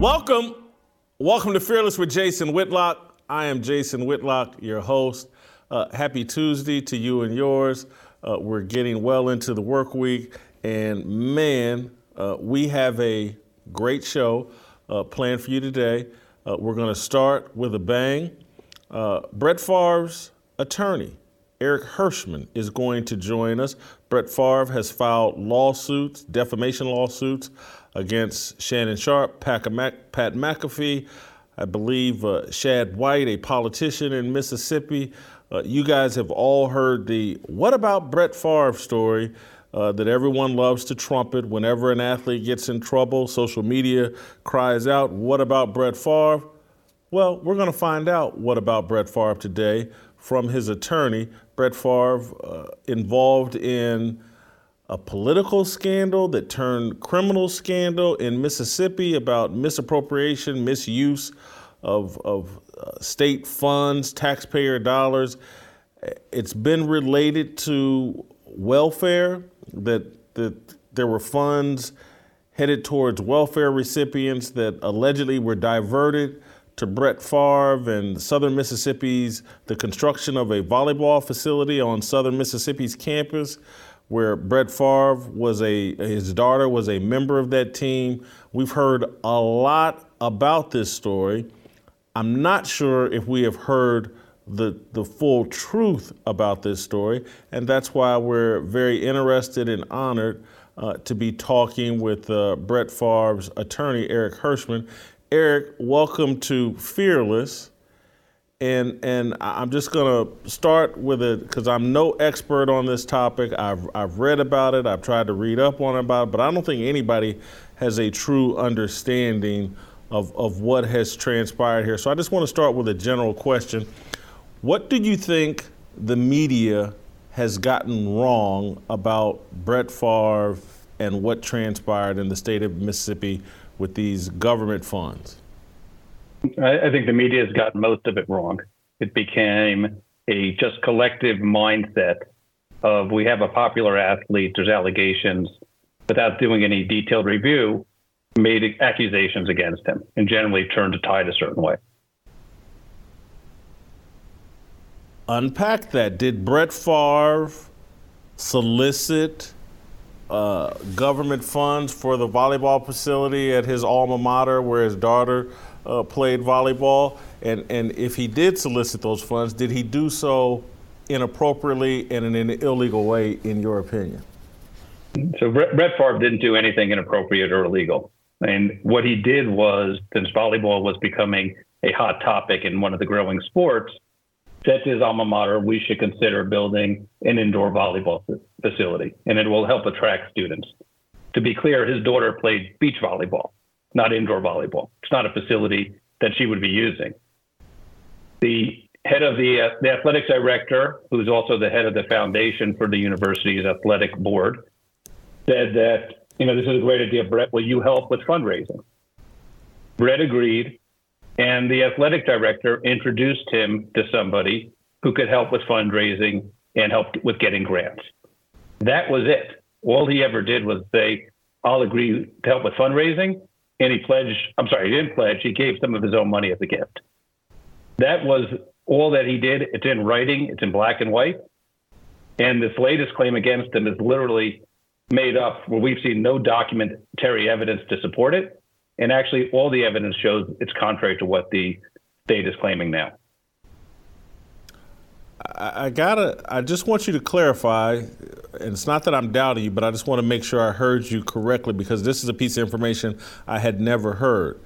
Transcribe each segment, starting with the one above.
Welcome. Welcome to Fearless with Jason Whitlock. I am Jason Whitlock, your host. Uh, happy Tuesday to you and yours. Uh, we're getting well into the work week, and man, uh, we have a great show uh, planned for you today. Uh, we're going to start with a bang. Uh, Brett Favre's attorney, Eric Herschmann, is going to join us. Brett Favre has filed lawsuits, defamation lawsuits against Shannon Sharpe, Pat Mc- Pat McAfee, I believe uh, Shad White, a politician in Mississippi. Uh, you guys have all heard the what about Brett Favre story uh, that everyone loves to trumpet whenever an athlete gets in trouble. Social media cries out, What about Brett Favre? Well, we're going to find out what about Brett Favre today from his attorney. Brett Favre uh, involved in a political scandal that turned criminal scandal in Mississippi about misappropriation, misuse of, of uh, state funds, taxpayer dollars. It's been related to welfare, that, that there were funds headed towards welfare recipients that allegedly were diverted to Brett Favre and Southern Mississippi's, the construction of a volleyball facility on Southern Mississippi's campus where Brett Favre was a, his daughter was a member of that team. We've heard a lot about this story. I'm not sure if we have heard the, the full truth about this story, and that's why we're very interested and honored uh, to be talking with uh, Brett Favre's attorney, Eric Herschmann. Eric, welcome to Fearless. And, and I'm just to start with it because I'm no expert on this topic. I've, I've read about it, I've tried to read up on it about it, but I don't think anybody has a true understanding of, of what has transpired here. So I just want to start with a general question. What do you think the media has gotten wrong about Brett Favre and what transpired in the state of Mississippi with these government funds? I, I think the media has gotten most of it wrong. It became a just collective mindset of we have a popular athlete, there's allegations, without doing any detailed review, made accusations against him and generally turned the tide a certain way. Unpack that. Did Brett Favre solicit uh, government funds for the volleyball facility at his alma mater where his daughter uh, played volleyball? And, and if he did solicit those funds, did he do so inappropriately and in an illegal way, in your opinion? So Brett, Favre didn't do anything inappropriate or illegal. And what he did was, since volleyball was becoming a hot topic in one of the growing sports, to his alma mater, we should consider building an indoor volleyball facility, and it will help attract students. To be clear, his daughter played beach volleyball, not indoor volleyball. It's not a facility that she would be using. The head of the, uh, the athletics director, who's also the head of the foundation for the university's athletic board, said that, you know, this is a great idea, Brett. Will you help with fundraising? Brett agreed, and the athletic director introduced him to somebody who could help with fundraising and help with getting grants. That was it. All he ever did was say, I'll agree to help with fundraising. And he pledged, I'm sorry, he didn't pledge, he gave some of his own money as a gift. That was all that he did. It's in writing, it's in black and white. And this latest claim against him is literally made up where we've seen no documentary evidence to support it. And actually, all the evidence shows it's contrary to what the state is claiming now. I, I gotta. I just want you to clarify, and it's not that I'm doubting you, but I just want to make sure I heard you correctly because this is a piece of information I had never heard.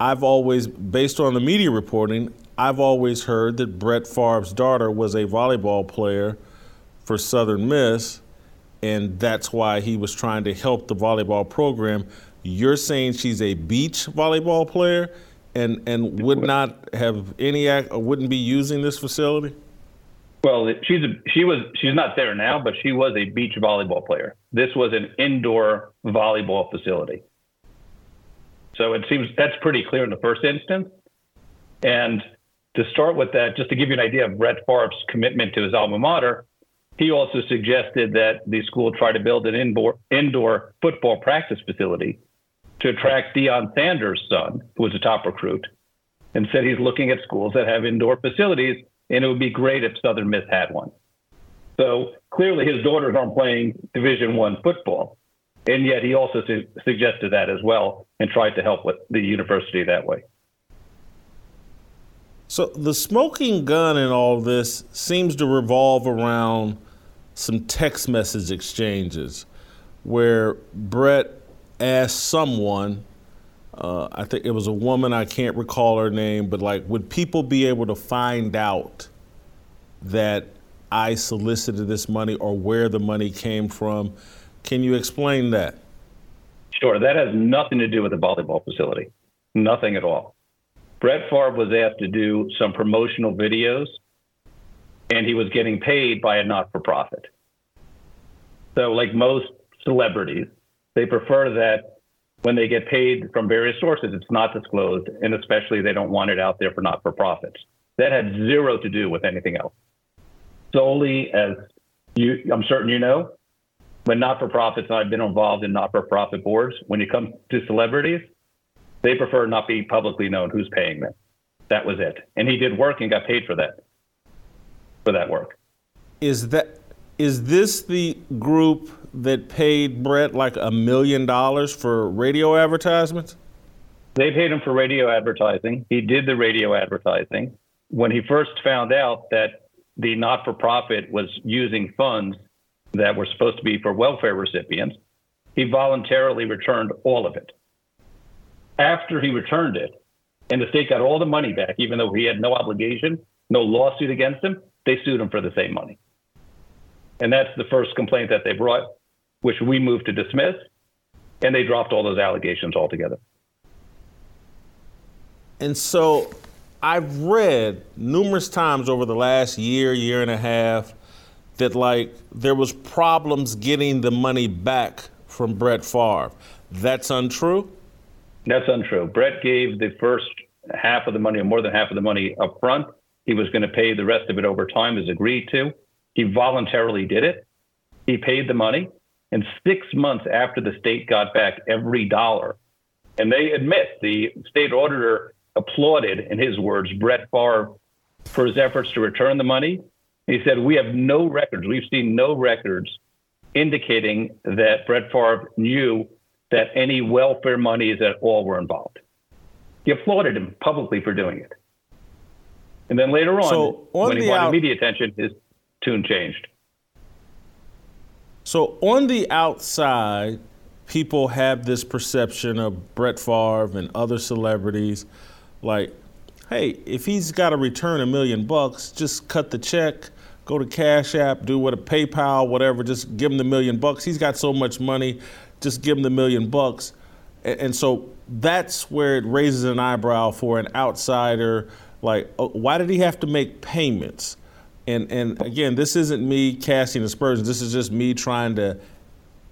I've always, based on the media reporting, I've always heard that Brett Favre's daughter was a volleyball player for Southern Miss, and that's why he was trying to help the volleyball program. You're saying she's a beach volleyball player, and and would not have any act, or wouldn't be using this facility. Well, she's a, she was she's not there now, but she was a beach volleyball player. This was an indoor volleyball facility. So it seems that's pretty clear in the first instance. And to start with that, just to give you an idea of Brett Favre's commitment to his alma mater, he also suggested that the school try to build an indoor indoor football practice facility to attract Deion Sanders' son, who was a top recruit, and said he's looking at schools that have indoor facilities, and it would be great if Southern Miss had one. So clearly, his daughters aren't playing Division One football, and yet he also su- suggested that as well and tried to help with the university that way. So the smoking gun in all this seems to revolve around some text message exchanges where Brett asked someone, uh, I think it was a woman, I can't recall her name, but like, would people be able to find out that I solicited this money or where the money came from? Can you explain that? Sure. That has nothing to do with the volleyball facility. Nothing at all. Brett Favre was asked to do some promotional videos, and he was getting paid by a not for profit. So, like most celebrities, they prefer that when they get paid from various sources, it's not disclosed, and especially they don't want it out there for not for profits. That had zero to do with anything else. Solely, as you, I'm certain you know, when not for profits, I've been involved in not for profit boards. When it comes to celebrities, they prefer not be publicly known who's paying them. That was it. And he did work and got paid for that, for that work. Is that is this the group that paid Brett like a million dollars for radio advertisements? They paid him for radio advertising. He did the radio advertising. When he first found out that the not for profit was using funds that were supposed to be for welfare recipients, he voluntarily returned all of it. After he returned it, and the state got all the money back, even though he had no obligation, no lawsuit against him, they sued him for the same money. And that's the first complaint that they brought, which we moved to dismiss, and they dropped all those allegations altogether. And so I've read numerous times over the last year, year and a half, that like there was problems getting the money back from Brett Favre. That's untrue? That's untrue. Brett gave the first half of the money, or more than half of the money up front. He was going to pay the rest of it over time as agreed to. He voluntarily did it. He paid the money. And six months after the state got back every dollar, and they admit the state auditor applauded, in his words, Brett Favre for his efforts to return the money. He said, We have no records. We've seen no records indicating that Brett Favre knew that any welfare monies at all were involved. He applauded him publicly for doing it. And then later on, So, on when he wanted out- media attention, his tune changed. So on the outside, people have this perception of Brett Favre and other celebrities, like, hey, if he's got to return a million bucks, just cut the check, go to Cash App, do what a PayPal, whatever, just give him the million bucks. He's got so much money, just give him the million bucks. And, and so that's where it raises an eyebrow for an outsider. Like, oh, why did he have to make payments? And and again, this isn't me casting aspersions. This is just me trying to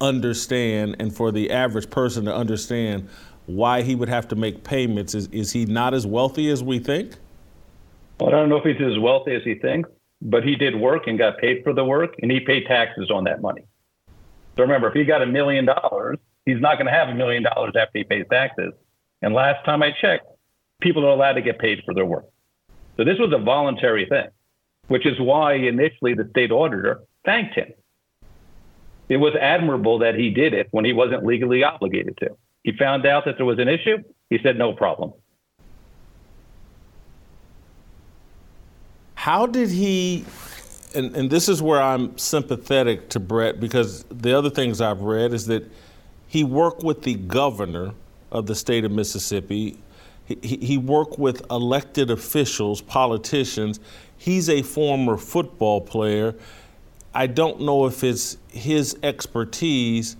understand, and for the average person to understand why he would have to make payments. Is is he not as wealthy as we think? Well, I don't know if he's as wealthy as he thinks, but he did work and got paid for the work, and he paid taxes on that money. So remember, if he got a million dollars, he's not going to have a million dollars after he pays taxes. And last time I checked, people are allowed to get paid for their work. So this was a voluntary thing, which is why initially the state auditor thanked him. It was admirable that he did it when he wasn't legally obligated to. He found out that there was an issue. He said, no problem. How did he and, and this is where I'm sympathetic to Brett because the other things I've read is that he worked with the governor of the state of Mississippi. He, he worked with elected officials, politicians. He's a former football player. I don't know if it's his expertise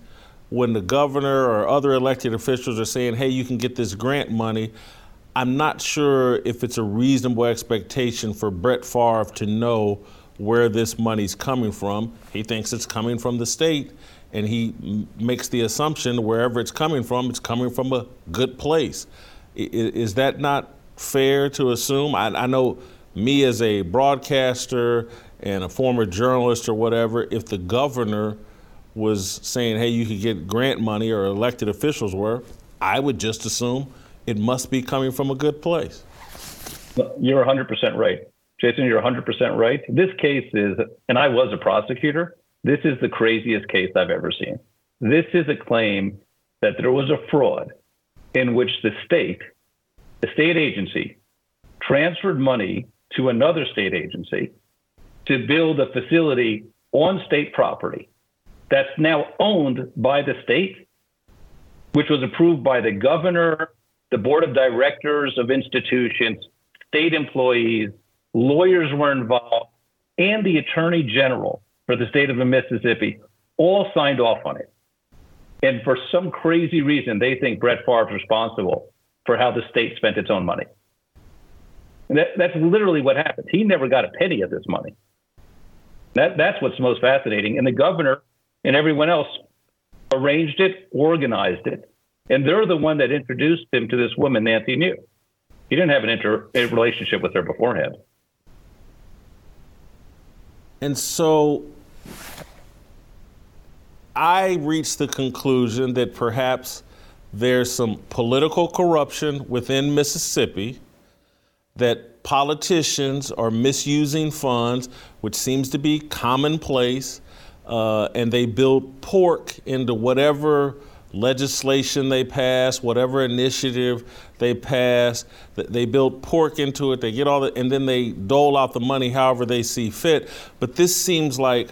when the governor or other elected officials are saying, hey, you can get this grant money. I'm not sure if it's a reasonable expectation for Brett Favre to know where this money's coming from. He thinks it's coming from the state, and he m- makes the assumption wherever it's coming from, it's coming from a good place. I- is that not fair to assume? I, I know me as a broadcaster and a former journalist or whatever, if the governor was saying, hey, you could get grant money or elected officials were, I would just assume it must be coming from a good place. You're 100% right. Jason, you're 100% right. This case is, and I was a prosecutor, this is the craziest case I've ever seen. This is a claim that there was a fraud in which the state, the state agency, transferred money to another state agency to build a facility on state property that's now owned by the state, which was approved by the governor, the board of directors of institutions, state employees, lawyers were involved, and the attorney general for the state of Mississippi all signed off on it. And for some crazy reason, they think Brett Favre is responsible for how the state spent its own money. That, that's literally what happened. He never got a penny of this money. That, that's what's most fascinating. And the governor and everyone else arranged it, organized it. And they're the one that introduced him to this woman, Nancy New. He didn't have an inter- a relationship with her beforehand. And so I reached the conclusion that perhaps there's some political corruption within Mississippi, that politicians are misusing funds, which seems to be commonplace, uh, and they build pork into whatever legislation they pass, whatever initiative they pass, they build pork into it, they get all the, and then they dole out the money however they see fit. But this seems like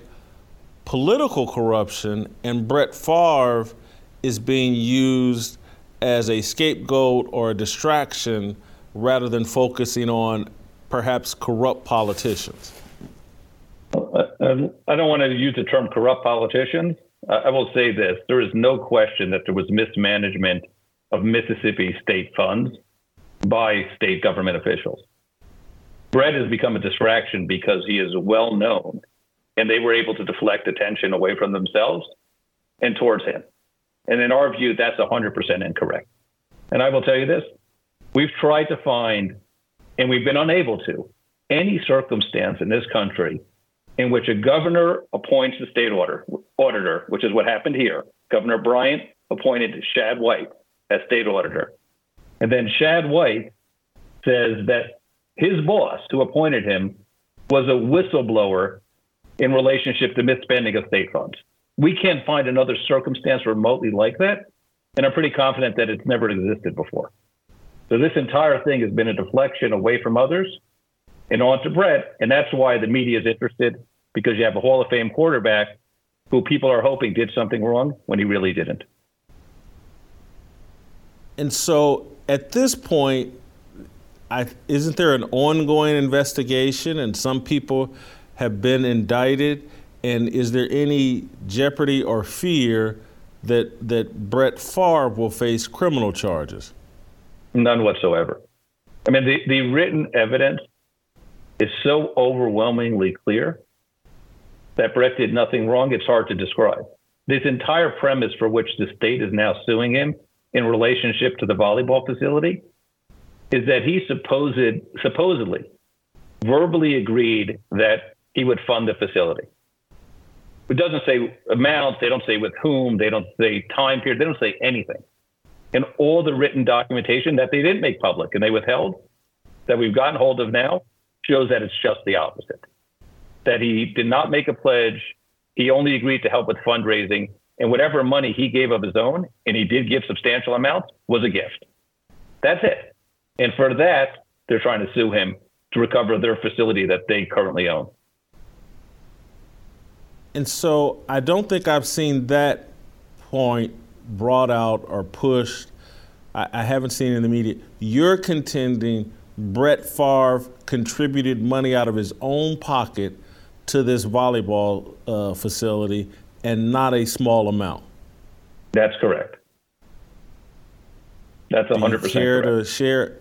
political corruption, and Brett Favre is being used as a scapegoat or a distraction rather than focusing on perhaps corrupt politicians. Uh, um, I don't want to use the term corrupt politicians. I will say this there is no question that there was mismanagement of Mississippi state funds by state government officials. Brett has become a distraction because he is well known and they were able to deflect attention away from themselves and towards him. And in our view, that's 100% incorrect. And I will tell you this we've tried to find, and we've been unable to, any circumstance in this country in which a governor appoints the state order, auditor, which is what happened here. Governor Bryant appointed Shad White as state auditor. And then Shad White says that his boss, who appointed him, was a whistleblower in relationship to misspending of state funds. We can't find another circumstance remotely like that. And I'm pretty confident that it's never existed before. So this entire thing has been a deflection away from others and on to Brett. And that's why the media is interested because you have a Hall of Fame quarterback who people are hoping did something wrong when he really didn't. And so at this point, I, isn't there an ongoing investigation and some people have been indicted? And is there any jeopardy or fear that, that Brett Favre will face criminal charges? None whatsoever. I mean, the, the written evidence is so overwhelmingly clear that Brett did nothing wrong. It's hard to describe. This entire premise for which the state is now suing him in relationship to the volleyball facility is that he supposed, supposedly verbally agreed that he would fund the facility. It doesn't say amounts, they don't say with whom, they don't say time period, they don't say anything. And all the written documentation that they didn't make public and they withheld that we've gotten hold of now shows that it's just the opposite. That he did not make a pledge, he only agreed to help with fundraising, and whatever money he gave of his own, and he did give substantial amounts, was a gift. That's it. And for that, they're trying to sue him to recover their facility that they currently own. And so I don't think I've seen that point brought out or pushed. I, I haven't seen in the media. You're contending Brett Favre contributed money out of his own pocket to this volleyball uh, facility and not a small amount. That's correct. That's Do you 100% care correct. to share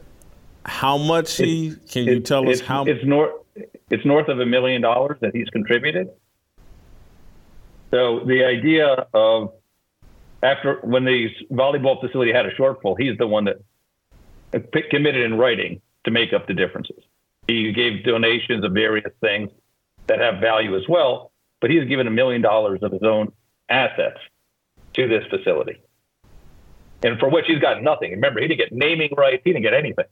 how much he? Can you tell us it's, how? It's north. It's north of a million dollars that he's contributed. So the idea of after when the volleyball facility had a shortfall, he's the one that committed in writing to make up the differences. He gave donations of various things that have value as well, but he's given a million dollars of his own assets to this facility, and for which he's got nothing. Remember, he didn't get naming rights. He didn't get anything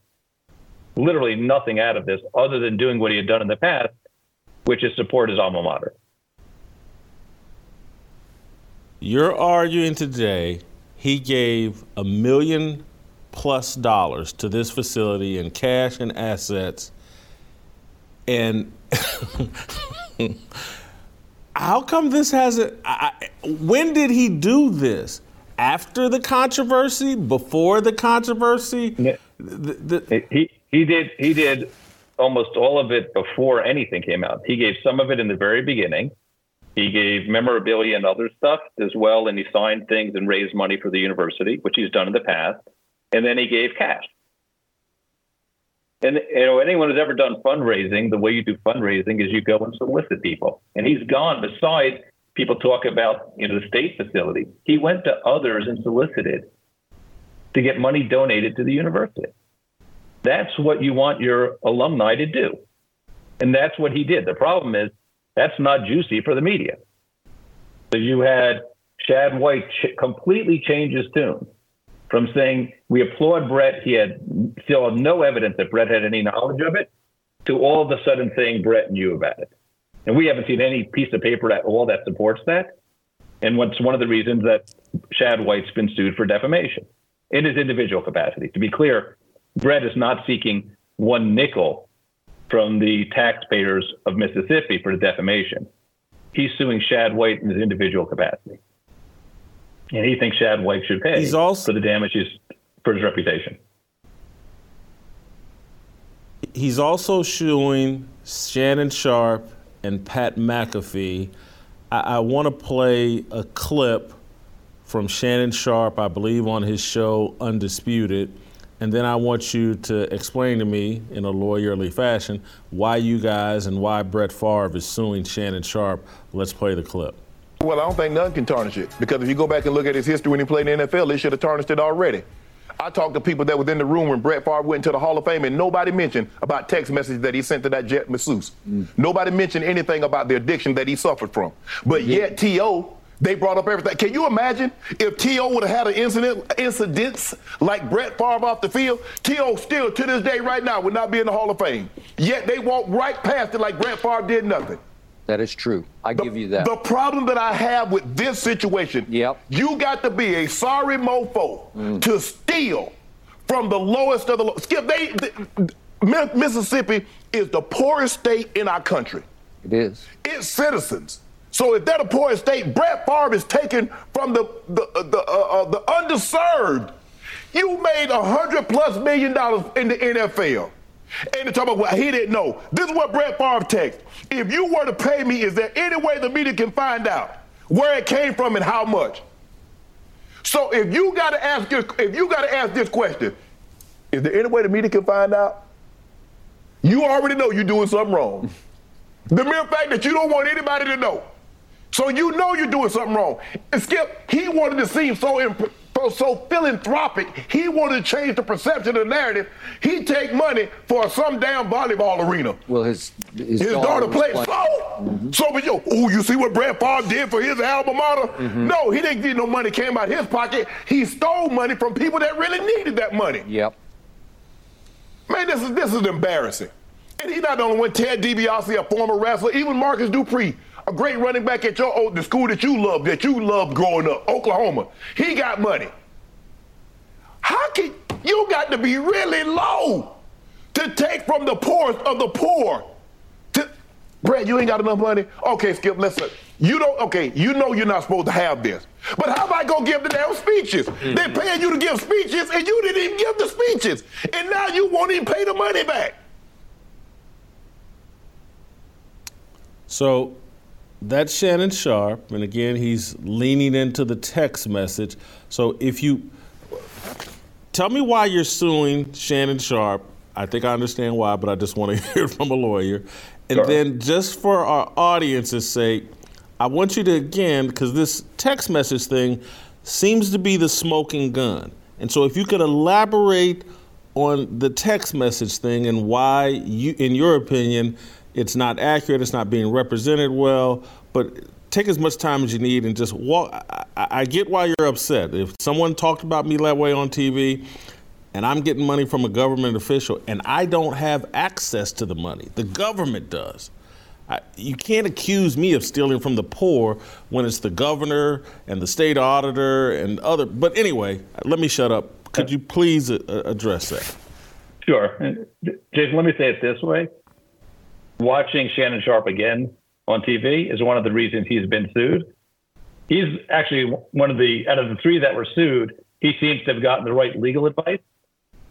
literally nothing out of this other than doing what he had done in the past, which is support his alma mater. You're arguing today he gave a million plus dollars to this facility in cash and assets. And how come this hasn't? I, when did he do this? After the controversy? Before the controversy? Yeah. The- the- He he did he did almost all of it before anything came out. He gave some of it in the very beginning. He gave memorabilia and other stuff as well, and he signed things and raised money for the university, which he's done in the past. And then he gave cash. And you know, anyone who's ever done fundraising, the way you do fundraising is you go and solicit people. And he's gone. Besides, people talk about you know the state facility. He went to others and solicited to get money donated to the university. That's what you want your alumni to do. And that's what he did. The problem is that's not juicy for the media. So you had Shad White ch- completely change his tune from saying, we applaud Brett. He had still no evidence that Brett had any knowledge of it to all of a sudden saying Brett knew about it. And we haven't seen any piece of paper at all that supports that. And what's one of the reasons that Shad White's been sued for defamation in his individual capacity. To be clear, Brett is not seeking one nickel from the taxpayers of Mississippi for the defamation. He's suing Shad White in his individual capacity. And he thinks Shad White should pay He's also- for the damages for his reputation. He's also suing Shannon Sharpe and Pat McAfee. I, I want to play a clip from Shannon Sharpe, I believe, on his show Undisputed. And then I want you to explain to me in a lawyerly fashion why you guys and why Brett Favre is suing Shannon Sharpe. Let's play the clip. Well, I don't think none can tarnish it because if you go back and look at his history when he played in the NFL, they should have tarnished it already. I talked to people that was in the room when Brett Favre went into the Hall of Fame, and nobody mentioned about text messages that he sent to that jet masseuse. Mm. Nobody mentioned anything about the addiction that he suffered from. But yet, T.O., they brought up everything. Can you imagine if T.O. would have had an incident, incidents like Brett Favre off the field? T.O. still, to this day, right now, would not be in the Hall of Fame. Yet they walked right past it like Brett Favre did nothing. That is true. I The- give you that. The problem that I have with this situation, Yep. you got to be a sorry mofo mm. to steal from the lowest of the low. Skip, they, the, Mi- Mississippi is the poorest state in our country. it is. Its citizens. So if they're the poorest state, Brett Favre is taken from the the uh, the, uh, uh, the underserved. You made a hundred plus million dollars in the NFL. And they talk about what he didn't know. This is what Brett Favre texts. If you were to pay me, is there any way the media can find out where it came from and how much? So if you gotta ask if you gotta ask this question, is there any way the media can find out? You already know you're doing something wrong. The mere fact that you don't want anybody to know. So you know you're doing something wrong. And Skip, he wanted to seem so imp- so- philanthropic. He wanted to change the perception of the narrative. He take money for some damn volleyball arena. Well, his his, His daughter was played playing- so. Mm-hmm. So, but yo, oh, you see what Brett Favre did for his alma mater? Mm-hmm. No, he didn't get no money came out of his pocket. He stole money from people that really needed that money. Yep. Man, this is this is embarrassing. And he's not the only one. Ted DiBiase, a former wrestler, even Marcus Dupree, a great running back at your old the school that you loved, that you loved growing up, Oklahoma. He got money. How can you got to be really low to take from the poorest of the poor? To Brett, you ain't got enough money. Okay, Skip, listen. You don't. Okay, you know you're not supposed to have this. But how about go give the damn speeches? Mm-hmm. They're paying you to give speeches, and you didn't even give the speeches, and now you won't even pay the money back. So that's Shannon Sharpe, and again, he's leaning into the text message. So if you tell me why you're suing Shannon Sharpe, I think I understand why, but I just want to hear from a lawyer. And Sure. then, just for our audience's sake, I want you to again, because this text message thing seems to be the smoking gun. And so, if you could elaborate on the text message thing and why, you, in your opinion, it's not accurate, it's not being represented well, but take as much time as you need and just walk. I, I get why you're upset. If someone talked about me that way on TV, and I'm getting money from a government official, and I don't have access to the money, the government does. I, you can't accuse me of stealing from the poor when it's the governor and the state auditor and other. But anyway, let me shut up. Could you please uh, address that? Sure. And, Jason, let me say it this way. Watching Shannon Sharpe again on TV is one of the reasons he's been sued. He's actually one of the, out of the three that were sued, he seems to have gotten the right legal advice,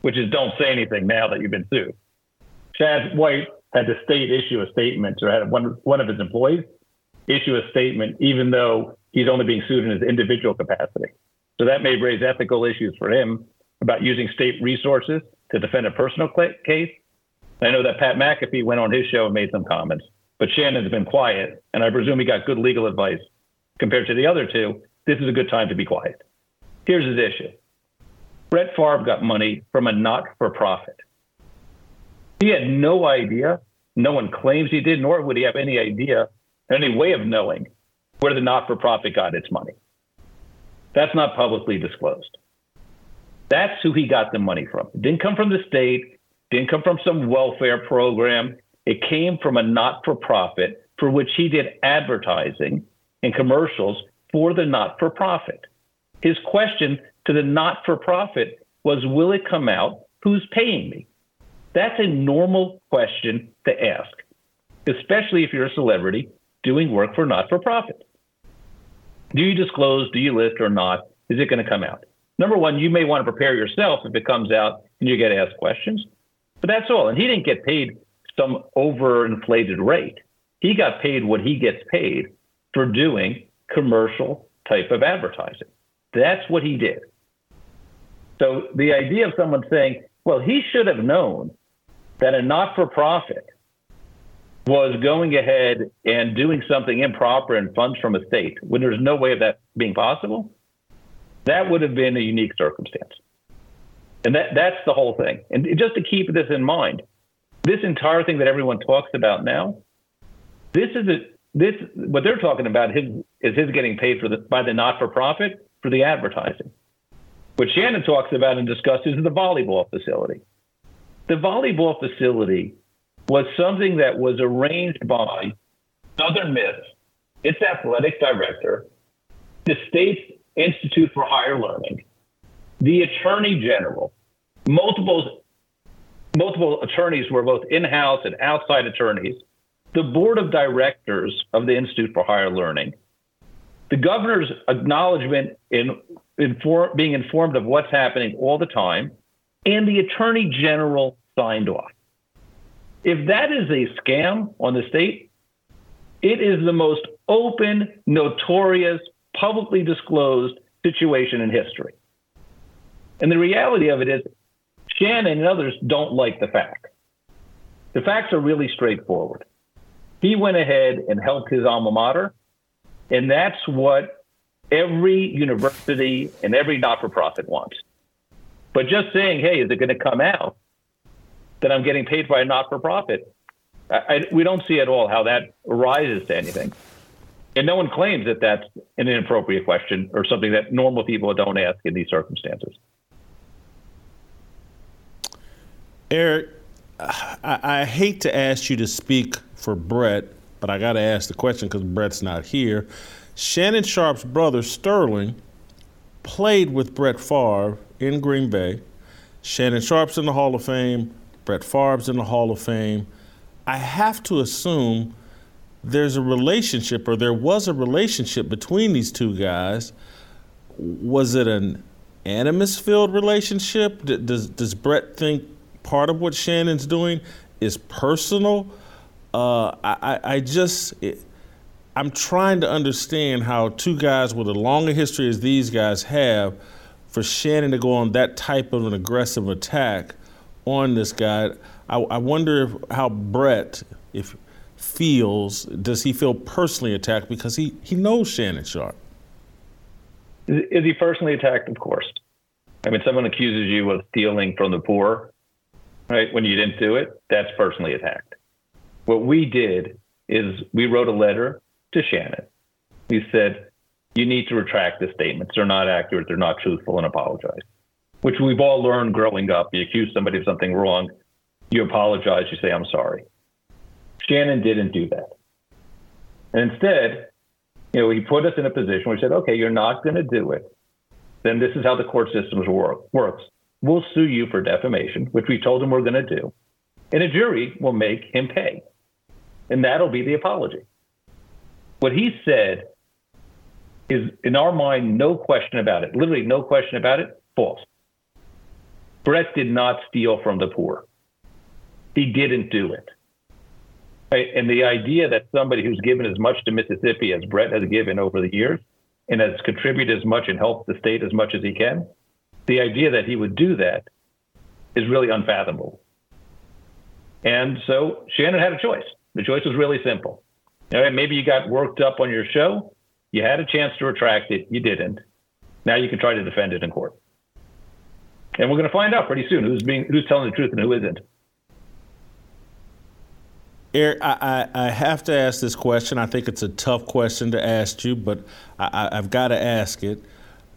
which is don't say anything now that you've been sued. Shad White had the state issue a statement, or had one, one of his employees issue a statement, even though he's only being sued in his individual capacity. So that may raise ethical issues for him about using state resources to defend a personal case. I know that Pat McAfee went on his show and made some comments, but Shannon's been quiet, and I presume he got good legal advice compared to the other two. This is a good time to be quiet. Here's his issue Brett Favre got money from a not for profit. He had no idea. No one claims he did, nor would he have any idea, any way of knowing where the not for profit got its money. That's not publicly disclosed. That's who he got the money from. It didn't come from the state, didn't come from some welfare program. It came from a not for profit for which he did advertising and commercials for the not for profit. His question to the not for profit was Will it come out? Who's paying me? That's a normal question to ask, especially if you're a celebrity doing work for not for profit. Do you disclose? Do you list or not? Is it going to come out? Number one, you may want to prepare yourself if it comes out and you get asked questions. But that's all. And he didn't get paid some overinflated rate. He got paid what he gets paid for doing commercial type of advertising. That's what he did. So the idea of someone saying, well, he should have known that a not for profit was going ahead and doing something improper and funds from a state when there's no way of that being possible, that would have been a unique circumstance. And that, that's the whole thing. And just to keep this in mind, this entire thing that everyone talks about now, this is a, this what they're talking about his, is his getting paid for the, by the not for profit for the advertising. What Shannon talks about and discusses is the volleyball facility. The volleyball facility was something that was arranged by Southern Miss, its athletic director, the state's Institute for Higher Learning, the Attorney General, multiple multiple attorneys were both in-house and outside attorneys, the board of directors of the Institute for Higher Learning, the governor's acknowledgement in being informed of what's happening all the time, and the attorney general signed off. If that is a scam on the state, it is the most open, notorious, publicly disclosed situation in history. And the reality of it is, Shannon and others don't like the facts. The facts are really straightforward. He went ahead and helped his alma mater, and that's what every university and every not for profit wants. But just saying, hey, is it going to come out that I'm getting paid by a not for profit? We don't see at all how that arises to anything. And no one claims that that's an inappropriate question or something that normal people don't ask in these circumstances. Eric, I, I hate to ask you to speak for Brett, but I got to ask the question because Brett's not here. Shannon Sharpe's brother, Sterling, played with Brett Favre in Green Bay. Shannon Sharpe's in the Hall of Fame. Brett Favre's in the Hall of Fame. I have to assume there's a relationship, or there was a relationship between these two guys. Was it an animus-filled relationship? Does does Brett think part of what Shannon's doing is personal? Uh, I, I just. It, I'm trying to understand how two guys with a longer history as these guys have, for Shannon to go on that type of an aggressive attack on this guy. I, I wonder how Brett, if feels, does he feel personally attacked because he, he knows Shannon Sharpe? Is he personally attacked? Of course. I mean, someone accuses you of stealing from the poor, right? When you didn't do it, that's personally attacked. What we did is we wrote a letter to Shannon. We said, you need to retract the statements. They're not accurate. They're not truthful and apologize, which we've all learned growing up. You accuse somebody of something wrong, you apologize, you say, I'm sorry. Shannon didn't do that. And instead, you know, he put us in a position where he said, okay, you're not going to do it. Then this is how the court system work, works. We'll sue you for defamation, which we told him we're going to do. And a jury will make him pay. And that'll be the apology. What he said is, in our mind, no question about it, literally no question about it, false. Brett did not steal from the poor. He didn't do it. Right? And the idea that somebody who's given as much to Mississippi as Brett has given over the years and has contributed as much and helped the state as much as he can, the idea that he would do that is really unfathomable. And so Shannon had a choice. The choice was really simple. All right, maybe you got worked up on your show. You had a chance to retract it. You didn't. Now you can try to defend it in court. And we're going to find out pretty soon who's being who's telling the truth and who isn't. Eric, I, I, I, have to ask this question. I think it's a tough question to ask you, but I, have got to ask it.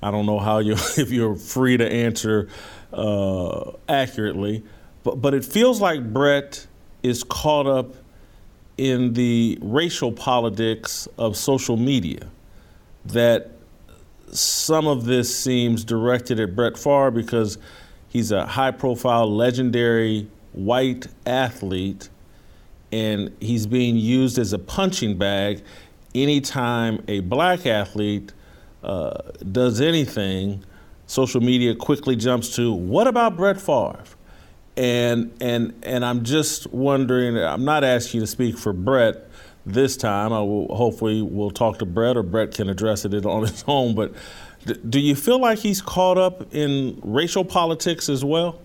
I don't know how you if you're free to answer uh, accurately, but but it feels like Brett is caught up in the racial politics of social media. That some of this seems directed at Brett Favre because he's a high-profile, legendary white athlete and he's being used as a punching bag anytime a black athlete uh, does anything. Social media quickly jumps to what about Brett Favre? And and and I'm just wondering. I'm not asking you to speak for Brett this time. I will hopefully we'll talk to Brett or Brett can address it on his own. But do you feel like he's caught up in racial politics as well?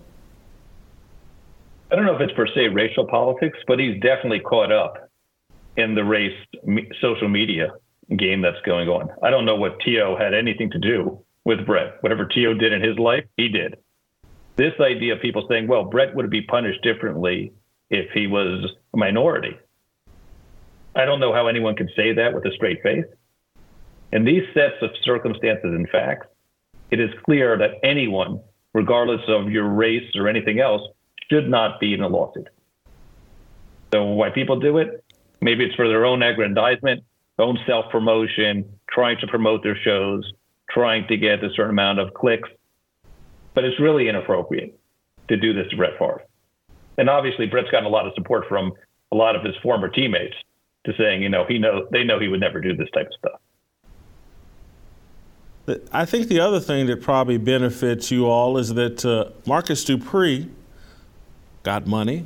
I don't know if it's per se racial politics, but he's definitely caught up in the race social media game that's going on. I don't know what T.O. had anything to do with Brett. Whatever T.O. did in his life, he did. This idea of people saying, well, Brett would be punished differently if he was a minority. I don't know how anyone could say that with a straight face. In these sets of circumstances and facts, it is clear that anyone, regardless of your race or anything else, should not be in a lawsuit. So why people do it? Maybe it's for their own aggrandizement, own self promotion, trying to promote their shows, trying to get a certain amount of clicks. But it's really inappropriate to do this to Brett Favre. And obviously, Brett's gotten a lot of support from a lot of his former teammates to saying, you know, he know they know he would never do this type of stuff. I think the other thing that probably benefits you all is that uh, Marcus Dupree got money.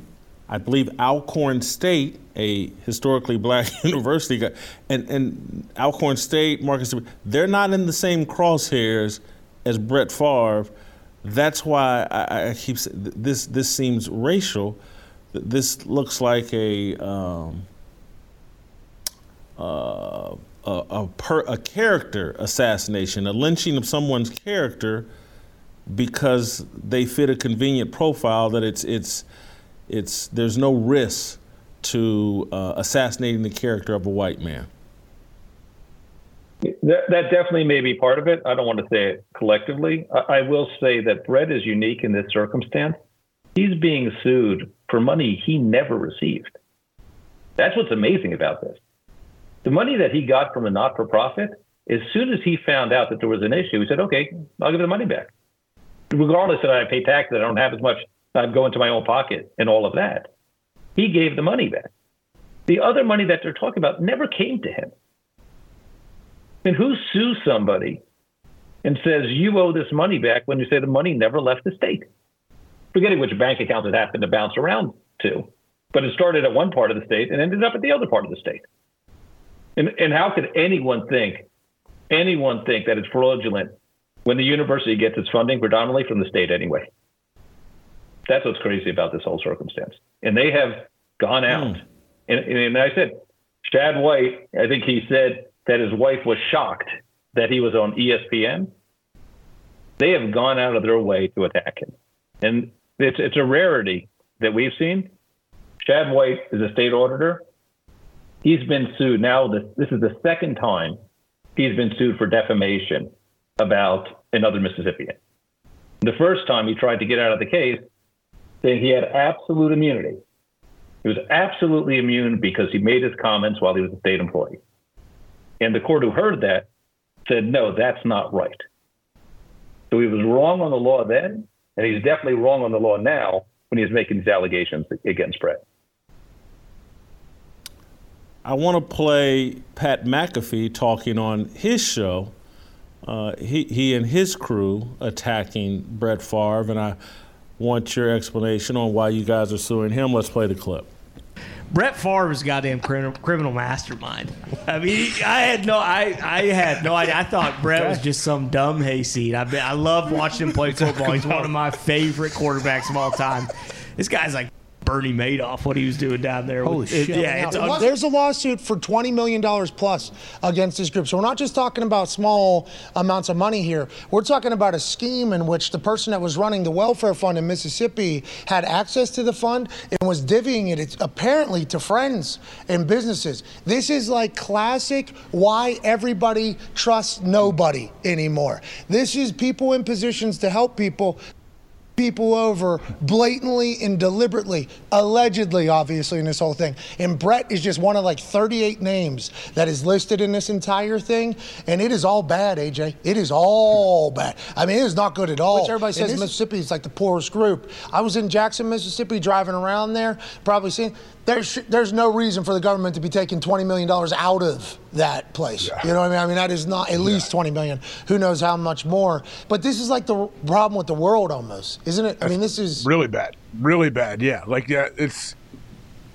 I believe Alcorn State, a historically black university, got, and, and Alcorn State, Marcus, they're not in the same crosshairs as Brett Favre. That's why I, I keep this. This seems racial. This looks like a um, uh, a, a, per, a character assassination, a lynching of someone's character because they fit a convenient profile that it's it's it's there's no risk to uh, assassinating the character of a white man. That, that, definitely may be part of it. I don't want to say it collectively. I, I will say that Brett is unique in this circumstance. He's being sued for money he never received. That's what's amazing about this. The money that he got from a not for profit, as soon as he found out that there was an issue, he said, okay, I'll give the money back regardless that I pay taxes, I don't have as much. I'm going to my own pocket and all of that. He gave the money back. The other money that they're talking about never came to him. And who sues somebody and says you owe this money back when you say the money never left the state? Forgetting which bank account it happened to bounce around to, but it started at one part of the state and ended up at the other part of the state. And, and how could anyone think, anyone think that it's fraudulent when the university gets its funding predominantly from the state anyway? That's what's crazy about this whole circumstance. And they have gone out. Mm. And, and I said, Shad White, I think he said that his wife was shocked that he was on ESPN. They have gone out of their way to attack him. And it's, it's a rarity that we've seen. Shad White is a state auditor. He's been sued now. This, this is the second time he's been sued for defamation about another Mississippian. The first time he tried to get out of the case, saying he had absolute immunity. He was absolutely immune because he made his comments while he was a state employee. And the court who heard that said, no, that's not right. So he was wrong on the law then, and he's definitely wrong on the law now when he's making these allegations against Brett. I want to play Pat McAfee talking on his show. Uh, he, he and his crew attacking Brett Favre, and I want your explanation on why you guys are suing him. Let's play the clip. Brett Favre is goddamn criminal, criminal mastermind. I mean, I had no, I, I had no idea. I thought Brett was just some dumb hayseed. I, I love watching him play football. He's one oh. of my favorite quarterbacks of all time. This guy's like Bernie Madoff, what he was doing down there. Holy with, shit. It, yeah, it's un- There's a lawsuit for $20 million plus against this group. So we're not just talking about small amounts of money here. We're talking about a scheme in which the person that was running the welfare fund in Mississippi had access to the fund and was divvying it apparently to friends and businesses. This is like classic why everybody trusts nobody anymore. This is people in positions to help people people over blatantly and deliberately, allegedly, obviously, in this whole thing. And Brett is just one of like 38 names that is listed in this entire thing. And it is all bad, AJ. It is all bad. I mean, it is not good at all. Which everybody says Mississippi is like the poorest group. I was in Jackson, Mississippi, driving around there, probably seeing there's there's no reason for the government to be taking 20 million dollars out of that place. Yeah. You know what I mean? I mean that is not at least yeah. 20 million. Who knows how much more? But this is like the problem with the world almost, isn't it? I mean, this is really bad. Really bad. Yeah. Like yeah, it's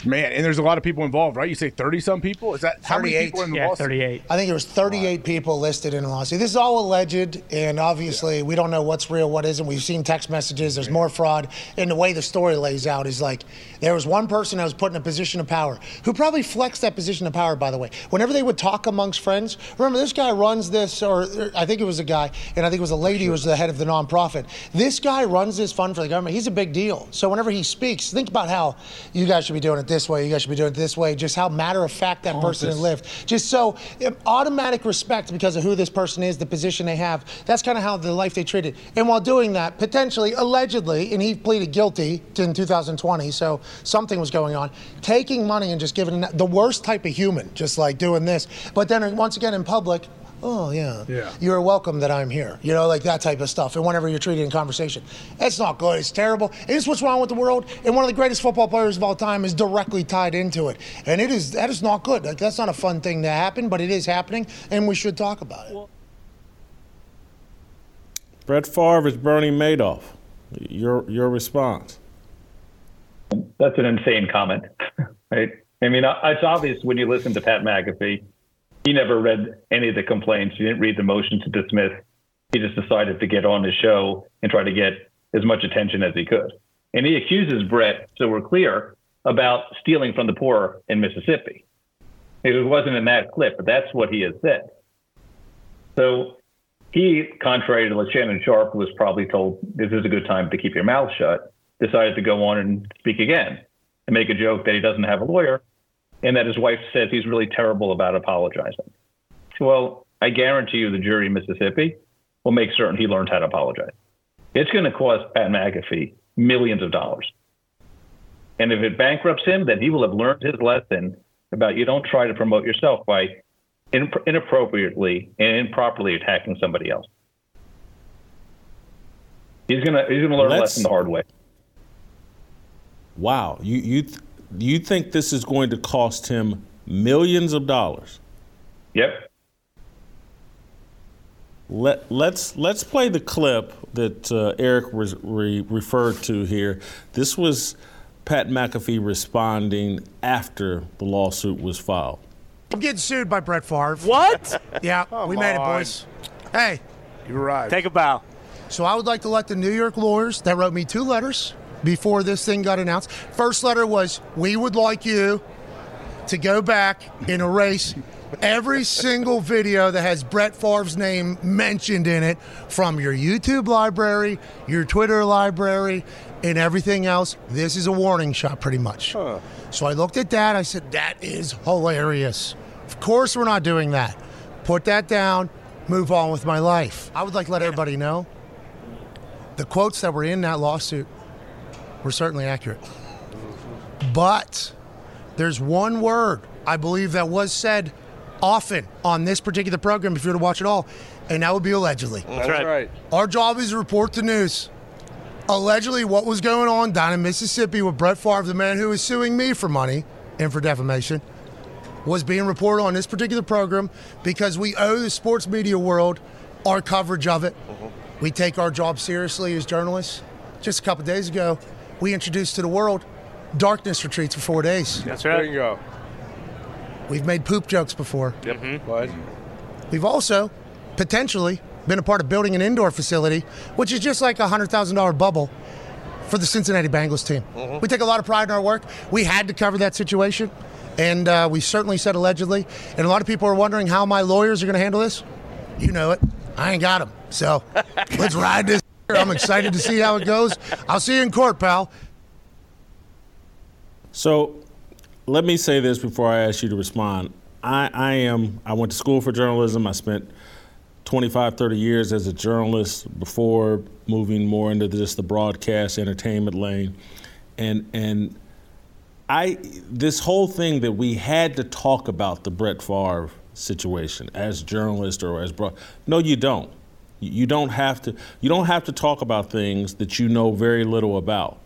Man, and there's a lot of people involved, right? You say 30 some people? Is that how 38. many people in the yeah, lawsuit? 38. I think it was 38 wow. people listed in the lawsuit. This is all alleged, and obviously yeah. we don't know what's real, what isn't. We've seen text messages, there's more fraud. And the way the story lays out is like there was one person that was put in a position of power who probably flexed that position of power, by the way. Whenever they would talk amongst friends, remember this guy runs this, or I think it was a guy, and I think it was a lady sure. who was the head of the nonprofit. This guy runs this fund for the government. He's a big deal. So whenever he speaks, think about how you guys should be doing it this way, you guys should be doing it this way, just how matter of fact that person lived. Just so um, automatic respect because of who this person is, the position they have. That's kind of how the life they treated. And while doing that, potentially, allegedly, and he pleaded guilty in 2020, so something was going on, taking money and just giving the worst type of human, just like doing this. But then once again in public, oh yeah, yeah, you're welcome that I'm here. You know, like that type of stuff. And whenever you're treated in conversation, it's not good. It's terrible. It is what's wrong with the world. And one of the greatest football players of all time is directly tied into it. And it is that is not good. Like that's not a fun thing to happen, but it is happening, and we should talk about it. Brett Favre is Bernie Madoff. Your your response? That's an insane comment, right? I mean, it's obvious when you listen to Pat McAfee he never read any of the complaints. He didn't read the motion to dismiss. He just decided to get on the show and try to get as much attention as he could. And he accuses Brett, so we're clear, about stealing from the poor in Mississippi. It wasn't in that clip, but that's what he has said. So he, contrary to what Shannon Sharpe, who was probably told this is a good time to keep your mouth shut, decided to go on and speak again and make a joke that he doesn't have a lawyer and that his wife says he's really terrible about apologizing. Well, I guarantee you the jury in Mississippi will make certain he learns how to apologize. It's going to cost Pat McAfee millions of dollars. And if it bankrupts him, then he will have learned his lesson about you don't try to promote yourself by inappropriately and improperly attacking somebody else. He's gonna he's gonna learn Let's, a lesson the hard way. Wow, you you Do you think this is going to cost him millions of dollars? Yep. Let, let's let's play the clip that uh, Eric was re- referred to here. This was Pat McAfee responding after the lawsuit was filed. I'm getting sued by Brett Favre. What? Yeah, we made it, boys. Hey, You're right. Take a bow. so I would like to let the New York lawyers that wrote me two letters before this thing got announced. First letter was, "We would like you to go back and erase every single video that has Brett Favre's name mentioned in it from your YouTube library, your Twitter library, and everything else. This is a warning shot, pretty much. So I looked at that. I said, that is hilarious. Of course, we're not doing that. Put that down, move on with my life. I would like to let everybody know the quotes that were in that lawsuit were certainly accurate. But there's one word I believe that was said often on this particular program, if you were to watch it all, and that would be allegedly. That's right. Our job is to report the news. Allegedly, what was going on down in Mississippi with Brett Favre, the man who is suing me for money and for defamation, was being reported on this particular program because we owe the sports media world our coverage of it. Mm-hmm. We take our job seriously as journalists. Just a couple days ago, we introduced to the world darkness retreats for four days. That's There right. you go. We've made poop jokes before. Yep. What? We've also potentially been a part of building an indoor facility, which is just like a hundred thousand dollar bubble for the Cincinnati Bengals team. We take a lot of pride in our work. We had to cover that situation, and uh, we certainly said allegedly. And a lot of people are wondering how my lawyers are going to handle this. You know it. I ain't got them. So let's ride this. I'm excited to see how it goes. I'll see you in court, pal. So let me say this before I ask you to respond. I, I am, I went to school for journalism. I spent 25, 30 years as a journalist before moving more into just the broadcast entertainment lane. And, and I, this whole thing that we had to talk about the Brett Favre situation as journalist or as broad, no, you don't. You don't have to. You don't have to talk about things that you know very little about.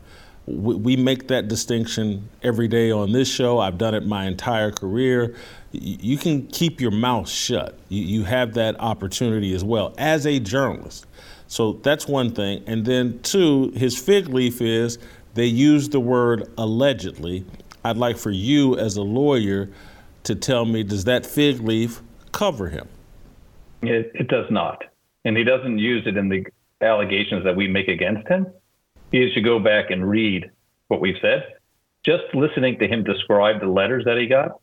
We, we make that distinction every day on this show. I've done it my entire career. You can keep your mouth shut. You, you have that opportunity as well as a journalist. So that's one thing. And then two, his fig leaf is they use the word allegedly. I'd like for you as a lawyer to tell me does that fig leaf cover him? It, it does not. And he doesn't use it in the allegations that we make against him. He should go back and read what we've said. Just listening to him describe the letters that he got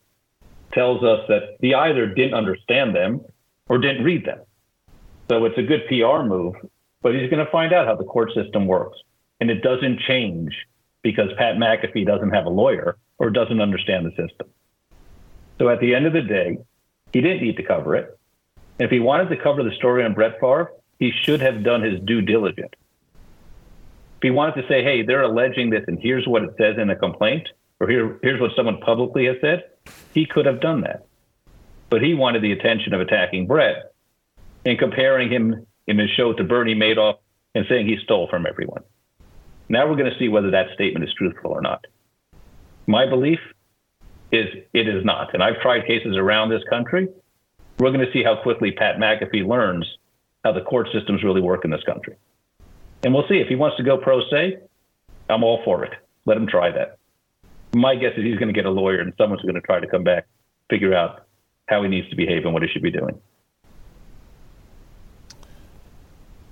tells us that he either didn't understand them or didn't read them. So it's a good PR move, but he's going to find out how the court system works. And it doesn't change because Pat McAfee doesn't have a lawyer or doesn't understand the system. So at the end of the day, he didn't need to cover it. If he wanted to cover the story on Brett Favre, he should have done his due diligence. If he wanted to say, hey, they're alleging this and here's what it says in a complaint, or here, here's what someone publicly has said, he could have done that. But he wanted the attention of attacking Brett and comparing him in his show to Bernie Madoff and saying he stole from everyone. Now we're going to see whether that statement is truthful or not. My belief is it is not. And I've tried cases around this country. We're going to see how quickly Pat McAfee learns how the court systems really work in this country. And we'll see if he wants to go pro se. I'm all for it. Let him try that. My guess is he's going to get a lawyer and someone's going to try to come back, figure out how he needs to behave and what he should be doing.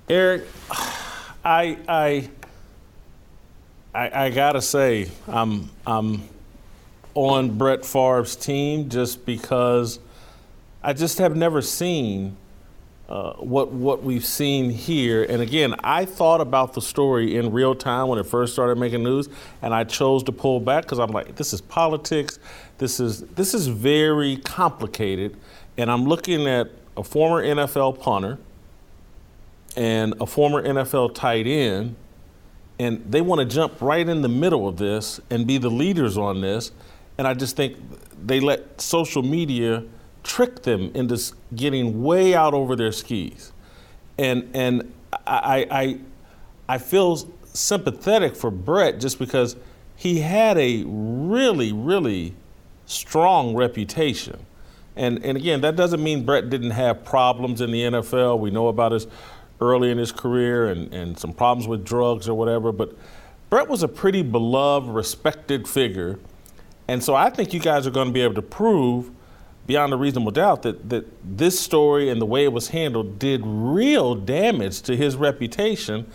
Eric, I I I, I gotta say I'm I'm on Brett Favre's team just because I just have never seen uh, what what we've seen here. And again, I thought about the story in real time when it first started making news, and I chose to pull back because I'm like, this is politics. This is this is very complicated, and I'm looking at a former NFL punter and a former NFL tight end, and they want to jump right in the middle of this and be the leaders on this. And I just think they let social media trick them into getting way out over their skis. And and I I I feel sympathetic for Brett just because he had a really, really strong reputation. And, and again, that doesn't mean Brett didn't have problems in the NFL. We know about his early in his career and, and some problems with drugs or whatever, but Brett was a pretty beloved, respected figure. And so I think you guys are going to be able to prove beyond a reasonable doubt that, that this story and the way it was handled did real damage to his reputation.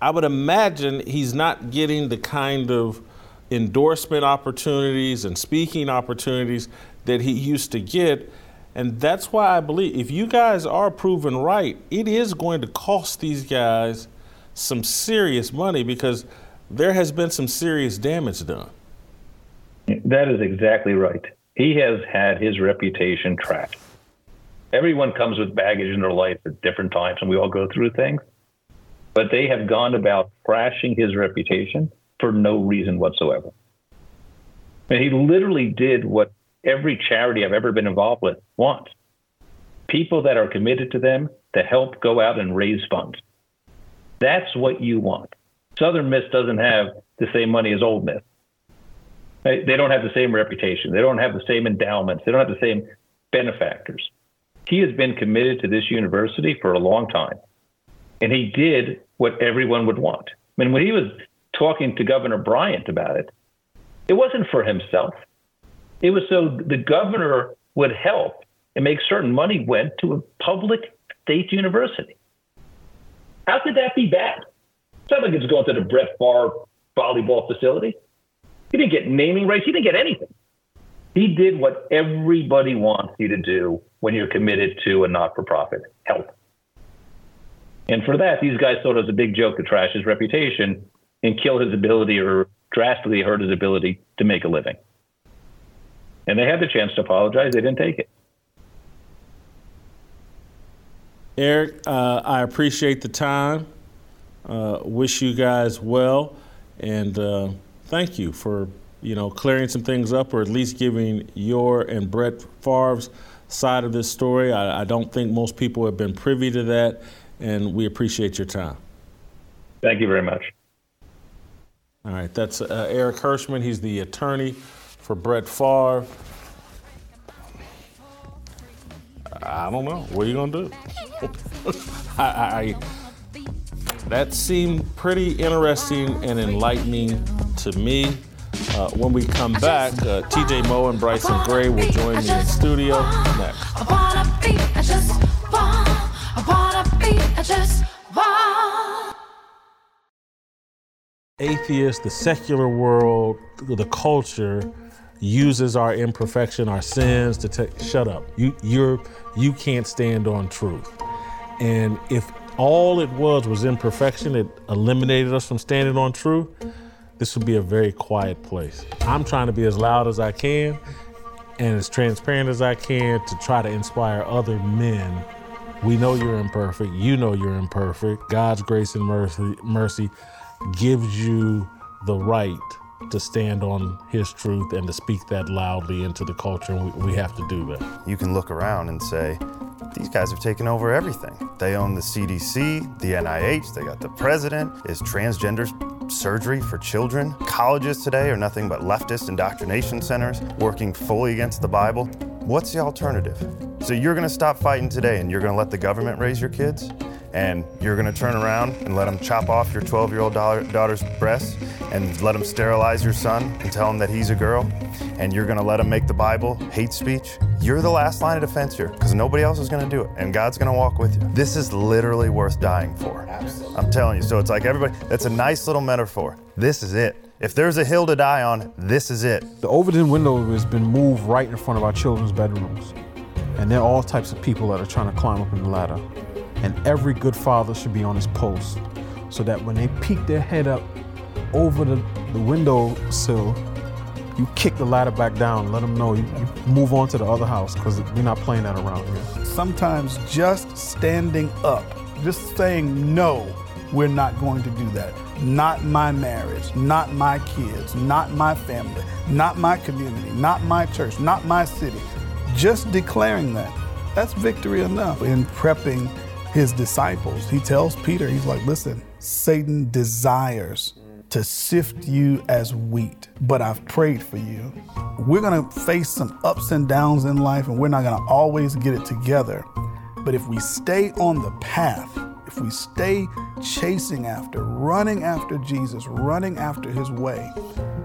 I would imagine he's not getting the kind of endorsement opportunities and speaking opportunities that he used to get. And that's why I believe if you guys are proven right, it is going to cost these guys some serious money because there has been some serious damage done. That is exactly right. He has had his reputation trashed. Everyone comes with baggage in their life at different times, and we all go through things. But they have gone about trashing his reputation for no reason whatsoever. And he literally did what every charity I've ever been involved with wants people that are committed to them to help go out and raise funds. That's what you want. Southern Miss doesn't have the same money as Ole Miss. They don't have the same reputation. They don't have the same endowments. They don't have the same benefactors. He has been committed to this university for a long time. And he did what everyone would want. I mean, when he was talking to Governor Bryant about it, it wasn't for himself. It was so the governor would help and make certain money went to a public state university. How could that be bad? It's not like it's going to the Brett Favre volleyball facility. He didn't get naming rights. He didn't get anything. He did what everybody wants you to do when you're committed to a not-for-profit help. And for that, these guys thought it was a big joke to trash his reputation and kill his ability or drastically hurt his ability to make a living. And they had the chance to apologize. They didn't take it. Eric, uh, I appreciate the time. Uh, wish you guys well, and uh, thank you for you know clearing some things up, or at least giving your and Brett Favre's side of this story. I, I don't think most people have been privy to that, and we appreciate your time. Thank you very much. All right, that's uh, Eric Herschmann. He's the attorney for Brett Favre. I don't know. What are you gonna do? I, I, that seemed pretty interesting and enlightening to me. Uh, when we come back, uh, TJ Moe and Bryson Gray will join me in studio next. Atheists, the secular world, the culture uses our imperfection, our sins to take. Shut up. You you're you can't stand on truth. And if all it was was imperfection, it eliminated us from standing on truth. This would be a very quiet place. I'm trying to be as loud as I can and as transparent as I can to try to inspire other men. We know you're imperfect. You know you're imperfect. God's grace and mercy, mercy gives you the right to stand on his truth and to speak that loudly into the culture. We, we have to do that. You can look around and say, these guys have taken over everything. They own the CDC, the NIH, they got the president. Is transgender surgery for children? Colleges today are nothing but leftist indoctrination centers working fully against the Bible. What's the alternative? So you're going to stop fighting today and you're going to let the government raise your kids? And you're going to turn around and let them chop off your 12 year old daughter's breasts and let them sterilize your son and tell him that he's a girl, and you're going to let them make the Bible hate speech, you're the last line of defense here because nobody else is going to do it, and God's going to walk with you. This is literally worth dying for. Absolutely. I'm telling you. So it's like everybody, that's a nice little metaphor. This is it. If there's a hill to die on, this is it. The Overton window has been moved right in front of our children's bedrooms. And there are all types of people that are trying to climb up in the ladder. And every good father should be on his post so that when they peek their head up over the, the window sill, you kick the ladder back down, let them know you, you move on to the other house because we're not playing that around here. Sometimes just standing up, just saying no, we're not going to do that. Not my marriage, not my kids, not my family, not my community, not my church, not my city. Just declaring that, that's victory enough in prepping his disciples. He tells Peter, he's like, listen, Satan desires to sift you as wheat, but I've prayed for you. We're gonna face some ups and downs in life, and we're not gonna always get it together. But if we stay on the path, if we stay chasing after, running after Jesus, running after his way,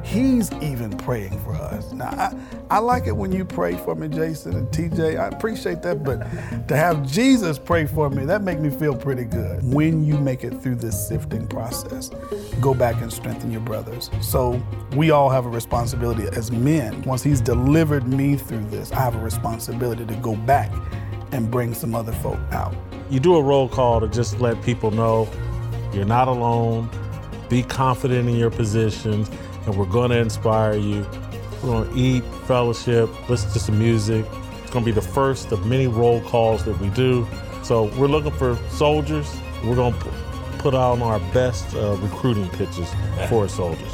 he's even praying for us. Now, I, I like it when you pray for me, Jason and TJ. I appreciate that, but to have Jesus pray for me, that makes me feel pretty good. When you make it through this sifting process, go back and strengthen your brothers. So we all have a responsibility as men. Once he's delivered me through this, I have a responsibility to go back and bring some other folk out. You do a roll call to just let people know you're not alone. Be confident in your positions, and we're going to inspire you. We're going to eat, fellowship, listen to some music. It's going to be the first of many roll calls that we do. So we're looking for soldiers. We're going to put out our best uh, recruiting pitches for soldiers.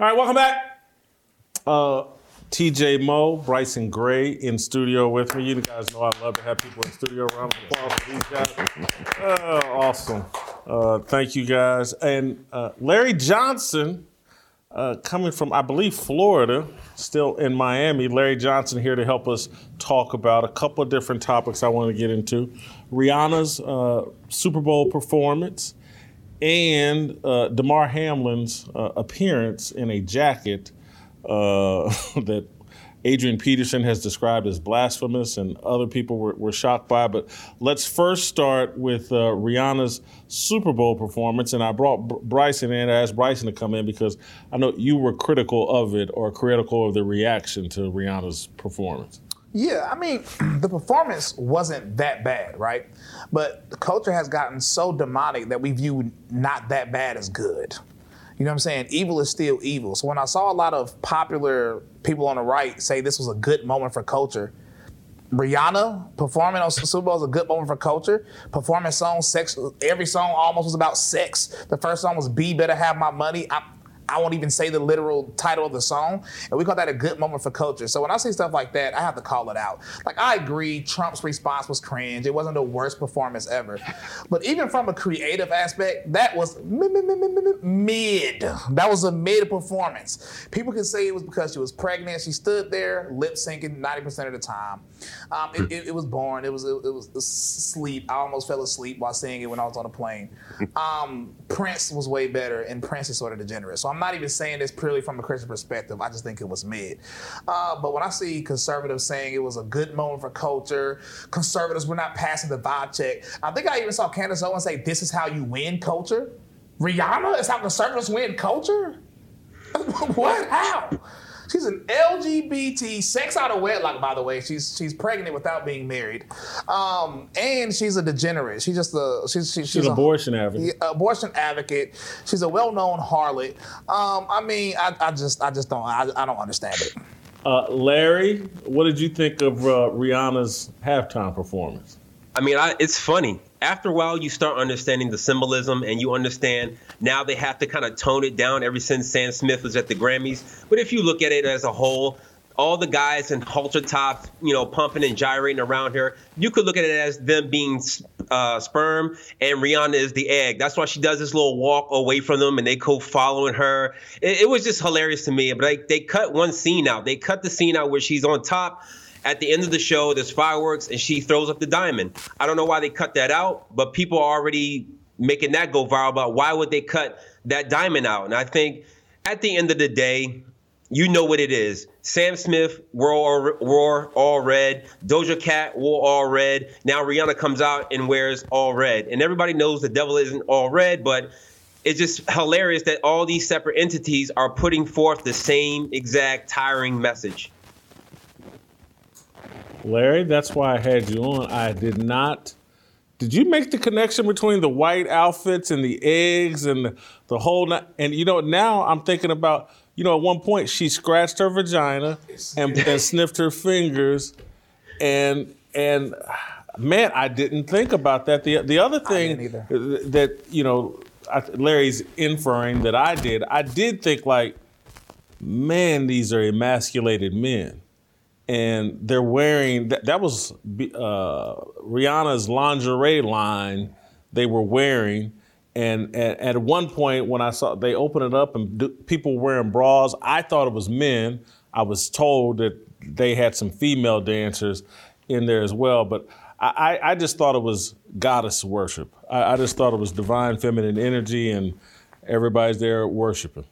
All right, welcome back. Uh, TJ Moe, Bryson Gray in studio with me. You guys know I love to have people in studio. Round of for these guys. Uh, awesome. Uh, thank you guys. And uh, Larry Johnson, uh, coming from, I believe, Florida, still in Miami. Larry Johnson here to help us talk about a couple of different topics I want to get into. Rihanna's uh, Super Bowl performance and uh, Damar Hamlin's uh, appearance in a jacket uh, that Adrian Peterson has described as blasphemous, and other people were, were shocked by. But let's first start with uh, Rihanna's Super Bowl performance. And I brought Br- Bryson in, I asked Bryson to come in because I know you were critical of it or critical of the reaction to Rihanna's performance. Yeah, I mean, the performance wasn't that bad, right? But the culture has gotten so demonic that we view not that bad as good. You know what I'm saying? Evil is still evil. So when I saw a lot of popular people on the right say this was a good moment for culture, Rihanna performing on Super Bowl is a good moment for culture. Performing songs, sex. Every song almost was about sex. The first song was "Be Better Have My Money." I, I won't even say the literal title of the song. And we call that a good moment for culture. So when I say stuff like that, I have to call it out. Like, I agree, Trump's response was cringe. It wasn't the worst performance ever. But even from a creative aspect, that was mid. That was a mid performance. People can say it was because she was pregnant. She stood there lip syncing 90% of the time. Um, it, it, it, was boring. It was, it, it, was sleep. I almost fell asleep while singing it when I was on a plane. Um, Prince was way better, and Prince is sort of degenerate. So I'm not even saying this purely from a Christian perspective. I just think it was mid. Uh, but when I see conservatives saying it was a good moment for culture, conservatives were not passing the vibe check. I think I even saw Candace Owens say, "This is how you win culture." Rihanna is how conservatives win culture. what? How? She's an LGBT sex out of wedlock, by the way. She's she's pregnant without being married, um, and she's a degenerate. She's just a she's she's, she's an abortion advocate. Abortion advocate. She's a well-known harlot. Um, I mean, I, I, just I just don't I, I don't understand it. Uh, Larry, what did you think of uh, Rihanna's halftime performance? I mean, I, it's funny. After a while, you start understanding the symbolism, and you understand now they have to kind of tone it down. Ever since Sam Smith was at the Grammys, but if you look at it as a whole, all the guys in halter tops, you know, pumping and gyrating around her, you could look at it as them being uh, sperm, and Rihanna is the egg. That's why she does this little walk away from them, and they go following her. It, it was just hilarious to me. But like, they cut one scene out. They cut the scene out where she's on top at the end of the show, there's fireworks and she throws up the diamond. I don't know why they cut that out, but people are already making that go viral about why would they cut that diamond out. And I think at the end of the day, you know what it is. Sam Smith wore all, wore all red. Doja Cat wore all red. Now Rihanna comes out and wears all red. And everybody knows the devil isn't all red, but it's just hilarious that all these separate entities are putting forth the same exact tiring message. Larry, that's why I had you on. I did not. Did you make the connection between the white outfits and the eggs and the, the whole? And you know, now I'm thinking about. You know, at one point she scratched her vagina and, and sniffed her fingers, and and man, I didn't think about that. The the other thing that you know, I, Larry's inferring that I did. I did think like, man, these are emasculated men and they're wearing that, that was uh, Rihanna's lingerie line they were wearing. And at, at one point, when I saw they opened it up and d- people wearing bras, I thought it was men. I was told that they had some female dancers in there as well, but I, I I just thought it was goddess worship. I, I just thought it was divine feminine energy, and everybody's there worshiping.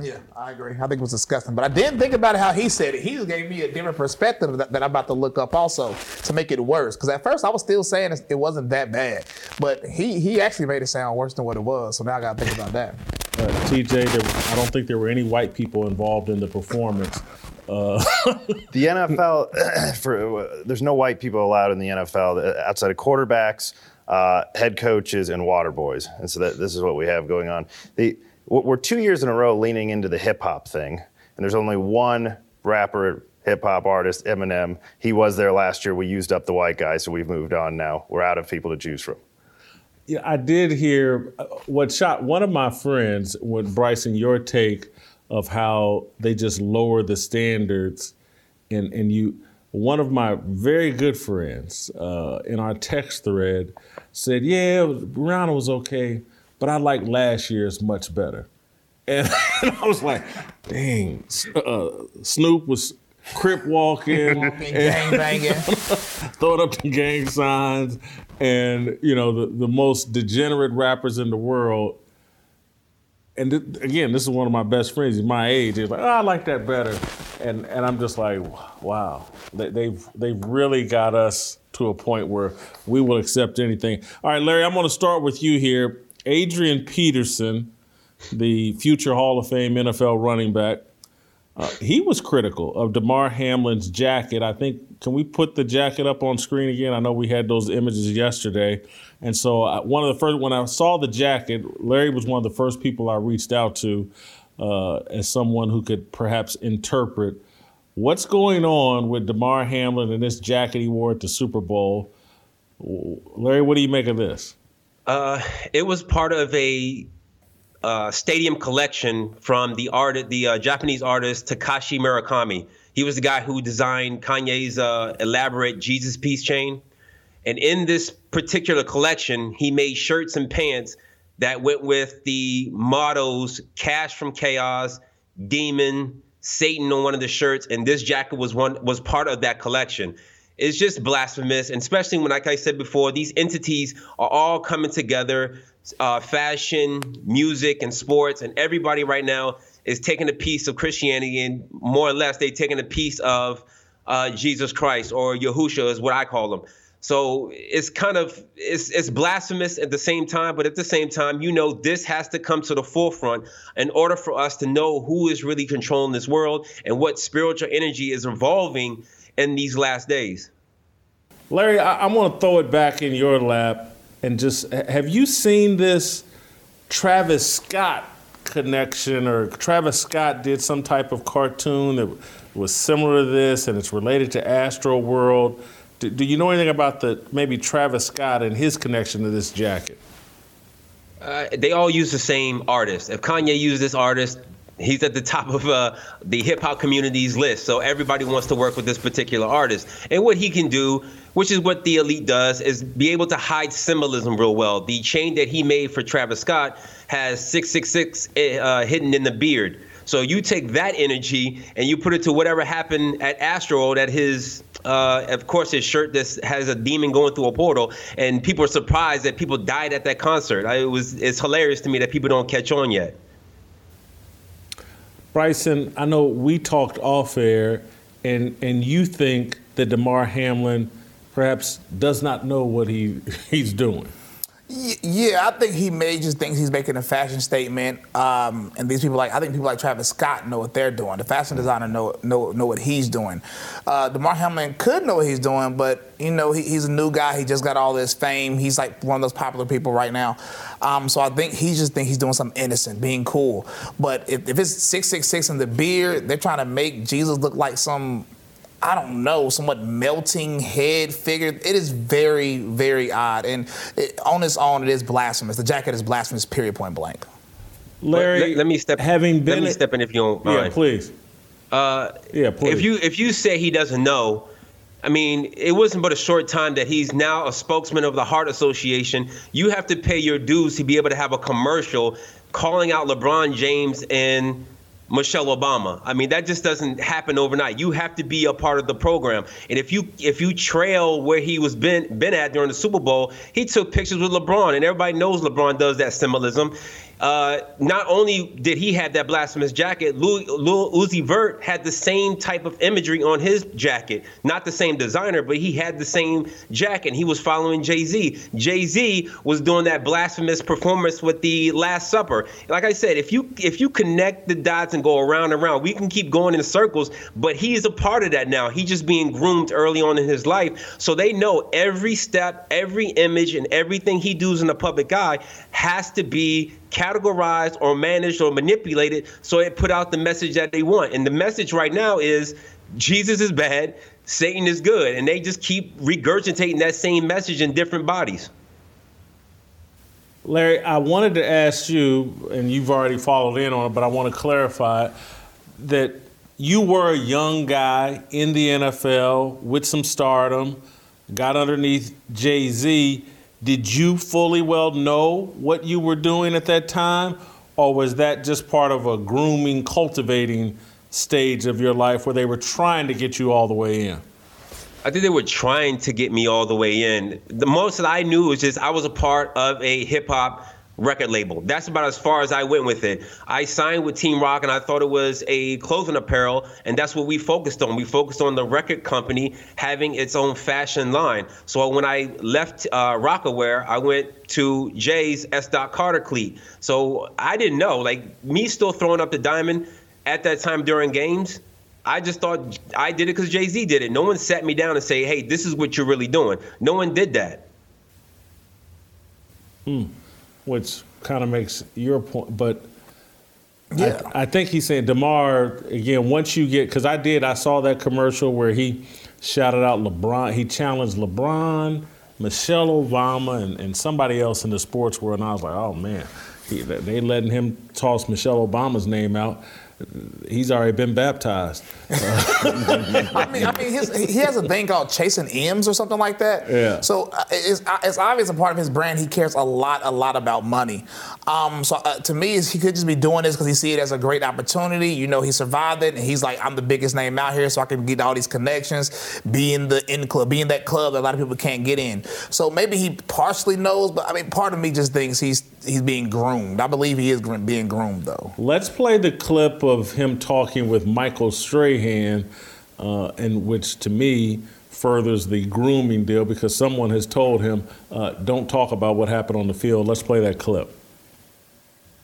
Yeah, I agree. I think it was disgusting. But I didn't think about how he said it. He gave me a different perspective that, that I'm about to look up also to make it worse. Because at first I was still saying it- it wasn't that bad. But he he actually made it sound worse than what it was. So now I got to think about that. Uh, TJ, there, I don't think there were any white people involved in the performance. Uh, the NFL, for uh, there's no white people allowed in the NFL uh, outside of quarterbacks, uh, head coaches, and water boys. And so that, this is what we have going on. The, we're two years in a row leaning into the hip hop thing, and there's only one rapper, hip hop artist, Eminem. He was there last year. We used up the white guy, so we've moved on now. We're out of people to choose from. Yeah, I did hear uh, what shot one of my friends with Bryson your take of how they just lower the standards, and and you one of my very good friends uh, in our text thread said, "Yeah, Rihanna was okay, but I like last year's much better," and, I was like, "Dang, uh, Snoop was." Crip walking, Walking, gang banging. throwing up the gang signs, and you know the, the most degenerate rappers in the world. And th- again, this is one of my best friends. He's my age. He's like, oh, I like that better, and and I'm just like, wow, they, they've they've really got us to a point where we will accept anything. All right, Larry, I'm going to start with you here. Adrian Peterson, the future Hall of Fame NFL running back. Uh, he was critical of Damar Hamlin's jacket. I think, can we put the jacket up on screen again? I know we had those images yesterday. And so, uh, one of the first, when I saw the jacket, Larry was one of the first people I reached out to uh, as someone who could perhaps interpret what's going on with Damar Hamlin and this jacket he wore at the Super Bowl. Larry, what do you make of this? Uh, it was part of a uh, stadium collection from the art, the uh, Japanese artist Takashi Murakami. He was the guy who designed Kanye's uh, elaborate Jesus piece chain. And in this particular collection, he made shirts and pants that went with the mottos "Cash from Chaos," "Demon," "Satan" on one of the shirts, and this jacket was one was part of that collection. It's just blasphemous, and especially when, like I said before, these entities are all coming together. Uh, fashion, music, and sports, and everybody right now is taking a piece of Christianity, and more or less they're taking a piece of uh, Jesus Christ or Yahusha is what I call them. So it's kind of it's it's blasphemous at the same time, but at the same time, you know, this has to come to the forefront in order for us to know who is really controlling this world and what spiritual energy is evolving in these last days. Larry, I, I'm going to throw it back in your lap and just have you seen this Travis Scott connection or Travis Scott did some type of cartoon that was similar to this and it's related to Astro World? Do, do you know anything about the maybe Travis Scott and his connection to this jacket? Uh, they all use the same artist. If Kanye used this artist, he's at the top of uh, the hip hop community's list. So everybody wants to work with this particular artist. And what he can do, which is what the elite does, is be able to hide symbolism real well. The chain that he made for Travis Scott has 666 uh, hidden in the beard. So you take that energy and you put it to whatever happened at Astro at his, uh, of course, his shirt that has a demon going through a portal, and people are surprised that people died at that concert. I, it was it's hilarious to me that people don't catch on yet. Bryson, I know we talked off air, and and you think that Damar Hamlin perhaps does not know what he he's doing. Yeah, I think he may just thinks he's making a fashion statement. Um, and these people like I think people like Travis Scott know what they're doing. The fashion designer know know know what he's doing. Uh, Damar Hamlin could know what he's doing, but you know he, he's a new guy. He just got all this fame. He's like one of those popular people right now. Um, so I think he just think he's doing something innocent, being cool. But if, if it's six six six in the beard, they're trying to make Jesus look like some I don't know, somewhat melting head figure. It is very, very odd. And it, on its own, it is blasphemous. The jacket is blasphemous, period, point blank. Larry, let, let me step. having been let me a- step in if you don't mind. Yeah, please. Uh, yeah, please. If you if you say he doesn't know, I mean, it wasn't but a short time that he's now a spokesman of the Heart Association. You have to pay your dues to be able to have a commercial calling out LeBron James and Michelle Obama. I mean, that just doesn't happen overnight. You have to be a part of the program. And if you if you trail where he was been been at during the Super Bowl, he took pictures with LeBron, and everybody knows LeBron does that symbolism. Uh, not only did he have that blasphemous jacket, Lil, Lil Uzi Vert had the same type of imagery on his jacket. Not the same designer, but he had the same jacket. He was following Jay Z. Jay Z was doing that blasphemous performance with the Last Supper. Like I said, if you if you connect the dots and go around and around, we can keep going in circles. But he is a part of that now. He's just being groomed early on in his life, so they know every step, every image, and everything he does in the public eye has to be categorized or managed or manipulated so it put out the message that they want. And the message right now is Jesus is bad, Satan is good, and they just keep regurgitating that same message in different bodies. Larry, I wanted to ask you, and you've already followed in on it, but I want to clarify that you were a young guy in the NFL with some stardom, got underneath Jay Z. Did you fully well know what you were doing at that time, or was that just part of a grooming, cultivating stage of your life where they were trying to get you all the way in? I think they were trying to get me all the way in. The most that I knew was just I was a part of a hip hop record label. That's about as far as I went with it. I signed with Team Rock and I thought it was a clothing apparel, and that's what we focused on. We focused on the record company having its own fashion line. So when I left uh, Rocawear, I went to Jay's S. Carter cleat. So I didn't know, like me still throwing up the diamond at that time during games. I just thought I did it because Jay Z did it. No one sat me down and say, "Hey, this is what you're really doing." No one did that. Hmm. Which kind of makes your point, but Yeah. I, I think he's saying Damar again. Once you get, because I did, I saw that commercial where he shouted out LeBron. He challenged LeBron, Michelle Obama, and, and somebody else in the sports world, and I was like, oh man, he, they letting him toss Michelle Obama's name out. He's already been baptized. I mean, I mean, his, he has a thing called chasing M's or something like that. Yeah. So uh, it's, uh, it's obvious a part of his brand. He cares a lot, a lot about money. Um, so uh, to me, he could just be doing this because he see it as a great opportunity. You know, he survived it, and he's like, I'm the biggest name out here, so I can get all these connections, be in the in club, be in that club that a lot of people can't get in. So maybe he partially knows, but I mean, part of me just thinks he's he's being groomed. I believe he is being groomed, though. Let's play the clip of him talking with Michael Strahan, uh, and which to me furthers the grooming deal because someone has told him, uh, "Don't talk about what happened on the field." Let's play that clip.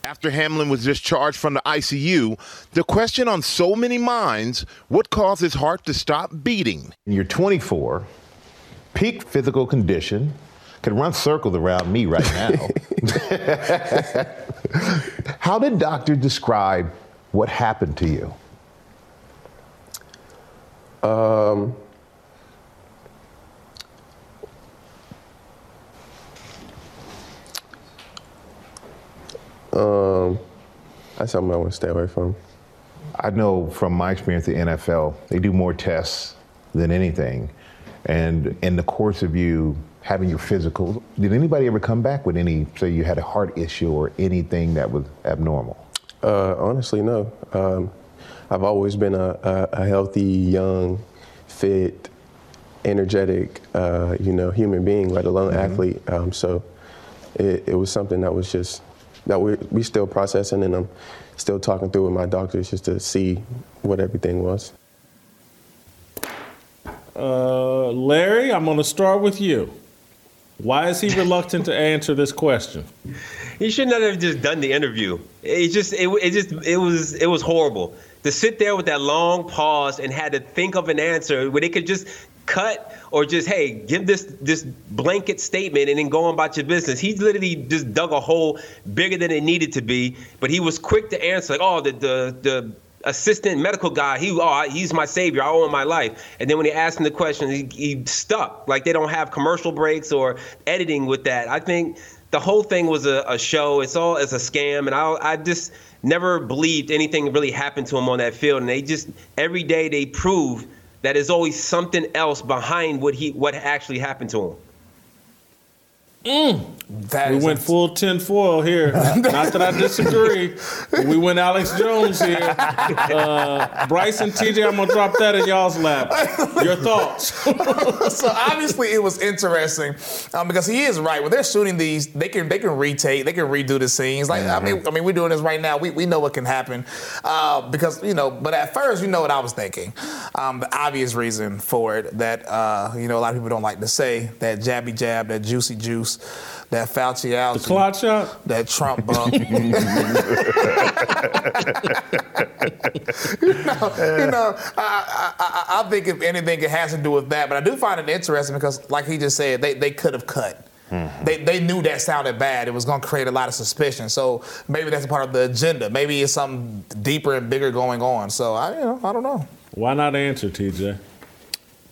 After Hamlin was discharged from the ICU, the question on so many minds what caused his heart to stop beating? You're 24, peak physical condition, could run circles around me right now. How did doctor describe what happened to you? Um, um, that's something I want to stay away from. I know from my experience at the NFL, they do more tests than anything. And in the course of you having your physical, did anybody ever come back with any, say you had a heart issue or anything that was abnormal? Uh, honestly, no. Um, I've always been a, a, a healthy, young, fit, energetic, uh, you know, human being, let alone athlete. Um, so it, it was something that was just that we we still processing, and I'm still talking through with my doctors just to see what everything was. Uh, Larry, I'm going to start with you. Why is he reluctant to answer this question? He should not have just done the interview. It just it, it just it was it was horrible to sit there with that long pause and had to think of an answer where they could just cut or just hey give this this blanket statement and then go on about your business he literally just dug a hole bigger than it needed to be but he was quick to answer like oh the the the assistant medical guy he oh he's my savior i owe him my life. And then when he asked him the question he, he stuck like they don't have commercial breaks or editing with that. I think the whole thing was a, a show it's all it's a scam and i i just never believed anything really happened to him on that field. And they just every day they prove that there's always something else behind what he what actually happened to him. Mm. we went full tinfoil here. Not that I disagree, but we went Alex Jones here. Uh, and TJ, I'm gonna drop that in y'all's lap. Your thoughts? so obviously it was interesting um, because he is right. When they're shooting these, they can they can retake, they can redo the scenes. Like mm-hmm. I mean, I mean, we're doing this right now. We, we know what can happen uh, because you know. But at first, you know what I was thinking. Um, the obvious reason for it that uh, you know a lot of people don't like to say that jabby jab, that juicy juice that Fauci out, the clot shot, that Trump bump. you know, you know I, I, I, think if anything, it has to do with that. But I do find it interesting because, like he just said, they, they could have cut. Mm-hmm. They, they knew that sounded bad. It was going to create a lot of suspicion. So maybe that's a part of the agenda. Maybe it's something deeper and bigger going on. So I, you know, I don't know. Why not answer, TJ?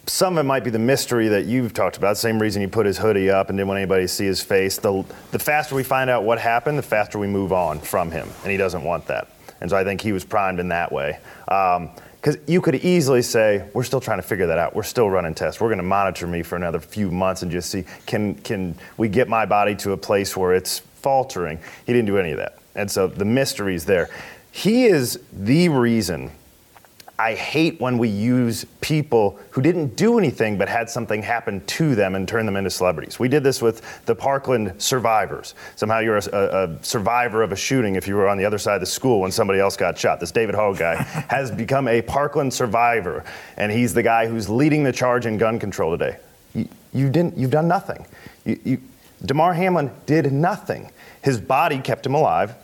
Some of it might be the mystery that you've talked about. Same reason you put his hoodie up and didn't want anybody to see his face. The, the faster we find out what happened, the faster we move on from him. And he doesn't want that. And so I think he was primed in that way. Because um, you could easily say, we're still trying to figure that out. We're still running tests. We're going to monitor me for another few months and just see can, can we get my body to a place where it's faltering? He didn't do any of that. And so the mystery's there. He is the reason I hate when we use people who didn't do anything but had something happen to them and turn them into celebrities. We did this with the Parkland survivors. Somehow you're a, a, survivor of a shooting if you were on the other side of the school when somebody else got shot. This David Hogg guy has become a Parkland survivor, and he's the guy who's leading the charge in gun control today. You, you didn't. You've done nothing. You, you, Damar Hamlin did nothing. His body kept him alive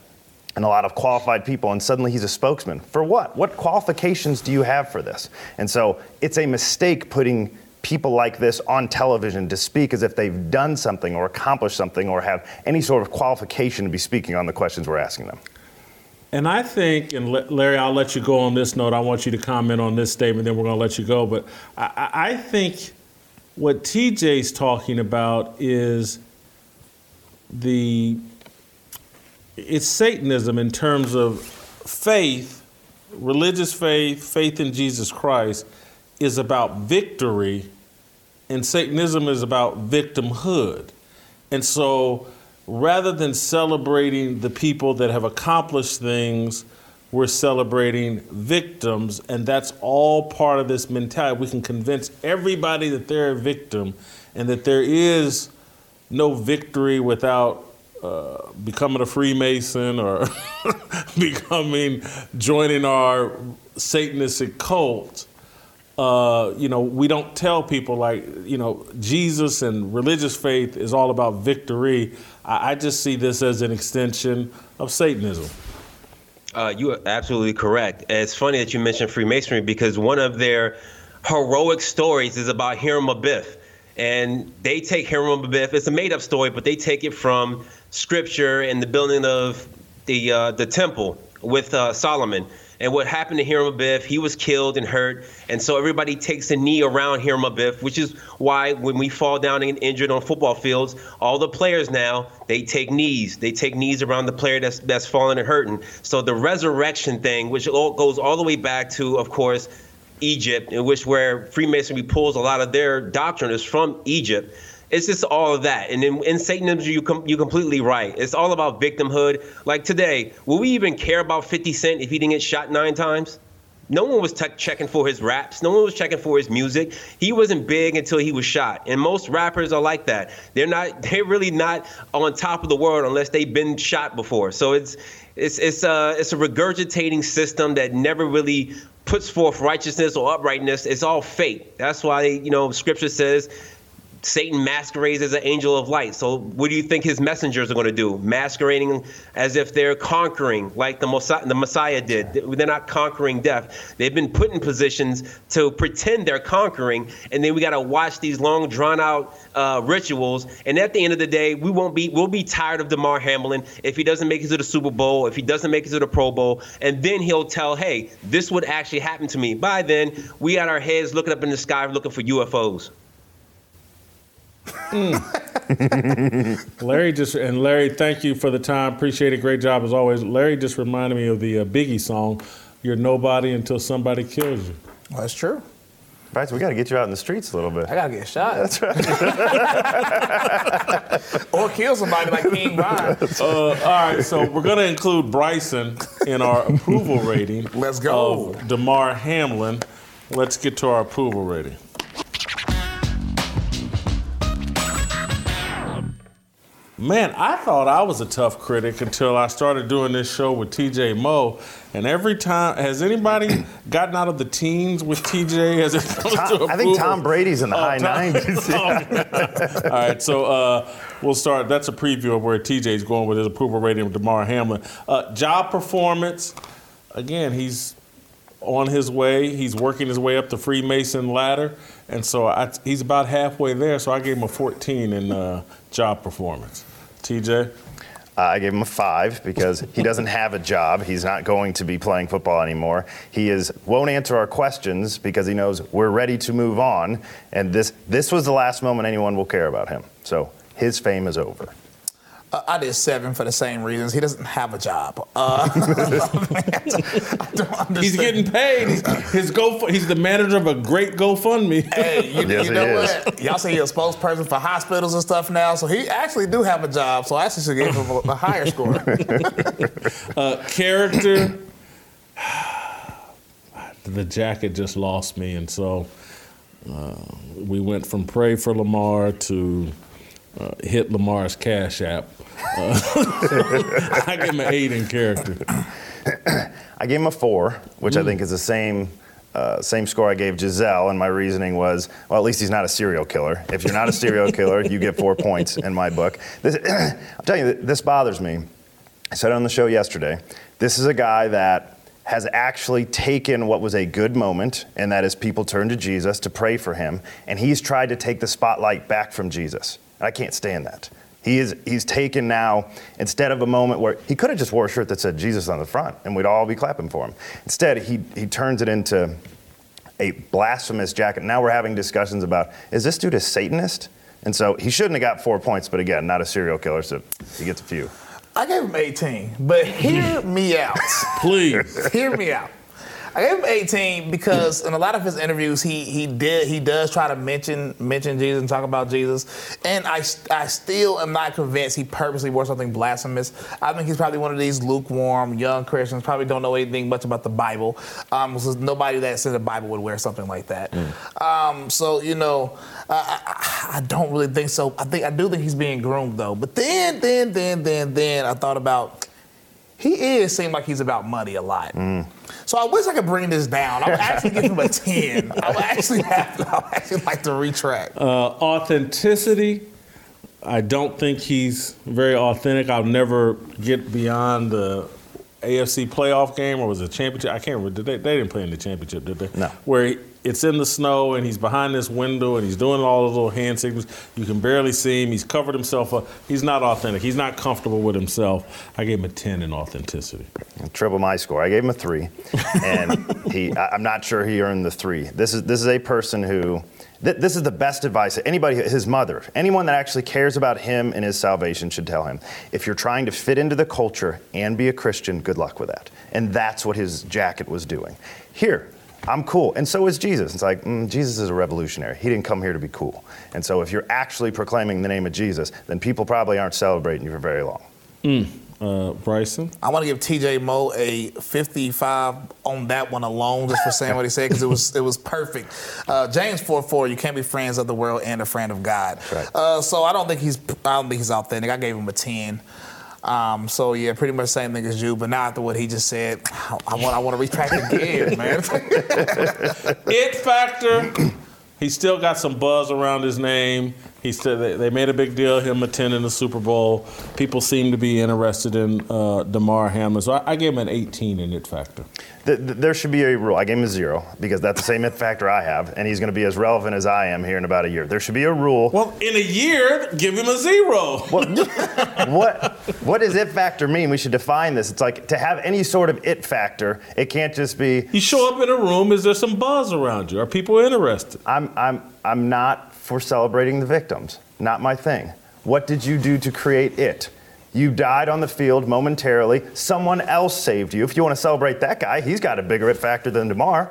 and a lot of qualified people, and suddenly he's a spokesman. For what? What qualifications do you have for this? And so it's a mistake putting people like this on television to speak as if they've done something or accomplished something or have any sort of qualification to be speaking on the questions we're asking them. And I think, and Larry, I'll let you go on this note. I want you to comment on this statement, then we're going to let you go. But I, I think what TJ's talking about is the it's Satanism in terms of faith, religious faith, faith in Jesus Christ is about victory, and Satanism is about victimhood. And so rather than celebrating the people that have accomplished things, we're celebrating victims, and that's all part of this mentality. We can convince everybody that they're a victim and that there is no victory without uh, becoming a Freemason or becoming joining our Satanistic cult. Uh, you know, we don't tell people like, you know, Jesus and religious faith is all about victory. I, I just see this as an extension of Satanism. Uh, you are absolutely correct. It's funny that you mentioned Freemasonry because one of their heroic stories is about Hiram Abiff. And they take Hiram Abiff, it's a made up story, but they take it from scripture and the building of the uh, the temple with uh, Solomon. And what happened to Hiram Abiff, he was killed and hurt. And so everybody takes a knee around Hiram Abiff, which is why when we fall down and injured on football fields, all the players now, they take knees. They take knees around the player that's, that's fallen and hurting. So the resurrection thing, which all, goes all the way back to, of course, Egypt, in which where Freemasonry pulls a lot of their doctrine is from Egypt. It's just all of that. And in, in Satanism, you com- you're completely right. It's all about victimhood. Like today, will we even care about 50 Cent if he didn't get shot nine times? No one was t- checking for his raps. No one was checking for his music. He wasn't big until he was shot. And most rappers are like that. They're not. They're really not on top of the world unless they've been shot before. So it's it's it's a it's a regurgitating system that never really puts forth righteousness or uprightness. It's all fake. That's why you know Scripture says Satan masquerades as an angel of light. So, what do you think his messengers are going to do? Masquerading as if they're conquering, like the Messiah, the Messiah did. They're not conquering death. They've been put in positions to pretend they're conquering, and then we got to watch these long, drawn-out uh, rituals. And at the end of the day, we won't be we'll be tired of Damar Hamlin if he doesn't make it to the Super Bowl, if he doesn't make it to the Pro Bowl, and then he'll tell, "Hey, this would actually happen to me." By then, we got our heads looking up in the sky, looking for UFOs. Larry just and Larry, thank you for the time. Appreciate it. Great job as always. Larry just reminded me of the uh, Biggie song, "You're nobody until somebody kills you." Well, that's true. Right, so we got to get you out in the streets a little bit. I gotta get shot. That's right. or kill somebody like King Von. Uh, all right, so we're going to include Bryson in our approval rating. Let's go. Of Damar Hamlin. Let's get to our approval rating. Man, I thought I was a tough critic until I started doing this show with TJ Moe. And every time, has anybody gotten out of the teens with TJ as it comes Tom- to I think? Tom Brady's in the Oh, high Tom- 90s. All right, so uh, we'll start. That's a preview of where TJ's going with his approval rating with Damar Hamlin. Uh, job performance, again, he's on his way. He's working his way up the Freemason ladder, and so I, he's about halfway there. So I gave him a 14 in uh, job performance. TJ. Uh, I gave him a five because he doesn't have a job. He's not going to be playing football anymore. He is won't answer our questions because he knows we're ready to move on. And this this was the last moment anyone will care about him. So his fame is over. Uh, I did seven for the same reasons. He doesn't have a job. Uh, He's getting paid. He's, his go. He's the manager of a great GoFundMe. Hey, you, you know what? Y'all say he's a spokesperson for hospitals and stuff now, so he actually do have a job. So I actually should give him a, a higher score. Uh, character. the jacket just lost me, and so uh, we went from pray for Lamar to uh, hit Lamar's cash app. Uh, I give him an eight in character. I gave him a four, which Mm. I think is the same. Uh, same score I gave Giselle, and my reasoning was, well, at least he's not a serial killer. If you're not a serial killer, you get four points in my book. This, I'm telling you, this bothers me. I said it on the show yesterday. This is a guy that has actually taken what was a good moment, and that is people turn to Jesus to pray for him, and he's tried to take the spotlight back from Jesus. I can't stand that. He is, he's taken now, instead of a moment where he could have just wore a shirt that said Jesus on the front and we'd all be clapping for him. Instead, he, he turns it into a blasphemous jacket. Now we're having discussions about is this dude a Satanist? And so he shouldn't have got four points, but again, not a serial killer, so he gets a few. I gave him 18, but hear me out. Please. hear me out. I gave him 18 because in a lot of his interviews, he he did he does try to mention mention Jesus and talk about Jesus, and I I still am not convinced he purposely wore something blasphemous. I think he's probably one of these lukewarm young Christians, probably don't know anything much about the Bible. Um, so nobody that's in the Bible would wear something like that. Um, so you know, I, I, I don't really think so. I think I do think he's being groomed though. But then then then then then I thought about he is seem like he's about money a lot. So I wish I could bring this down. I would actually give him a 10. I would actually have I would actually like to retract. Uh, authenticity. I don't think he's very authentic. I'll never get beyond the AFC playoff game or was it championship? I can't remember. Did they, they didn't play in the championship, did they? No. Where he- it's in the snow and he's behind this window and he's doing all those little hand signals. You can barely see him. He's covered himself up. He's not authentic. He's not comfortable with himself. I gave him a 10 in authenticity. Triple my score. I gave him a three, and he. I- I'm not sure he earned the three. This is this is a person who. th- This is the best advice that anybody, his mother, anyone that actually cares about him and his salvation should tell him. If you're trying to fit into the culture and be a Christian, good luck with that. And that's what his jacket was doing. Here, I'm cool, and so is Jesus. It's like mm, Jesus is a revolutionary. He didn't come here to be cool. And so, if you're actually proclaiming the name of Jesus, then people probably aren't celebrating you for very long. Mm. Uh, Bryson? I want to give TJ Moe a 55 on that one alone, just for saying what he said, because it was it was perfect. Uh, James 4:4, you can't be friends of the world and a friend of God. Uh, so I don't think he's I don't think he's authentic. I gave him a 10. Um, so yeah, pretty much same thing as you, but not after what he just said. I want I want to retract again, man. It factor. He still got some buzz around his name. He still, they, they made a big deal him attending the Super Bowl. People seem to be interested in uh, Damar Hamlin. So I, I gave him an 18 in it factor. Th- th- there should be a rule. I gave him a zero because that's the same it factor I have, and he's going to be as relevant as I am here in about a year. There should be a rule. Well, in a year, give him a zero. what what does it factor mean? We should define this. It's like to have any sort of it factor, it can't just be. You show up in a room. Is there some buzz around you? Are people interested? I'm I'm I'm not for celebrating the victims. Not my thing. What did you do to create it? You died on the field momentarily. Someone else saved you. If you want to celebrate that guy, he's got a bigger it factor than Damar.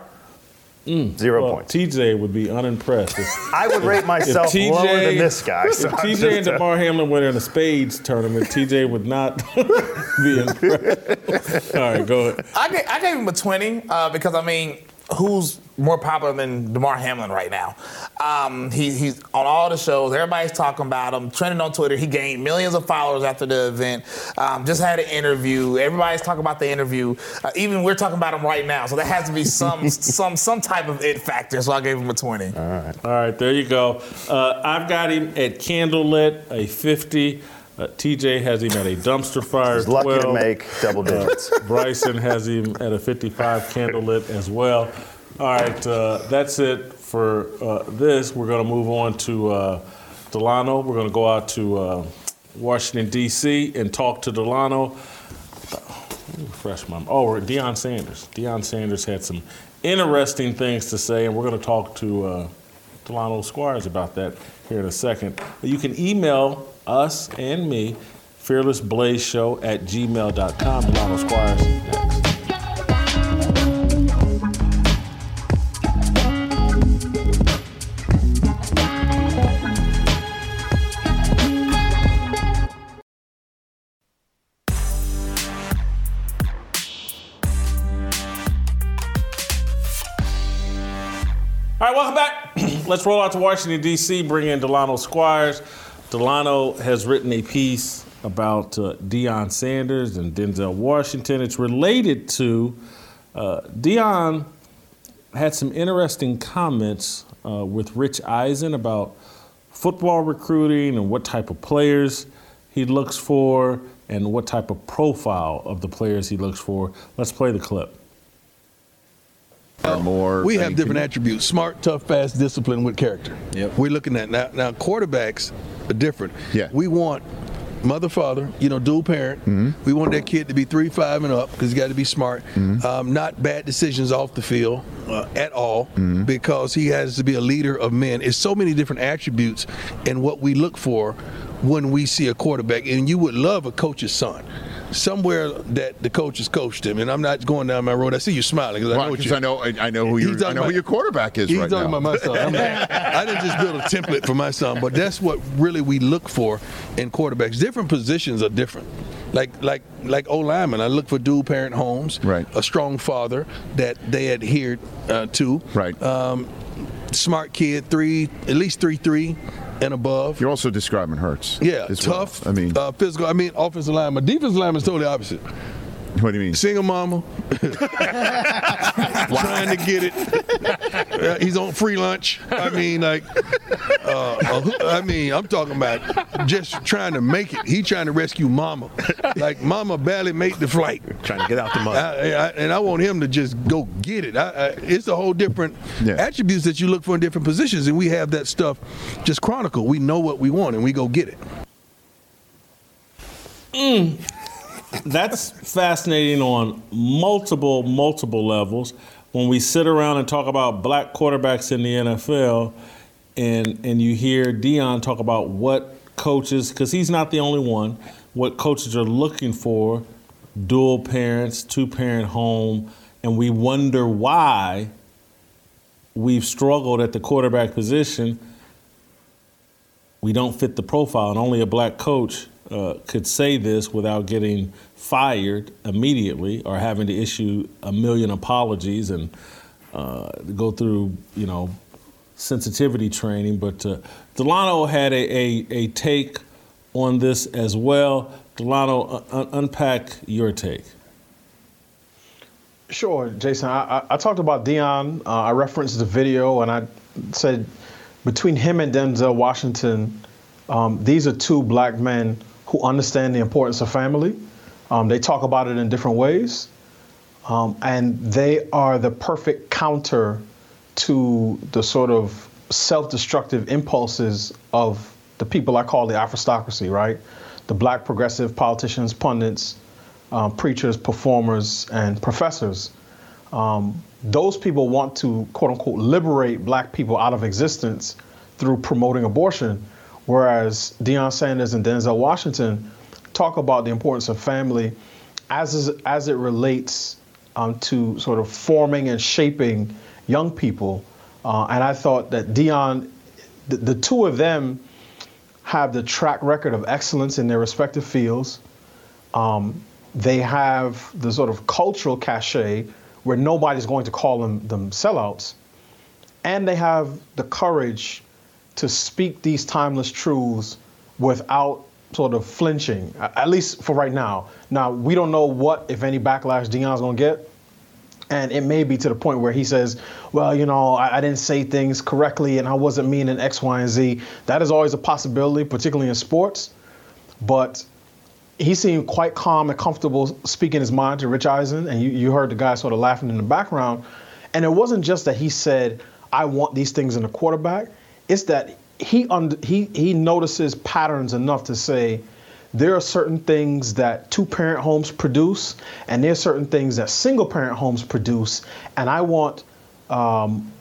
Zero Well, points. TJ would be unimpressed. If, I would rate myself if lower than this guy. If so I'm TJ just, and uh, Damar Hamlin were in a spades tournament, TJ would not be impressed. All right, go ahead. I gave, I gave him a 20 uh, because, I mean, who's more popular than Damar Hamlin right now? Um, he, he's on all the shows. Everybody's talking about him. Trending on Twitter. He gained millions of followers after the event. Um, just had an interview. Everybody's talking about the interview. Uh, even we're talking about him right now. So there has to be some some some type of it factor. So I gave him a 20. All right. All right, there you go. Uh, I've got him at candlelit, a 50. Uh, TJ has him at a dumpster fire. He's lucky to make double digits. Uh, Bryson has him at a 55 candlelit as well. All right, uh, that's it for uh, this. We're going to move on to uh, Delano. We're going to go out to uh, Washington, D.C. and talk to Delano. Uh, refresh my. Oh, Deion Sanders. Deion Sanders had some interesting things to say, and we're going to talk to uh, Delano Squires about that here in a second. You can email us and me, fearlessblazeshow at gmail.com. Delano Squires next. All right, welcome back. Let's roll out to Washington, D.C., bring in Delano Squires. Delano has written a piece about uh, Deion Sanders and Denzel Washington. It's related to uh, Deion had some interesting comments uh, with Rich Eisen about football recruiting and what type of players he looks for and what type of profile of the players he looks for. Let's play the clip. More. We have different attributes: smart, tough, fast, discipline with character. Yep. We're looking at now. Now quarterbacks are different. Yeah. We want mother, father, you know, dual parent. Mm-hmm. We want that kid to be three, five, and up because he's got to be smart. Um, not bad decisions off the field uh, at all because he has to be a leader of men. It's so many different attributes and what we look for when we see a quarterback. And you would love a coach's son. Somewhere that the coaches coached him, and I'm not going down my road. I see you smiling because I know what 'cause you. I know- I- I know who your- I know who your quarterback is He's right talking now. about my son. I didn't just build a template for my son, but that's what really we look for in quarterbacks. Different positions are different. Like like like O lineman, I look for dual parent homes, right? A strong father that they adhered uh, to, right? Um, smart kid, three at least three three and above. You're also describing Hurts. Yeah, as well. tough. I mean, uh, physical. I mean, offensive lineman. Defensive lineman is totally opposite. What do you mean? Single mama. Trying to get it. Uh, he's on free lunch. I mean, like, uh, uh, I mean, I'm talking about just trying to make it. He trying to rescue mama. Like, mama barely made the flight. Trying to get out the mud. I, I, and I want him to just go get it. I, I, it's a whole different attributes that you look for in different positions, and we have that stuff just chronicled. We know what we want, and we go get it. Mm. That's fascinating on multiple, multiple levels. When we sit around and talk about black quarterbacks in the NFL, and and you hear Deion talk about what coaches, because he's not the only one, what coaches are looking for, dual parents, two parent home, and we wonder why we've struggled at the quarterback position. We don't fit the profile, and only a black coach uh, could say this without getting fired immediately or having to issue a million apologies and uh, go through, you know, sensitivity training. But uh, Delano had a, a, a take on this as well. Delano, un- unpack your take. Sure, Jason. I, I, I talked about Deion. Uh, I referenced the video, and I said between him and Denzel Washington, um, these are two black men who understand the importance of family. Um, they talk about it in different ways, um, and they are the perfect counter to the sort of self-destructive impulses of the people I call the aristocracy, right? The black progressive politicians, pundits, um, preachers, performers, and professors. Um, those people want to, quote unquote, liberate black people out of existence through promoting abortion, whereas Deion Sanders and Denzel Washington talk about the importance of family as, is, as it relates um, to sort of forming and shaping young people. Uh, and I thought that Deion, the, the two of them, have the track record of excellence in their respective fields. Um, they have the sort of cultural cachet where nobody's going to call them, them sellouts. And they have the courage to speak these timeless truths without sort of flinching, at least for right now. Now, we don't know what, if any, backlash Deion's going to get. And it may be to the point where he says, well, you know, I, I, didn't say things correctly and I wasn't meaning X, Y, and Z. That is always a possibility, particularly in sports. But he seemed quite calm and comfortable speaking his mind to Rich Eisen, and you, you heard the guy sort of laughing in the background. And it wasn't just that he said, I want these things in a quarterback. It's that he und- he he notices patterns enough to say there are certain things that two parent homes produce, and there are certain things that single parent homes produce, and I want um,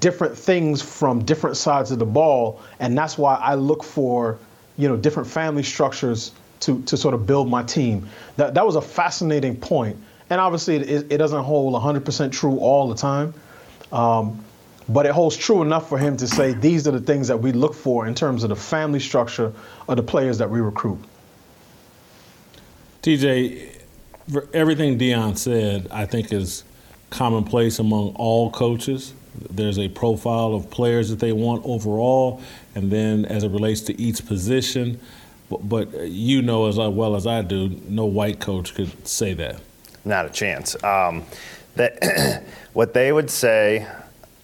different things from different sides of the ball, and that's why I look for you know different family structures to, to sort of build my team. That, that was a fascinating. And obviously, it, it doesn't hold 100% true all the time. Um, but it holds true enough for him to say these are the things that we look for in terms of the family structure of the players that we recruit. TJ, everything Deion said, I think is commonplace among all coaches. There's a profile of players that they want overall, and then as it relates to each position, but, but you know as well as I do, no white coach could say that. Not a chance. Um, that what they would say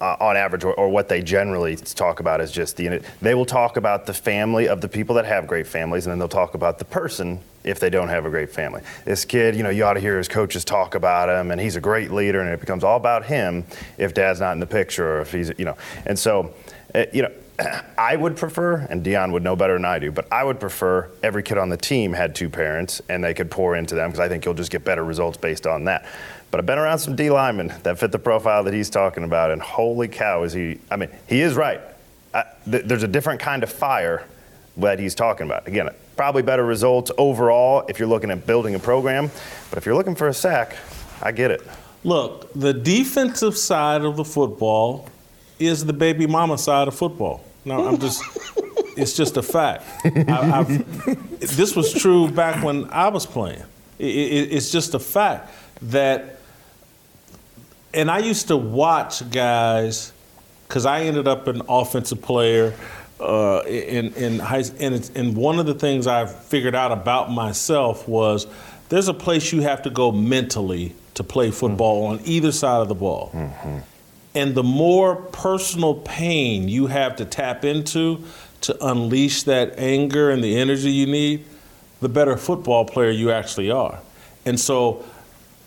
uh, on average, or, or, what they generally talk about is just the. They will talk about the family of the people that have great families, and then they'll talk about the person if they don't have a great family. This kid, you know, you ought to hear his coaches talk about him, and he's a great leader, and it becomes all about him if dad's not in the picture, or if he's, you know, and so, uh, you know I would prefer, and Deion would know better than I do, but I would prefer every kid on the team had two parents and they could pour into them because I think you'll just get better results based on that. But I've been around some D linemen that fit the profile that he's talking about, and holy cow, is he? I mean, he is right. I, th- there's a different kind of fire that he's talking about. Again, probably better results overall if you're looking at building a program, but if you're looking for a sack, I get it. Look, the defensive side of the football is the baby mama side of football. No, I'm just. it's just a fact. I, this was true back when I was playing. It, it, it's just a fact that, and I used to watch guys, because I ended up an offensive player uh, in in high, and, and one of the things I figured out about myself was there's a place you have to go mentally to play football mm-hmm. on either side of the ball. Mm-hmm. And the more personal pain you have to tap into to unleash that anger and the energy you need, the better football player you actually are. And so,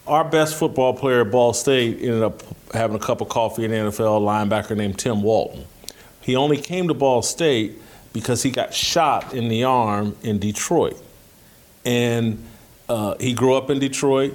our best football player at Ball State ended up having a cup of coffee in the NFL, linebacker named Tim Walton. He only came to Ball State because he got shot in the arm in Detroit. And uh, he grew up in Detroit.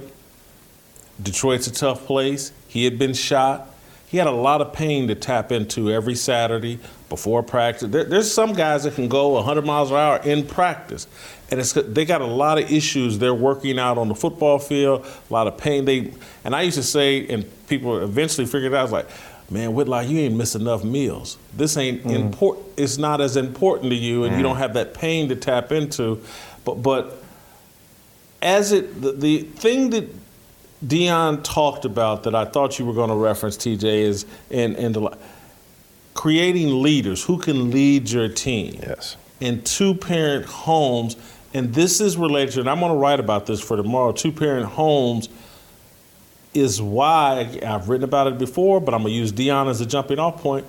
Detroit's a tough place. He had been shot he had a lot of pain to tap into every Saturday before practice. There, there's some guys that can go 100 miles an hour in practice, and it's they got a lot of issues they're working out on the football field. A lot of pain. They and I used to say, and people eventually figured out. I was like, man, Whitlock, you ain't missed enough meals. This ain't mm. important. It's not as important to you, and mm. you don't have that pain to tap into. But but as it the, the thing that Deion talked about that I thought you were going to reference, TJ, is in, in the, creating leaders who can lead your team. Yes. In two parent homes, and this is related, to, and I'm going to write about this for tomorrow. Two parent homes is why I've written about it before, but I'm gonna use Deion as a jumping off point.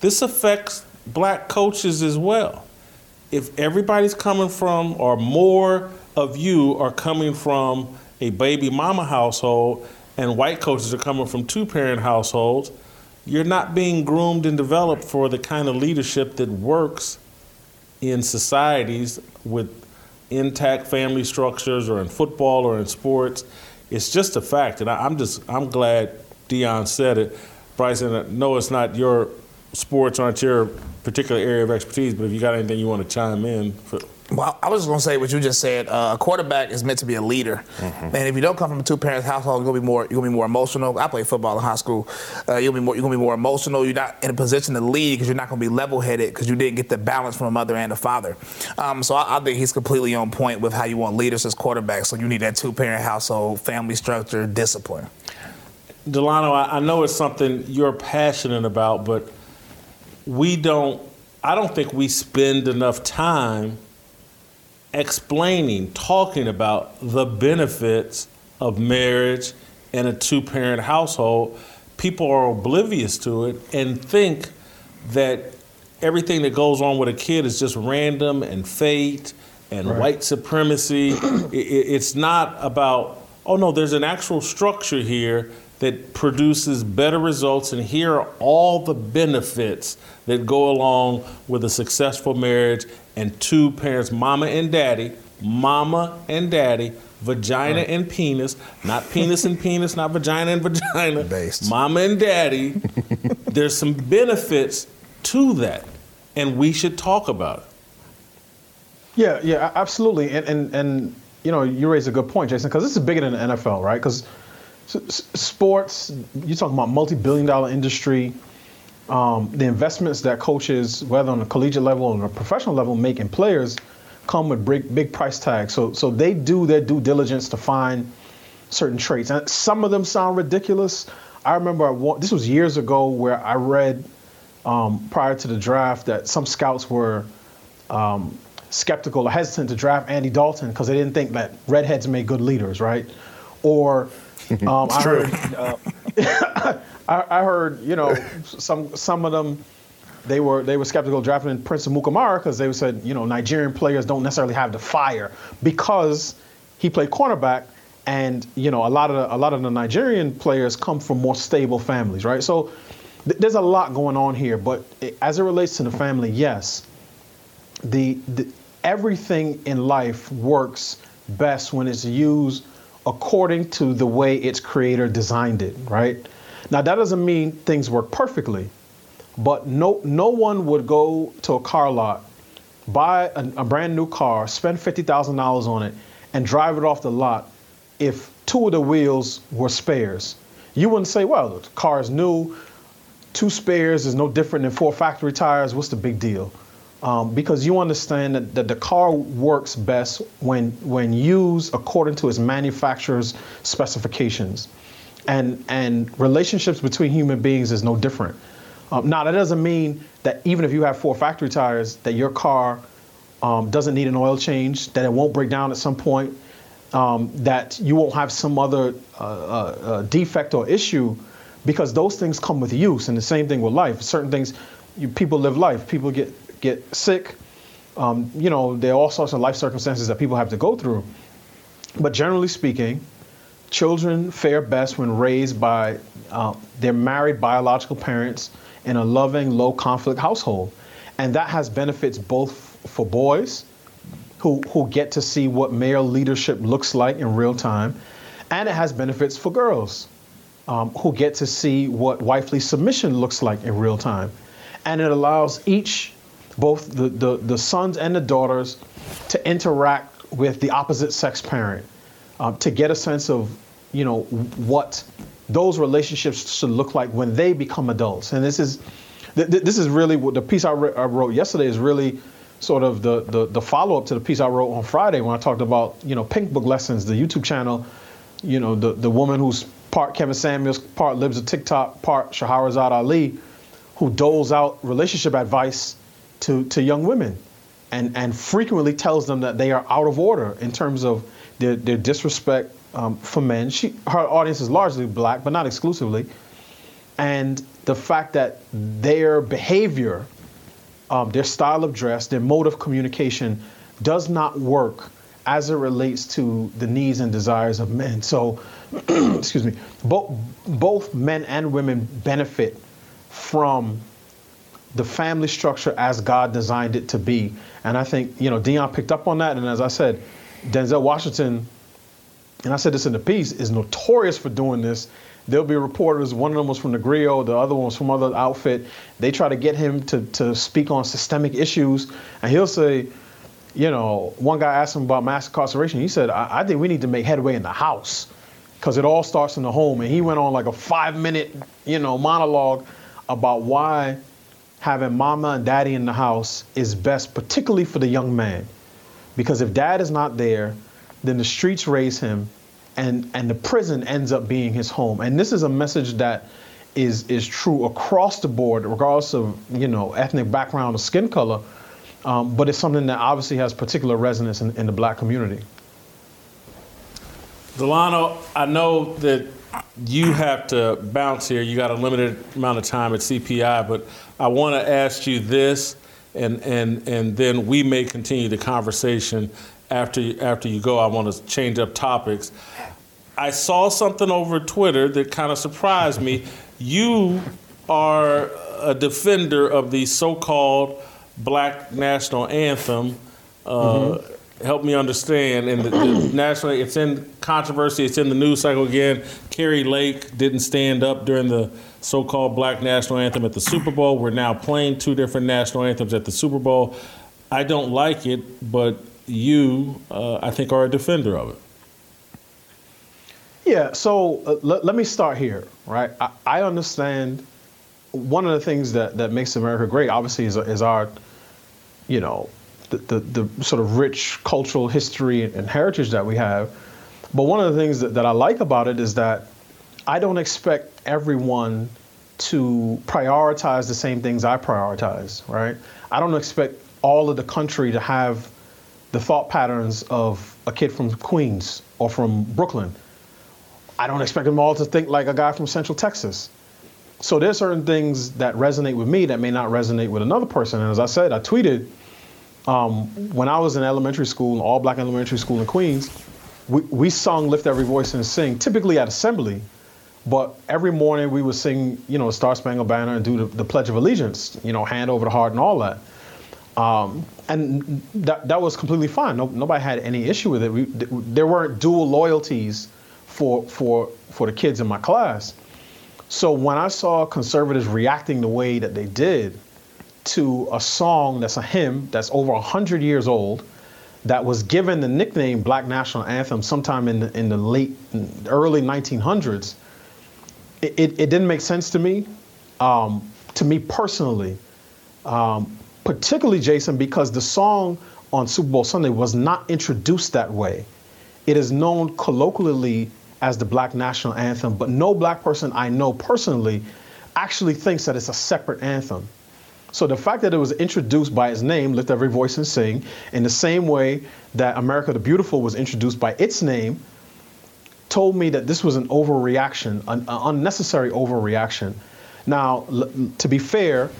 This affects black coaches as well. If everybody's coming from, or more of you are coming from a baby mama household, and white coaches are coming from two parent households, you're not being groomed and developed for the kind of leadership that works in societies with intact family structures or in football or in sports. It's just a fact. And I, am just, I'm glad Deion said it. Bryson, no, it's not your sports aren't your particular area of expertise, but if you got anything you want to chime in. For, well, I was just going to say what you just said. Uh, a quarterback is meant to be a leader, mm-hmm. and if you don't come from a two-parent household, you're gonna be more. You're gonna be more emotional. I played football in high school. Uh, you'll be more. You're gonna be more emotional. You're not in a position to lead because you're not gonna be level-headed because you didn't get the balance from a mother and a father. Um, so I, I, think he's completely on point with how you want leaders as quarterbacks. So you need that two-parent household, family structure, discipline. Delano, I, I know it's something you're passionate about, but we don't. I don't think we spend enough time explaining, talking about the benefits of marriage and a two parent household, people are oblivious to it and think that everything that goes on with a kid is just random and fate and right. white supremacy. it, it's not about, oh no, there's an actual structure here that produces better results, and here are all the benefits that go along with a successful marriage and two parents, mama and daddy, mama and daddy, vagina right. and penis, not penis and penis, not vagina and vagina, Based. mama and daddy. There's some benefits to that, and we should talk about it. Yeah, yeah, absolutely. And and and you know, you raise a good point, Jason, because this is bigger than the NFL, right? Because sports, you're talking about multi-billion-dollar industry. Um, the investments that coaches, whether on a collegiate level or on a professional level, make in players, come with big, big price tags. So, so they do their due diligence to find certain traits, and some of them sound ridiculous. I remember I, this was years ago where I read um, prior to the draft that some scouts were um, skeptical or hesitant to draft Andy Dalton because they didn't think that redheads made good leaders, right? Or um, I true. Heard, uh, I, I, heard, you know, some some of them they were they were skeptical drafting Prince Amukamara because they said, you know, Nigerian players don't necessarily have the fire because he played cornerback, and you know, a lot of the, a lot of the Nigerian players come from more stable families, right? So th- there's a lot going on here, but it, as it relates to the family, yes, the, the everything in life works best when it's used according to the way its creator designed it, right? Now that doesn't mean things work perfectly, but no no one would go to a car lot, buy a, a brand new car, spend fifty thousand dollars on it, and drive it off the lot if two of the wheels were spares. You wouldn't say, well, the car is new, two spares is no different than four factory tires. What's the big deal? um, because you understand that, that, the car works best when when used according to its manufacturer's specifications, and and relationships between human beings is no different. Um, now that doesn't mean that even if you have four factory tires, that your car um, doesn't need an oil change, that it won't break down at some point, um, that you won't have some other uh, uh, uh, defect or issue, because those things come with use, and the same thing with life. Certain things, you, people live life. People get get sick. Um, you know, there are all sorts of life circumstances that people have to go through. But generally speaking, children fare best when raised by uh, their married biological parents in a loving, low conflict household. And that has benefits both for boys who, who get to see what male leadership looks like in real time, and it has benefits for girls um, who get to see what wifely submission looks like in real time. And it allows each both the, the, the sons and the daughters to interact with the opposite sex parent um, to get a sense of, you know, what those relationships should look like when they become adults. And this is, th- th- this is really what the piece I, re- I, wrote yesterday is really sort of the, the, the follow up to the piece I wrote on Friday when I talked about, you know, Pink Book Lessons, the YouTube channel, you know, the, the woman who's part Kevin Samuels, part Libs of TikTok, part Shahrazad Ali, who doles out relationship advice to, to young women and, and frequently tells them that they are out of order in terms of their, their disrespect um, for men. She, her audience is largely black, but not exclusively. And the fact that their behavior, um, their style of dress, their mode of communication does not work as it relates to the needs and desires of men. So, excuse me, both both men and women benefit from the family structure as God designed it to be. And I think, you know, Deion picked up on that. And as I said, Denzel Washington, and I said this in the piece, is notorious for doing this. There'll be reporters, one of them was from the Grio, the other one was from other outfit. They try to get him to, to speak on systemic issues. And he'll say, you know, one guy asked him about mass incarceration. He said, I, I think we need to make headway in the house because it all starts in the home. And he went on like a five minute, you know, monologue about why having mama and daddy in the house is best, particularly for the young man. Because if dad is not there, then the streets raise him and, and the prison ends up being his home. And this is a message that is, is true across the board, regardless of, you know, ethnic background or skin color. Um, but it's something that obviously has particular resonance in, in the black community. Delano, I know that you have to bounce here. You got a limited amount of time at CPI, but I want to ask you this, and and and then we may continue the conversation after you, after you go. I want to change up topics. I saw something over Twitter that kind of surprised me. You are a defender of the so-called Black National Anthem. Uh, mm-hmm help me understand. And the, the national, it's in controversy. It's in the news cycle again. Kari Lake didn't stand up during the so-called Black National Anthem at the Super Bowl. We're now playing two different national anthems at the Super Bowl. I don't like it, but you, uh, I think, are a defender of it. Yeah. So uh, let, let me start here. Right. I, I understand. One of the things that that makes America great, obviously, is, is our, you know, the, the, the, sort of rich cultural history and heritage that we have. But one of the things that, that I like about it is that I don't expect everyone to prioritize the same things I prioritize, right? I don't expect all of the country to have the thought patterns of a kid from Queens or from Brooklyn. I don't expect them all to think like a guy from Central Texas. So there's certain things that resonate with me that may not resonate with another person. And as I said, I tweeted um, when I was in elementary school, all black elementary school in Queens, we, we sung Lift Every Voice and Sing, typically at assembly. But every morning we would sing, you know, Star Spangled Banner and do the, the, Pledge of Allegiance, you know, hand over the heart and all that. Um, and that, that was completely fine. No, nobody had any issue with it. We, there weren't dual loyalties for, for, for the kids in my class. So when I saw conservatives reacting the way that they did, to a song that's a hymn that's over 100 years old that was given the nickname Black National Anthem sometime in the, in the late, early 1900s, it, it, it didn't make sense to me, um, to me personally, um, particularly Jason, because the song on Super Bowl Sunday was not introduced that way. It is known colloquially as the Black National Anthem, but no black person I know personally actually thinks that it's a separate anthem. So the fact that it was introduced by its name, Lift Every Voice and Sing, in the same way that America the Beautiful was introduced by its name, told me that this was an overreaction, an, unnecessary overreaction. Now, to be fair,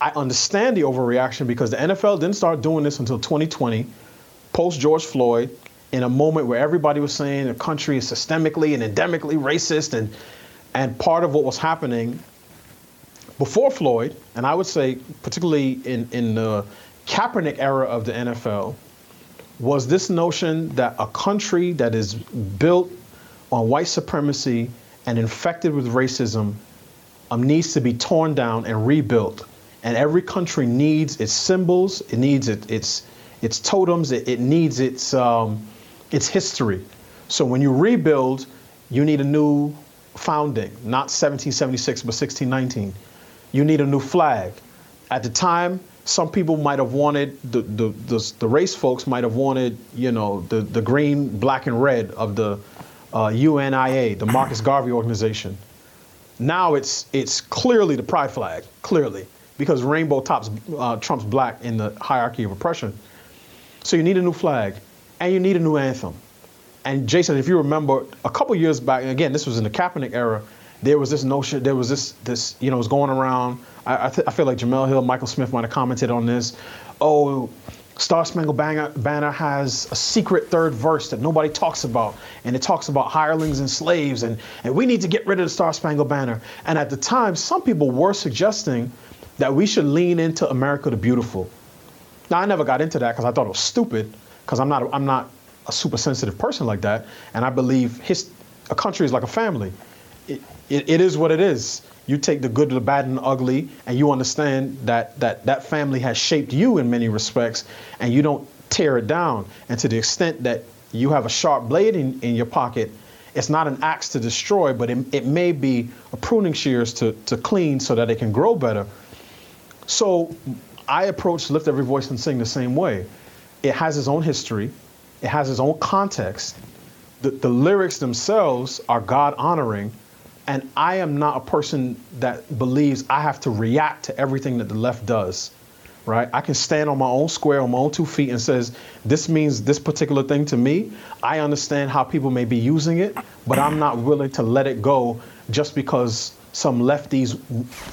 I understand the overreaction because the NFL didn't start doing this until 2020, post George Floyd, in a moment where everybody was saying the country is systemically and endemically racist, and and part of what was happening before Floyd, and I would say particularly in, in the Kaepernick era of the NFL, was this notion that a country that is built on white supremacy and infected with racism um, needs to be torn down and rebuilt. And every country needs its symbols, it needs it, its its totems, it, it needs its um, its history. So when you rebuild, you need a new founding, not 1776 but 1619 you need a new flag. At the time, some people might have wanted the, the, the, the, race folks might have wanted, you know, the, the green, black, and red of the uh, UNIA, the Marcus Garvey organization. Now it's it's clearly the pride flag, clearly, because rainbow tops uh, trumps black in the hierarchy of oppression. So you need a new flag, and you need a new anthem. and Jason, if you remember, a couple years back, again, this was in the Kaepernick era. There was this notion, there was this, this, you know, was going around. I, I, th- I feel like Jemele Hill, Michael Smith might have commented on this. Oh, Star Spangled Banner, has a secret third verse that nobody talks about, and it talks about hirelings and slaves, and, and we need to get rid of the Star Spangled Banner. And at the time, some people were suggesting that we should lean into America the Beautiful. Now, I never got into that because I thought it was stupid, because I'm not, I'm not a super sensitive person like that, and I believe his, a country is like a family. It, it, it is what it is. You take the good, the bad, and the ugly, and you understand that that that family has shaped you in many respects, and you don't tear it down. And to the extent that you have a sharp blade in, in your pocket, it's not an axe to destroy, but it, it may be a pruning shears to, to clean so that it can grow better. So I approach Lift Every Voice and Sing the same way. It has its own history, it has its own context. The, the lyrics themselves are God honoring, and I am not a person that believes I have to react to everything that the left does. Right? I can stand on my own square, on my own two feet, and says, this means this particular thing to me. I understand how people may be using it, but I'm not willing to let it go just because some lefties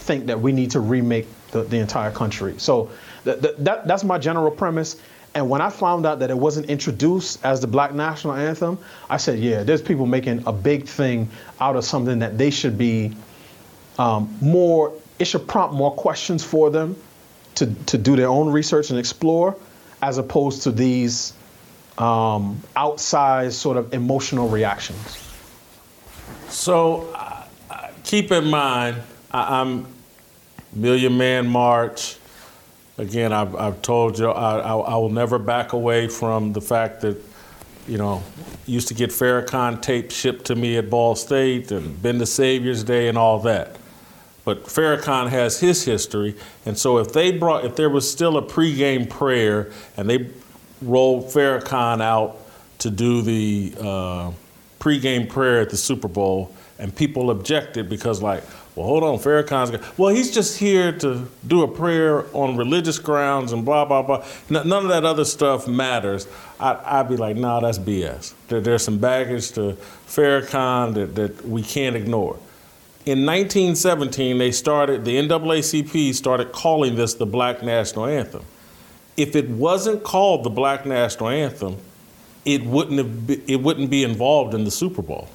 think that we need to remake the, the entire country. So th- th- that, that's my general premise. And when I found out that it wasn't introduced as the black national anthem, I said, yeah, there's people making a big thing out of something that they should be um, more, it should prompt more questions for them to, to do their own research and explore, as opposed to these um, outsized sort of emotional reactions. So uh, uh, keep in mind, I, I'm Million Man March. Again, I've, I've told you I, I, I will never back away from the fact that, you know, used to get Farrakhan tape shipped to me at Ball State and been to Savior's Day and all that. But Farrakhan has his history, and so if they brought, if there was still a pregame prayer and they rolled Farrakhan out to do the uh, pregame prayer at the Super Bowl, and people objected because, like, well, hold on, Farrakhan's got, well, he's just here to do a prayer on religious grounds and blah, blah, blah. N- none of that other stuff matters. I, would be like, nah, that's BS. There, there's some baggage to Farrakhan that, that we can't ignore. In 1917, they started, the NAACP started calling this the Black National Anthem. If it wasn't called the Black National Anthem, it wouldn't, have be, it wouldn't be involved in the Super Bowl.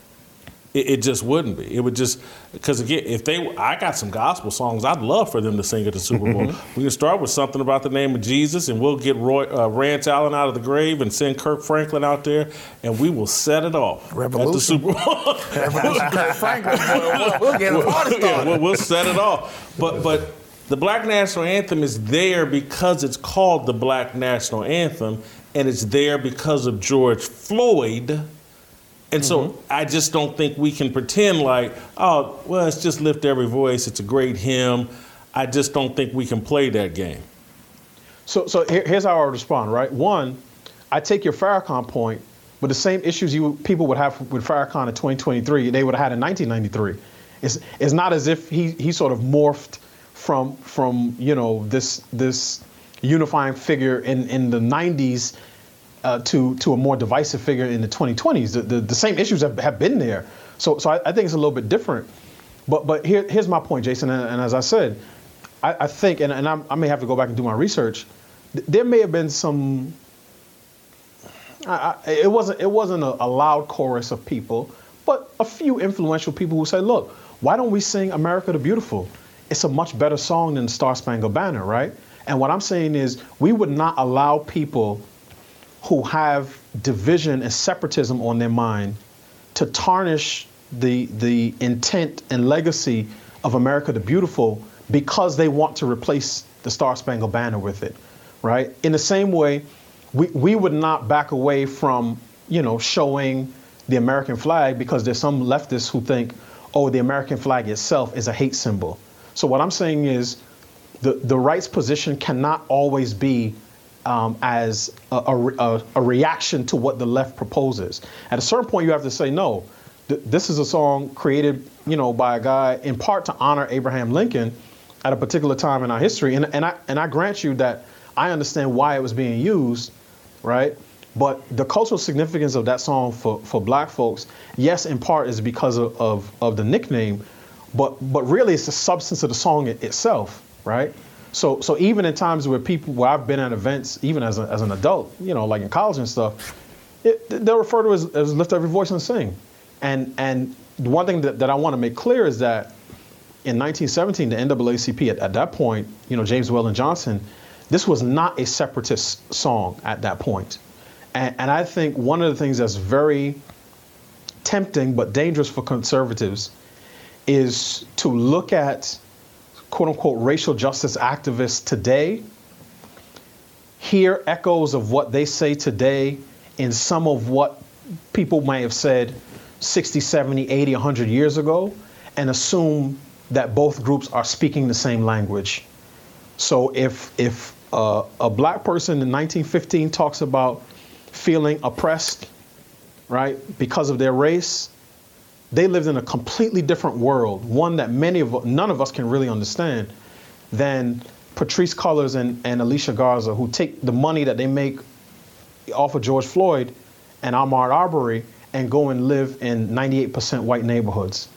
It, it just wouldn't be. It would just because again, if they, I got some gospel songs I'd love for them to sing at the Super Bowl. we can start with something about the name of Jesus, and we'll get Roy, uh, Rance Allen out of the grave and send Kirk Franklin out there, and we will set it off Revolution. at the Super Bowl. Revolution, Kirk Franklin. We'll, we'll get a party Yeah, started. we'll, we'll set it off. But but the Black National Anthem is there because it's called the Black National Anthem, and it's there because of George Floyd. And so mm-hmm. I just don't think we can pretend like, oh, well, it's just lift every voice. It's a great hymn. I just don't think we can play that game. So, so here- here's how I would respond, right? One, I take your Farrakhan point, but the same issues you people would have with Farrakhan in 2023, they would have had in 1993. It's, it's not as if he, he sort of morphed from from you know this this unifying figure in, in the 90s uh, to to a more divisive figure in the 2020s. The, the, the same issues have, have been there. So so I, I think it's a little bit different. But but here, here's my point, Jason. And, and as I said, I, I think, and, and I'm, I may have to go back and do my research. th- There may have been some. I, it wasn't it wasn't a, a loud chorus of people, but a few influential people who say, "Look, why don't we sing America the Beautiful? It's a much better song than Star Spangled Banner, right?" And what I'm saying is, we would not allow people who have division and separatism on their mind to tarnish the the intent and legacy of America the Beautiful because they want to replace the Star Spangled Banner with it, right? In the same way, we, we would not back away from, you know, showing the American flag because there's some leftists who think, oh, the American flag itself is a hate symbol. So what I'm saying is the, the right's position cannot always be um, as a, a, a- reaction to what the left proposes. At a certain point, you have to say, no, th- this is a song created, you know, by a guy in part to honor Abraham Lincoln at a particular time in our history. And, and, I, and I grant you that I understand why it was being used, right? But the cultural significance of that song for, for black folks, yes, in part is because of, of, of the nickname, but but really it's the substance of the song it, itself, right? So so even in times where people where I've been at events, even as, a, as an adult, you know, like in college and stuff, it, they'll refer to it as, as lift every voice and sing. And and the one thing that, that I want to make clear is that in 1917, the NAACP at, at that point, you know, James Weldon Johnson, this was not a separatist song at that point. And, and I think one of the things that's very tempting but dangerous for conservatives is to look at quote unquote racial justice activists today, hear echoes of what they say today in some of what people may have said 60, 70, 80, 100 years ago, and assume that both groups are speaking the same language. So if if uh, a black person in 1915 talks about feeling oppressed, right, because of their race, they lived in a completely different world, one that many of none of us can really understand, than Patrisse Cullors and, and Alicia Garza, who take the money that they make off of George Floyd and Ahmaud Arbery and go and live in 98% white neighborhoods.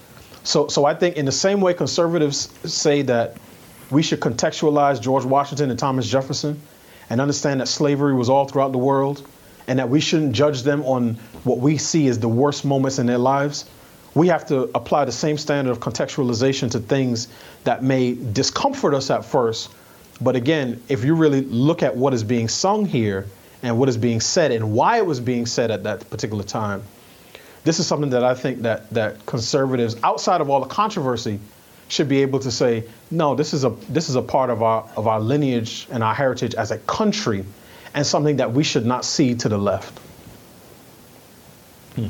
So, so I think in the same way conservatives say that we should contextualize George Washington and Thomas Jefferson and understand that slavery was all throughout the world and that we shouldn't judge them on what we see as the worst moments in their lives. We have to apply the same standard of contextualization to things that may discomfort us at first. But again, if you really look at what is being sung here and what is being said and why it was being said at that particular time, this is something that I think that that conservatives, outside of all the controversy, should be able to say, no, this is a this is a part of our of our lineage and our heritage as a country, and something that we should not see to the left. Hmm.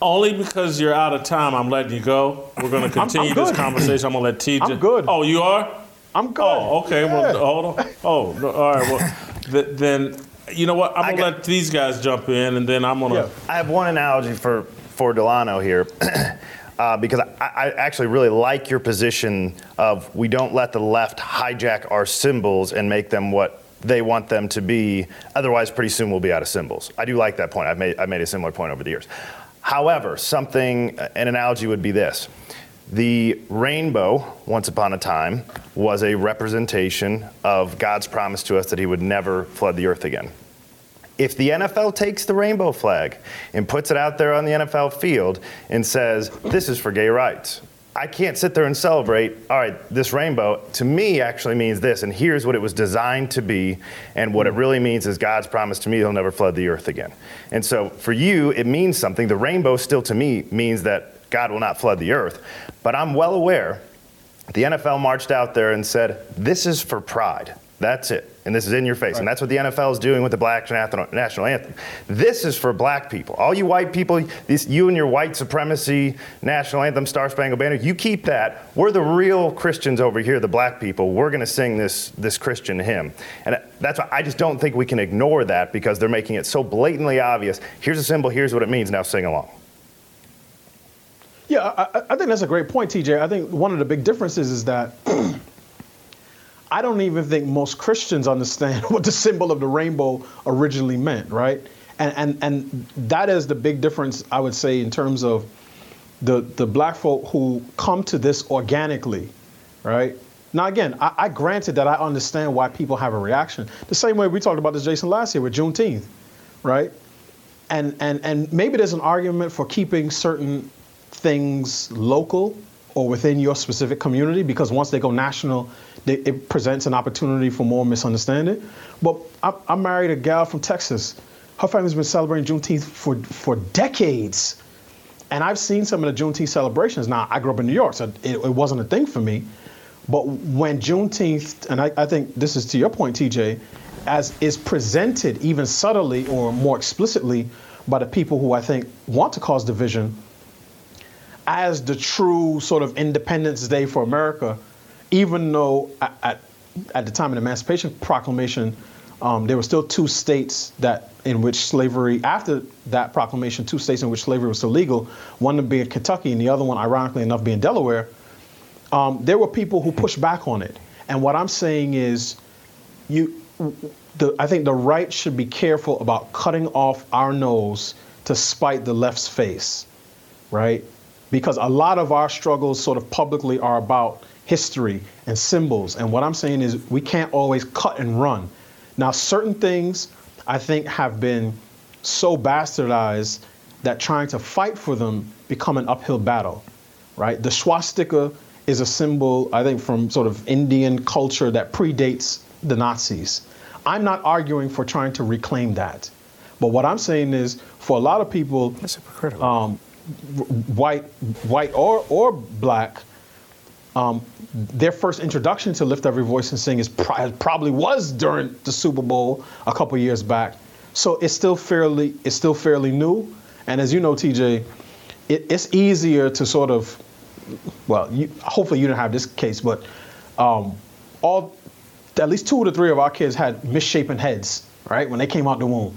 Only because you're out of time, I'm letting you go. We're going to continue I'm this conversation. I'm going to let TJ. I'm good. Oh, you are? I'm good. Oh, okay. Well, hold on. Oh, no, all right. Well, th- then you know what? I'm going to let these guys jump in, and then I'm going to. I have one analogy for for Delano here. Uh, because I, I actually really like your position of we don't let the left hijack our symbols and make them what they want them to be. Otherwise, pretty soon we'll be out of symbols. I do like that point. I've made, I've made a similar point over the years. However, something, an analogy would be this. The rainbow, once upon a time, was a representation of God's promise to us that He would never flood the earth again. If the NFL takes the rainbow flag and puts it out there on the NFL field and says, This is for gay rights, I can't sit there and celebrate, all right, this rainbow to me actually means this, and here's what it was designed to be, and what it mm-hmm. really means is God's promise to me he'll never flood the earth again. And so for you, it means something. The rainbow still to me means that God will not flood the earth. But I'm well aware the NFL marched out there and said, This is for pride. That's it. And this is in your face. And that's what the NFL is doing with the black national anthem. This is for black people. All you white people, this, you and your white supremacy national anthem, Star Spangled Banner, you keep that. We're the real Christians over here, the black people. We're going to sing this, this Christian hymn. And that's why I just don't think we can ignore that because they're making it so blatantly obvious. Here's a symbol, here's what it means, now sing along. Yeah, I, I think that's a great point, TJ. I think one of the big differences is that I don't even think most Christians understand what the symbol of the rainbow originally meant, right? And and and that is the big difference, I would say, in terms of the the black folk who come to this organically, right? Now again, I, I granted that I understand why people have a reaction. The same way we talked about this, Jason, last year with Juneteenth, right? And and and maybe there's an argument for keeping certain things local or within your specific community because once they go national, they, it presents an opportunity for more misunderstanding. But I, I married a gal from Texas. Her family's been celebrating Juneteenth for, for decades. And I've seen some of the Juneteenth celebrations. Now, I grew up in New York, so it, it wasn't a thing for me. But when Juneteenth, and I, I think this is to your point, TJ, as is presented even subtly or more explicitly by the people who I think want to cause division, as the true sort of Independence Day for America, even though at, at, the time of the Emancipation Proclamation, um, there were still two states that in which slavery, after that proclamation, two states in which slavery was still legal, one being Kentucky and the other one, ironically enough, being Delaware. Um, there were people who pushed back on it. And what I'm saying is, you the, I think the right should be careful about cutting off our nose to spite the left's face, right? Because a lot of our struggles, sort of publicly, are about history and symbols. And what I'm saying is we can't always cut and run. Now, certain things I think have been so bastardized that trying to fight for them become an uphill battle, right? The swastika is a symbol, I think, from sort of Indian culture that predates the Nazis. I'm not arguing for trying to reclaim that. But what I'm saying is, for a lot of people, That's hypocritical. um, white, white or or black, um, their first introduction to lift every voice and sing is pro- probably was during the Super Bowl a couple years back. So it's still fairly it's still fairly new. And as you know, TJ, it, it's easier to sort of well, you, hopefully you didn't have this case, but um, all at least two to three of our kids had misshapen heads, right, when they came out the womb.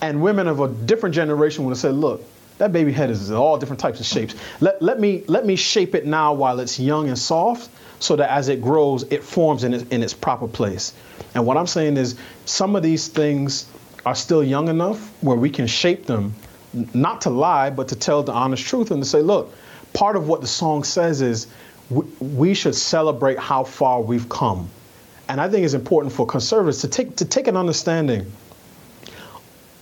And women of a different generation would have said, look, that baby head is all different types of shapes. Let, let, me, let me shape it now while it's young and soft so that as it grows, it forms in, it, in its proper place. And what I'm saying is some of these things are still young enough where we can shape them, not to lie, but to tell the honest truth and to say, look, part of what the song says is we, we should celebrate how far we've come. And I think it's important for conservatives to take, to take an understanding.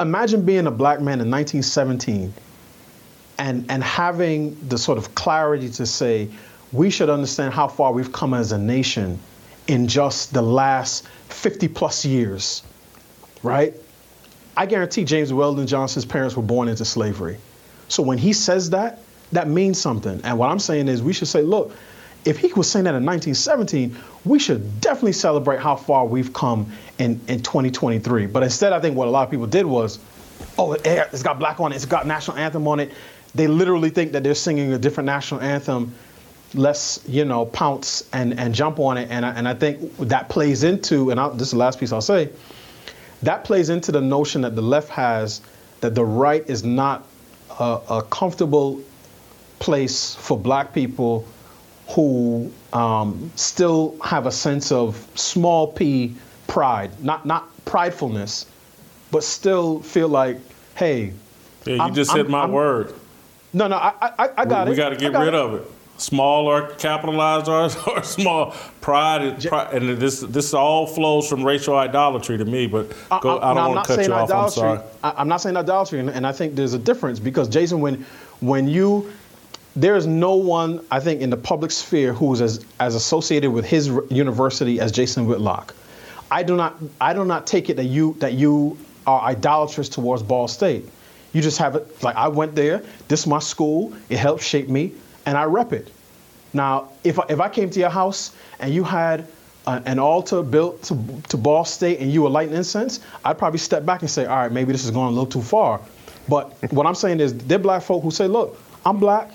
Imagine being a black man in 1917 and, and having the sort of clarity to say, we should understand how far we've come as a nation in just the last 50 plus years, right? I guarantee James Weldon Johnson's parents were born into slavery. So when he says that, that means something. And what I'm saying is we should say, look, if he was saying that in 1917, we should definitely celebrate how far we've come in, in 2023. But instead, I think what a lot of people did was, oh, it's got black on it, it's got national anthem on it. They literally think that they're singing a different national anthem. Let's, you know, pounce and, and jump on it. And I, and I think that plays into, and I'll, this is the last piece I'll say, that plays into the notion that the left has that the right is not a, a comfortable place for black people who um, still have a sense of small p pride, not not pridefulness, but still feel like, hey, yeah, you I'm- just hit my I'm- word. No, no, I, I, I got we, it. We got to I get got rid of it. Small or capitalized or, or small pride, is pride, and this this all flows from racial idolatry to me. But go, I, I'm- don't want to cut saying you off. I'm idolatry. sorry. I, am not saying idolatry, and, and I think there's a difference because Jason, when when you there is no one I think in the public sphere who is as as associated with his university as Jason Whitlock. I do not I do not take it that you that you are idolatrous towards Ball State. You just have it like I went there. This is my school. It helped shape me, and I rep it. Now, if I, if I came to your house and you had a, an altar built to, to Ball State and you were lighting incense, I'd probably step back and say, all right, maybe this is going a little too far. But what I'm saying is, there are black folk who say, look, I'm black.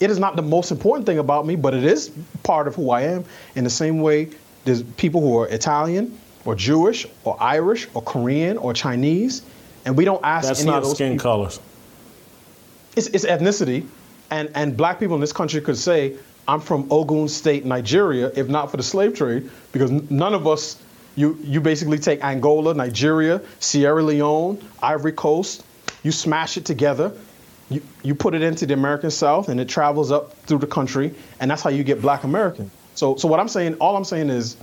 It is not the most important thing about me, but it is part of who I am. In the same way, there's people who are Italian or Jewish or Irish or Korean or Chinese, and we don't ask That's any not skin people- colors. it's, it's ethnicity, and, and black people in this country could say, I'm from Ogun State, Nigeria, if not for the slave trade, because none of us, you, you basically take Angola, Nigeria, Sierra Leone, Ivory Coast, you smash it together, you, you put it into the American South, and it travels up through the country, and that's how you get black American. So, so what I'm saying, all I'm saying is,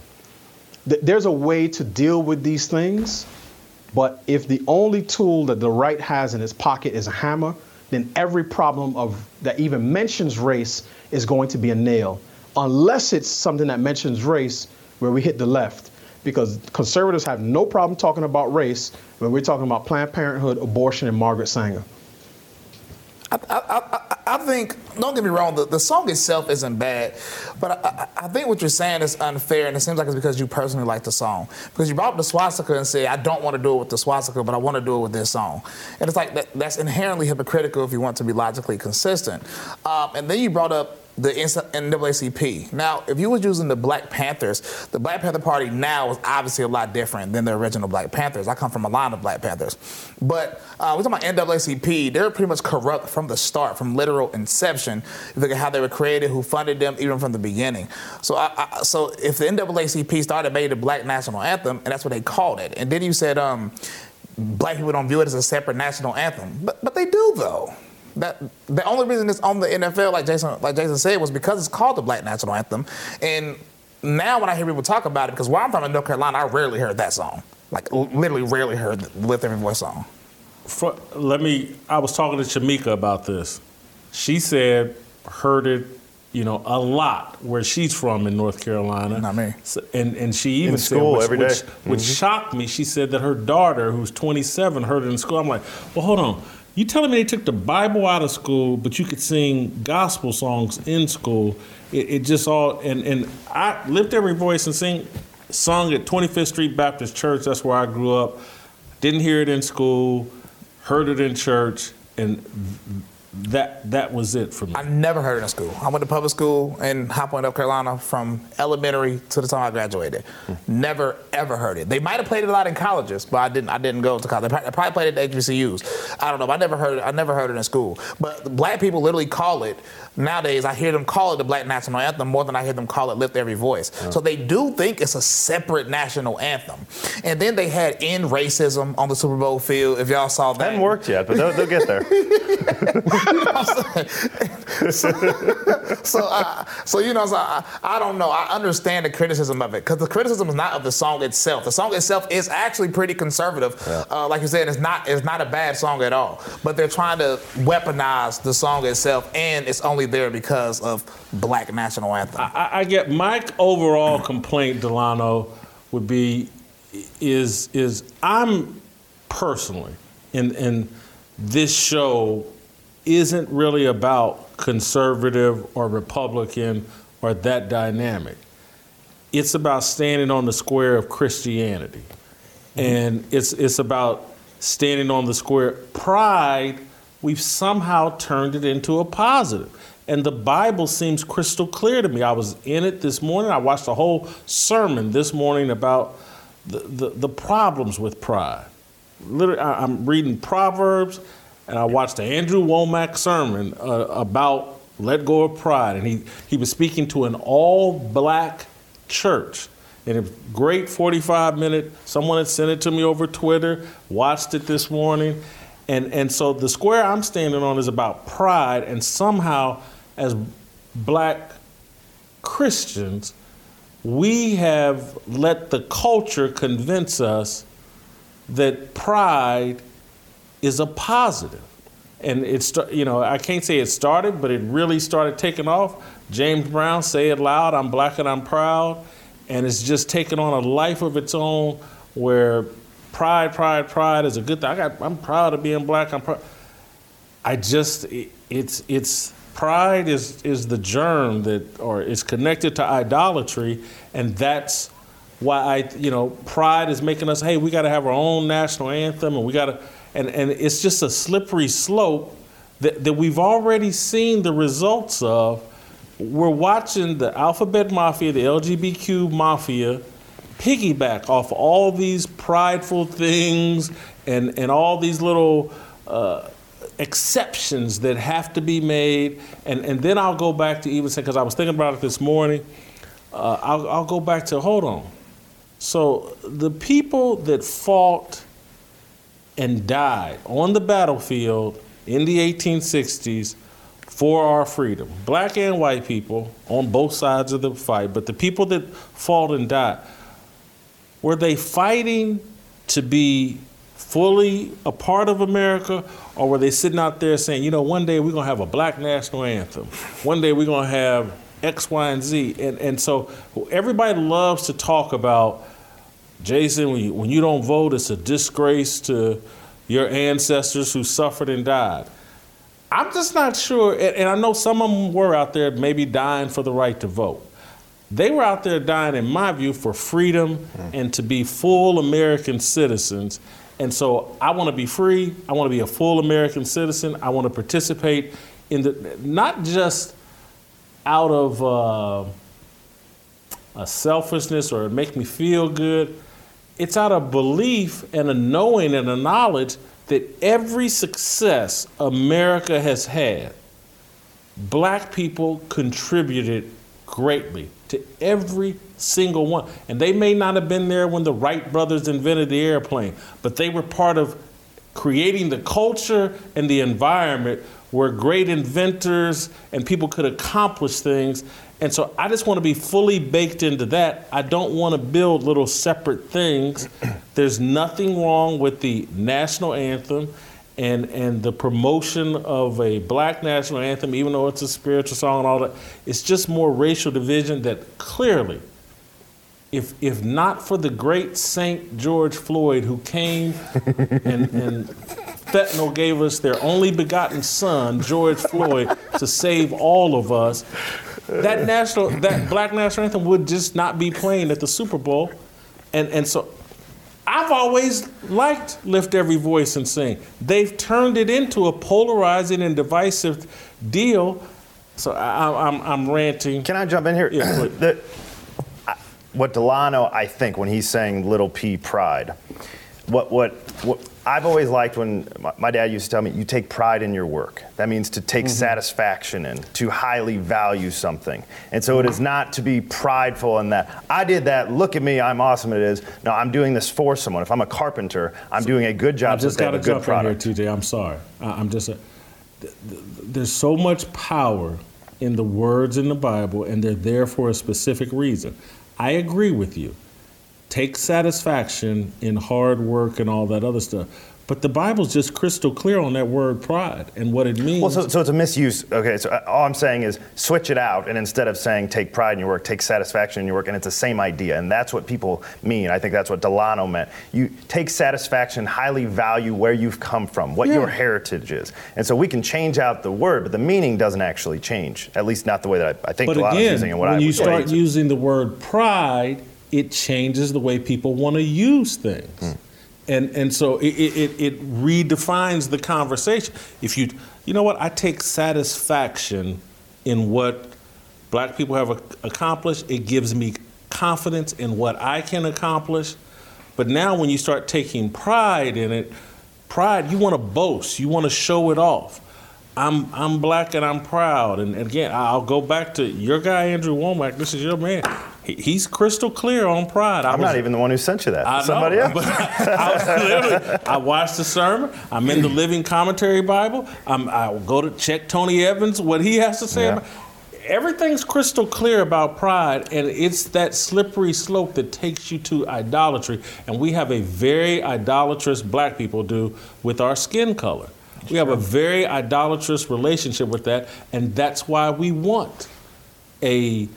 th- there's a way to deal with these things, but if the only tool that the right has in its pocket is a hammer, then every problem of that even mentions race is going to be a nail, unless it's something that mentions race where we hit the left. Because conservatives have no problem talking about race when we're talking about Planned Parenthood, abortion, and Margaret Sanger. I, I, I, think, don't get me wrong, the, the song itself isn't bad, but I, I, I think what you're saying is unfair, and it seems like it's because you personally like the song. Because you brought up the swastika and said, I don't want to do it with the swastika, but I want to do it with this song. And it's like that, that's inherently hypocritical if you want to be logically consistent. Um, and then you brought up the NAACP. Now, if you was using the Black Panthers, the Black Panther Party now is obviously a lot different than the original Black Panthers. I come from a line of Black Panthers, but uh, we're talking about NAACP. They're pretty much corrupt from the start, from literal inception. If you look at how they were created, who funded them, even from the beginning. So, I, I, so if the NAACP started made the Black National Anthem, and that's what they called it, and then you said, um, black people don't view it as a separate national anthem, but but they do though. That the only reason it's on the NFL, like Jason like Jason said, was because it's called the Black National Anthem. And now when I hear people talk about it, because where I'm from in North Carolina, I rarely heard that song. Like literally rarely heard the Lift Every Voice song. For, let me. I was talking to Shamika about this. She said heard it, you know, a lot where she's from in North Carolina. Not me. So, and and she even In said, school which, every day. which, which Mhm. shocked me. She said that her daughter, who's 27, heard it in school. I'm like, well, hold on. You telling me they took the Bible out of school, but you could sing gospel songs in school? It, it just all and and I lift every voice and sing, sung at 25th Street Baptist Church. That's where I grew up. Didn't hear it in school, heard it in church, and that that was it for me. I never heard it in school. I went to public school in High Point, North Carolina, from elementary to the time I graduated. Never ever heard it. They might have played it a lot in colleges, but I didn't. I didn't go to college. They probably played it at HBCUs. I don't know. But I never heard it. I never heard it in school. But black people literally call it nowadays. I hear them call it the Black National Anthem more than I hear them call it Lift Every Voice. So they do think it's a separate national anthem. And then they had end racism on the Super Bowl field. If y'all saw that, Hasn't worked yet, but they'll, they'll get there. so, so, I, so you know, so I, I don't know. I understand the criticism of it because the criticism is not of the song itself. The song itself is actually pretty conservative. Uh, like you said, it's not it's not a bad song at all. But they're trying to weaponize the song itself, and it's only there because of Black National Anthem. I, I get my overall complaint, Delano, would be is is I'm personally in in this show isn't really about conservative or Republican or that dynamic. It's about standing on the square of Christianity. Mm-hmm. And it's it's about standing on the square. Pride, we've somehow turned it into a positive. And the Bible seems crystal clear to me. I was in it this morning. I watched a whole sermon this morning about the, the, the problems with pride. Literally, I'm reading Proverbs, and I watched the Andrew Wommack sermon uh, about let go of pride. And he, he was speaking to an all black church. And a great 45 minute, someone had sent it to me over Twitter, watched it this morning. And, and so the square I'm standing on is about pride, and somehow, as black Christians, we have let the culture convince us that pride is a positive. And it's, you know, I can't say it started, but it really started taking off. James Brown, say it loud, I'm black and I'm proud. And it's just taken on a life of its own where pride, pride, pride is a good thing. I got, I'm proud of being black. I'm proud. I just, it- it's, it's, pride is, is the germ that, or is connected to idolatry. And that's why I, you know, pride is making us, hey, we got to have our own national anthem and we got to, and, and it's just a slippery slope that, that we've already seen the results of. We're watching the alphabet mafia, the LGBTQ mafia, piggyback off all these prideful things and, and all these little uh, exceptions that have to be made. And, and then I'll go back to even say, because I was thinking about it this morning, uh, I'll, I'll go back to hold on. So the people that fought and died on the battlefield in the 1860s for our freedom, black and white people on both sides of the fight, but the people that fought and died, were they fighting to be fully a part of America, or were they sitting out there saying, you know, one day we're gonna have a black national anthem, one day we're gonna have X, Y, and Z, and and so everybody loves to talk about Jason. When you, when you don't vote, it's a disgrace to your ancestors who suffered and died. I'm just not sure, and, and I know some of them were out there maybe dying for the right to vote. They were out there dying, in my view, for freedom and to be full American citizens. And so I want to be free. I want to be a full American citizen. I want to participate in the not just out of uh, a selfishness or make me feel good. It's out of belief and a knowing and a knowledge that every success America has had, black people contributed greatly to every single one. And they may not have been there when the Wright brothers invented the airplane, but they were part of creating the culture and the environment where great inventors and people could accomplish things. And so I just want to be fully baked into that. I don't want to build little separate things. There's nothing wrong with the national anthem and and the promotion of a black national anthem, even though it's a spiritual song and all that. It's just more racial division that clearly if if not for the great Saint George Floyd who came and, and fentanyl gave us their only begotten son, George Floyd, to save all of us, that national that black national anthem would just not be playing at the Super Bowl. And and so I've always liked Lift Every Voice and Sing. They've turned it into a polarizing and divisive deal. So I, I'm, I'm ranting. Can I jump in here? The- what Delano, I think, when he's saying little p pride, what, what, what I've always liked when my, my dad used to tell me, you take pride in your work. That means to take mm-hmm. satisfaction in, to highly value something. And so it is not to be prideful in that, I did that, look at me, I'm awesome, it is. No, I'm doing this for someone. If I'm a carpenter, I'm doing a good job so just that got to a good jump in here. TJ. I'm sorry. I, I'm just. A, th- th- there's so much power in the words in the Bible, and they're there for a specific reason. I agree with you. Take satisfaction in hard work and all that other stuff. But the Bible's just crystal clear on that word pride and what it means. Well, so, so it's a misuse. Okay, so uh, all I'm saying is switch it out, and instead of saying take pride in your work, take satisfaction in your work, and it's the same idea, and that's what people mean. I think that's what Delano meant. You take satisfaction, highly value where you've come from, what your heritage is, and so we can change out the word, but the meaning doesn't actually change. At least not the way that I, I think but Delano's again, using it. What when I you start using the word pride, it changes the way people want to use things. Hmm. And, and so it, it, it- it redefines the conversation. If you, you know what, I take satisfaction in what black people have accomplished. It gives me confidence in what I can accomplish. But now when you start taking pride in it, pride, you want to boast, you want to show it off. I'm I'm black and I'm proud. And again, I'll go back to your guy Andrew Wommack. This is your man. He, he's crystal clear on pride. I I'm was- not even the one who sent you that. I Somebody know, else. I, was literally, I watched the sermon. I'm in the Living Commentary Bible. I'm, I go to check Tony Evans what he has to say. Yeah. About, everything's crystal clear about pride, and it's that slippery slope that takes you to idolatry. And we have a very idolatrous black people do with our skin color. We have a very idolatrous relationship with that, and that's why we want a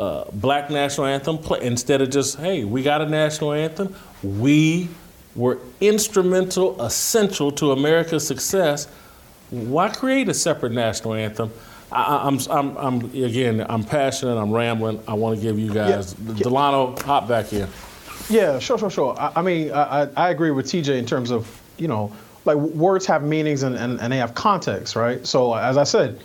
uh, black national anthem play, instead of just hey we got a national anthem we were instrumental essential to america's success. Why create a separate national anthem? I, I- I'm, I'm, I'm again i'm passionate i'm rambling i want to give you guys delano hop back in. Yeah, sure, sure, sure. I, I mean, I, I agree with TJ in terms of, you know, like words have meanings and, and, and they have context, right? So as I said,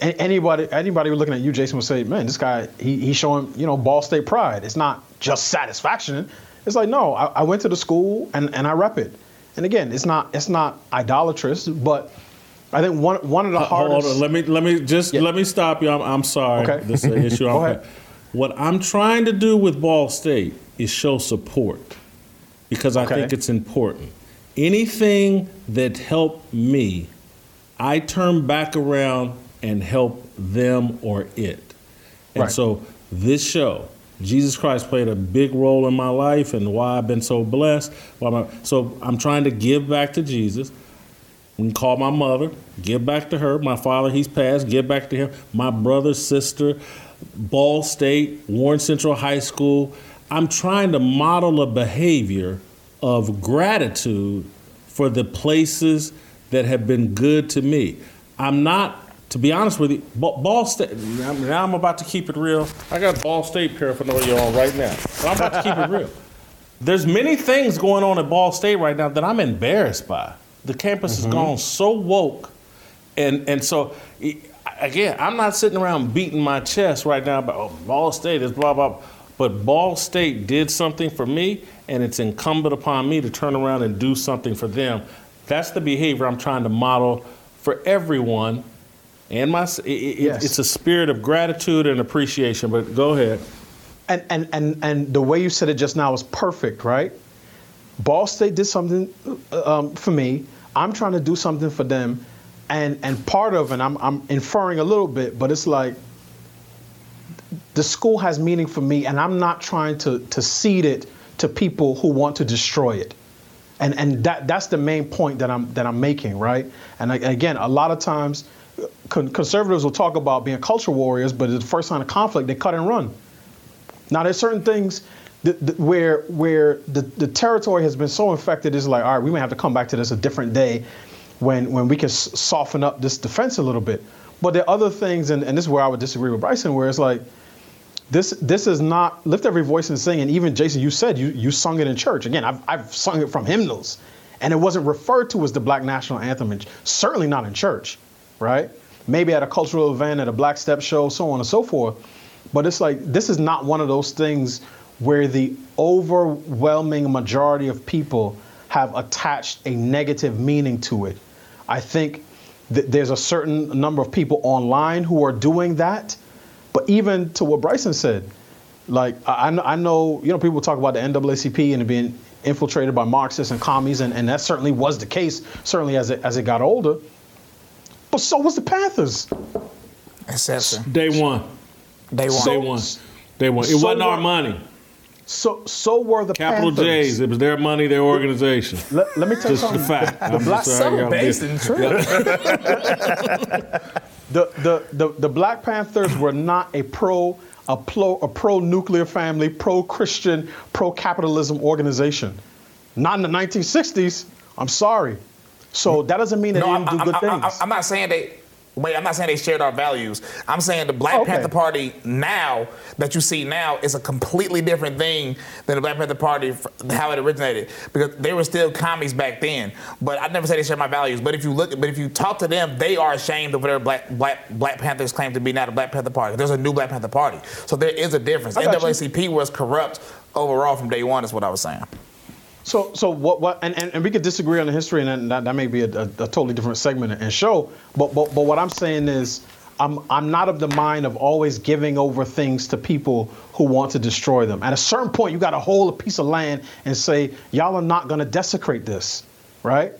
anybody anybody looking at you, Jason, would say, man, this guy, he, he's showing, you know, Ball State pride. It's not just satisfaction. It's like, no, I, I went to the school and, and I rep it. And again, it's not it's not idolatrous, but I think one one of the Uh, Hold hardest. on, let me let me just let me stop you. I'm, I'm sorry. Okay. This is an issue. Go I'm- ahead. What I'm trying to do with Ball State is show support because I Okay. think it's important. Anything that helped me, I turn back around and help them or it. And Right. so this show, Jesus Christ played a big role in my life and why I've been so blessed. Why my, so I'm trying to give back to Jesus. We can call my mother, give back to her. My father, he's passed, give back to him. My brother, sister, Ball State, Warren Central High School. I'm trying to model a behavior of gratitude for the places that have been good to me. I'm not, to be honest with you, Ball State, now I'm about to keep it real. I got Ball State paraphernalia on right now. But I'm about to keep it real. There's many things going on at Ball State right now that I'm embarrassed by. The campus has mm-hmm. gone so woke, and and so again, I'm not sitting around beating my chest right now about oh, Ball State is blah blah. But Ball State did something for me, and it's incumbent upon me to turn around and do something for them. That's the behavior I'm trying to model for everyone. And my, it, it, Yes. it's a spirit of gratitude and appreciation. But go ahead. And, and, and, and the way you said it just now was perfect, right? Ball State did something uh, um, for me. I'm trying to do something for them. And, and part of, and I'm, I'm inferring a little bit, but it's like the school has meaning for me, and I'm not trying to, to cede it to people who want to destroy it. And, and that, that's the main point that I'm, that I'm making, right? And I, again, a lot of times con- conservatives will talk about being culture warriors, but the first sign of conflict, they cut and run. Now, there's certain things that, that where where the, the territory has been so infected, it's like, all right, we may have to come back to this a different day when when we can s- soften up this defense a little bit. But there are other things, and, and this is where I would disagree with Bryson, where it's like, this this is not lift every voice and sing. And even Jason, you said you you sung it in church. Again, I've I've sung it from hymnals, and it wasn't referred to as the Black National Anthem, and certainly not in church, right? Maybe at a cultural event, at a Black Step show, so on and so forth. But it's like this is not one of those things where the overwhelming majority of people have attached a negative meaning to it. I think th- there's a certain number of people online who are doing that. But even to what Bryson said, like I, I know, you know, people talk about the NAACP and being infiltrated by Marxists and commies, and, and that certainly was the case, certainly as it as it got older. But so was the Panthers. Exception. Day one. Day one. Day one. Day one. It So wasn't our money. So so were the Capital Panthers. J's. It was their money, their organization. Let, let me tell you Just the something. fact. I'm black just sorry, y'all based in truth. the, the, the, the Black Panthers were not a pro a pro a pro nuclear family, pro Christian, pro capitalism organization. Not in the 1960s. I'm sorry. So that doesn't mean they No, didn't I'm, do good I'm, I'm, things. I'm not saying they. Wait, I'm not saying they shared our values. I'm saying the Black okay. Panther Party now that you see now is a completely different thing than the Black Panther Party how it originated because they were still commies back then. But I never say they shared my values. But if you look, but if you talk to them, they are ashamed of whatever Black Black Black Panthers claim to be now the Black Panther Party. There's a new Black Panther Party, so there is a difference. I got you. NAACP was corrupt overall from day one. Is what I was saying. So, so what, what, and, and, and we could disagree on the history, and that, that may be a, a, a totally different segment and show. But, but, but what I'm saying is, I'm, I'm not of the mind of always giving over things to people who want to destroy them. At a certain point, you got to hold a piece of land and say, y'all are not going to desecrate this, right?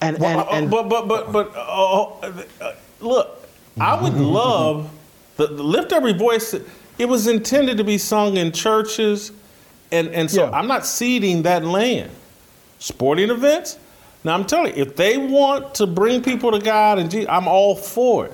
And, Well, and, uh, and but but but but uh, uh, uh, look, I would love the, the lift every voice. It was intended to be sung in churches, and and so I'm not ceding that land. Sporting events. Now I'm telling you, if they want to bring people to God and Jesus, I'm all for it.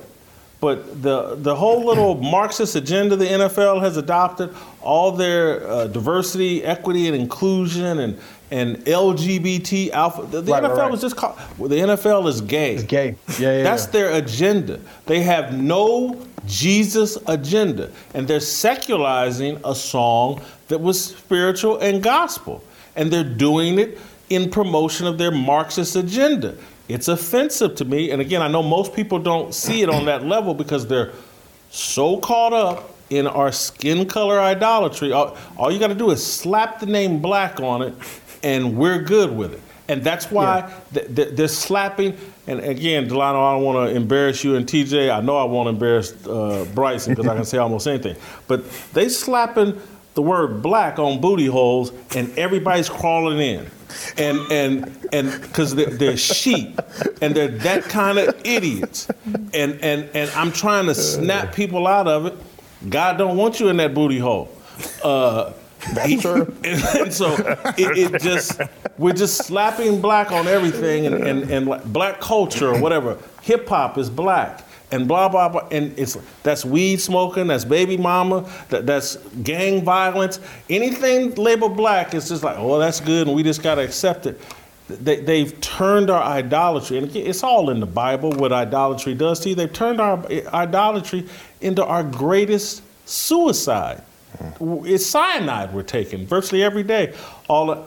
But the the whole little Marxist agenda the NFL has adopted, all their uh, diversity, equity, and inclusion, and and LGBT alpha. The, the right, NFL right. was just called. Well, the NFL is gay. It's gay. Yeah, yeah. That's yeah. their agenda. They have no Jesus agenda, and they're secularizing a song that was spiritual and gospel, and they're doing it in promotion of their Marxist agenda. It's offensive to me, and again, I know most people don't see it on that level because they're so caught up in our skin color idolatry. All, all you got to do is slap the name black on it, and we're good with it. And that's why th- th- they're slapping. And again, Delano, I don't want to embarrass you and TJ. I know I won't embarrass uh, Bryson because I can say almost anything. But they slapping the word black on booty holes, and everybody's crawling in. And and and because they're, they're sheep, and they're that kind of idiots. And and and I'm trying to snap people out of it. God don't want you in that booty hole. Uh, he- and, and so it, it just we're just slapping black on everything and, and, and like black culture or whatever. Hip hop is black and blah blah blah and it's that's weed smoking, that's baby mama, that, that's gang violence. Anything labeled black is just like, oh that's good and we just gotta accept it. They, they've turned our idolatry, and it's all in the Bible what idolatry does to you. They've turned our idolatry into our greatest suicide. It's cyanide we're taking virtually every day. All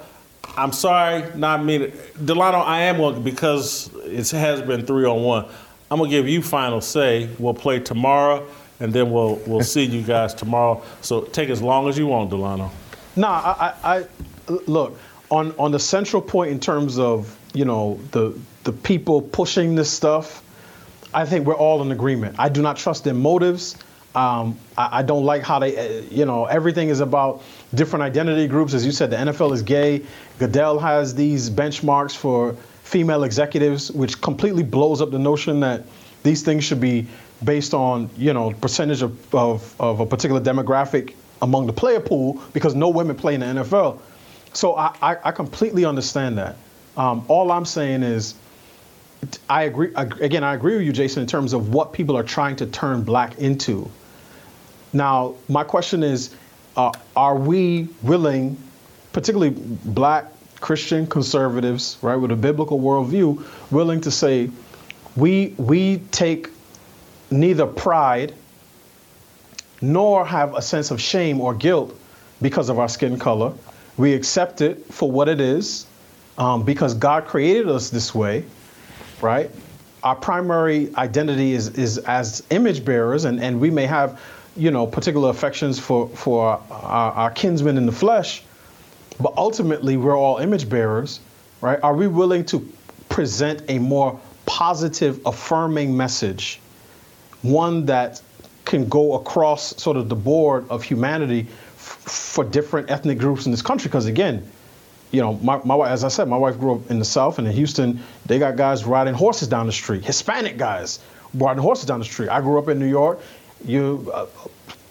I'm sorry, not mean Delano. I am one because it has been three on one. I'm gonna give you final say. We'll play tomorrow, and then we'll we'll see you guys tomorrow. So take as long as you want, Delano. Nah, I, I, I look on on the central point in terms of you know the the people pushing this stuff. I think we're all in agreement. I do not trust their motives. Um, I, I don't like how they, uh, you know, everything is about different identity groups. As you said, the NFL is gay. Goodell has these benchmarks for female executives, which completely blows up the notion that these things should be based on, you know, percentage of, of, of a particular demographic among the player pool because no women play in the NFL. So I, I, I completely understand that. Um, all I'm saying is, I agree. Again, I agree with you, Jason, in terms of what people are trying to turn black into. Now, my question is, uh, are we willing, particularly black Christian conservatives, right, with a biblical worldview, willing to say, we we take neither pride nor have a sense of shame or guilt because of our skin color. We accept it for what it is um, because God created us this way, right? Our primary identity is, is as image bearers, and, and we may have, you know, particular affections for, for our, our kinsmen in the flesh, but ultimately we're all image bearers, right? Are we willing to present a more positive, affirming message, one that can go across sort of the board of humanity f- for different ethnic groups in this country? Because again, you know, my, my as I said, my wife grew up in the South, and in Houston, they got guys riding horses down the street, Hispanic guys riding horses down the street. I grew up in New York. You, uh,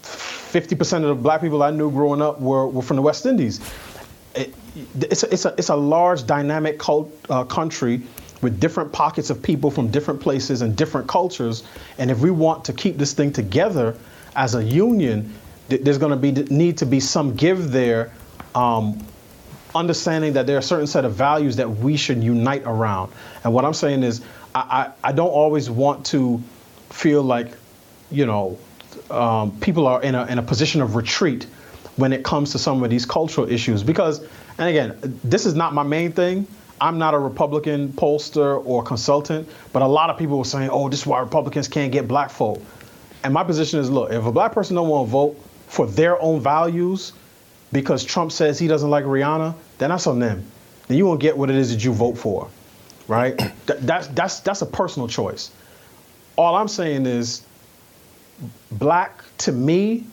50% of the black people I knew growing up were, were from the West Indies. It, it's, a, it's, a, it's a large, dynamic cult, uh, country with different pockets of people from different places and different cultures. And if we want to keep this thing together as a union, th- there's going to be need to be some give there. Um, understanding that there are certain set of values that we should unite around. And what I'm saying is, I, I, I don't always want to feel like, you know, um, people are in a, in a position of retreat when it comes to some of these cultural issues. Because, and again, this is not my main thing. I'm not a Republican pollster or consultant, but a lot of people were saying, oh, this is why Republicans can't get black folk. And my position is look, if a black person don't want to vote for their own values because Trump says he doesn't like Rihanna, then that's on them. Then you won't get what it is that you vote for, right? that's, that's, that's a personal choice. All I'm saying is, black to me,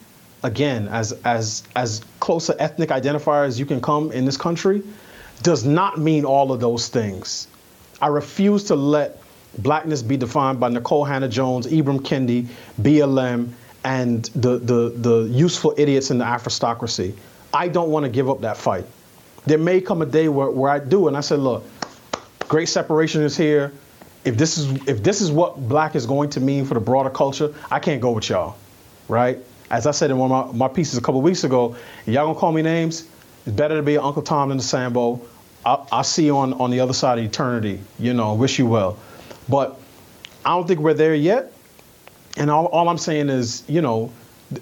again, as, as, as close an ethnic identifier as you can come in this country, does not mean all of those things. I refuse to let blackness be defined by Nikole Hannah-Jones, Ibram Kendi, BLM, and the, the, the useful idiots in the Afrostocracy. I don't want to give up that fight. There may come a day where, where I do, and I said, look, great separation is here. If this is if this is what black is going to mean for the broader culture, I can't go with y'all, right? As I said in one of my, my pieces a couple weeks ago, y'all gonna call me names. It's better to be Uncle Tom than the Sambo. I'll, I'll see you on, on the other side of eternity. You know, wish you well. But I don't think we're there yet. And all, all I'm saying is, you know,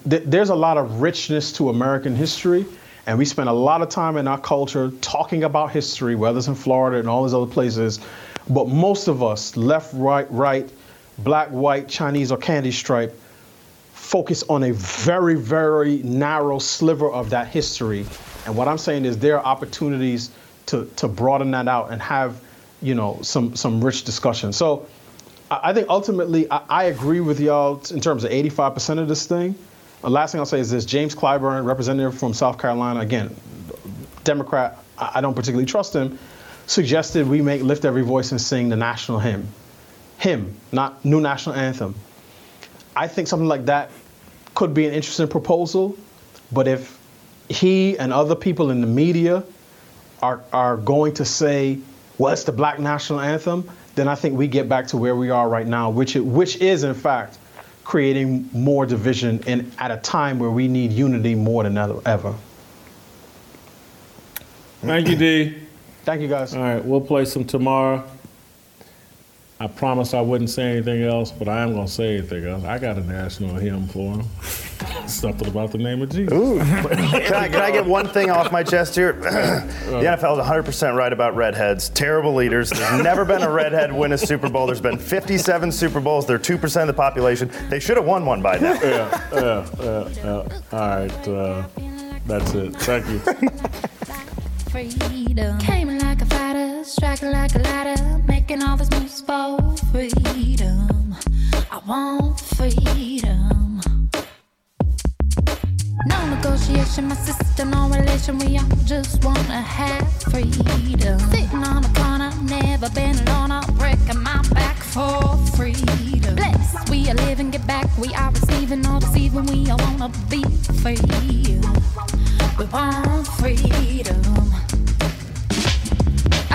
th- there's a lot of richness to American history. And we spend a lot of time in our culture talking about history, whether it's in Florida and all these other places. But most of us, left, right, right, black, white, Chinese, or candy stripe, focus on a very, very narrow sliver of that history. And what I'm saying is there are opportunities to, to broaden that out and have, you know, some, some rich discussion. So I, I think ultimately I, I agree with y'all in terms of 85% of this thing. Last thing I'll say is this James Clyburn, representative from South Carolina, again, Democrat, I don't particularly trust him, suggested we make Lift Every Voice and sing the national hymn. Hymn, not new national anthem. I think something like that could be an interesting proposal, but if he and other people in the media are, are going to say, well, it's the black national anthem, then I think we get back to where we are right now, which, it, which is, in fact, creating more division in, at a time where we need unity more than ever. Thank you, D. Thank you, guys. All right, we'll play some tomorrow. I promised I wouldn't say anything else, but I am going to say anything else. I got a national hymn for him. Something about the name of Jesus. Ooh. can, I, can I get one thing off my chest here? the NFL is 100% right about redheads. Terrible leaders. There's never been a redhead win a Super Bowl. There's been 57 Super Bowls. They're 2% of the population. They should have won one by now. yeah, yeah, yeah, yeah. All right. Uh, that's it. Thank you. freedom. Striking like a ladder, making all this moves for freedom. I want freedom. No negotiation, my sister, no relation. We all just wanna have freedom. Sitting on a corner, never been alone. I'm breaking my back for freedom. Blessed, we are living, get back. We are receiving, all deceiving. We all wanna be free. We want freedom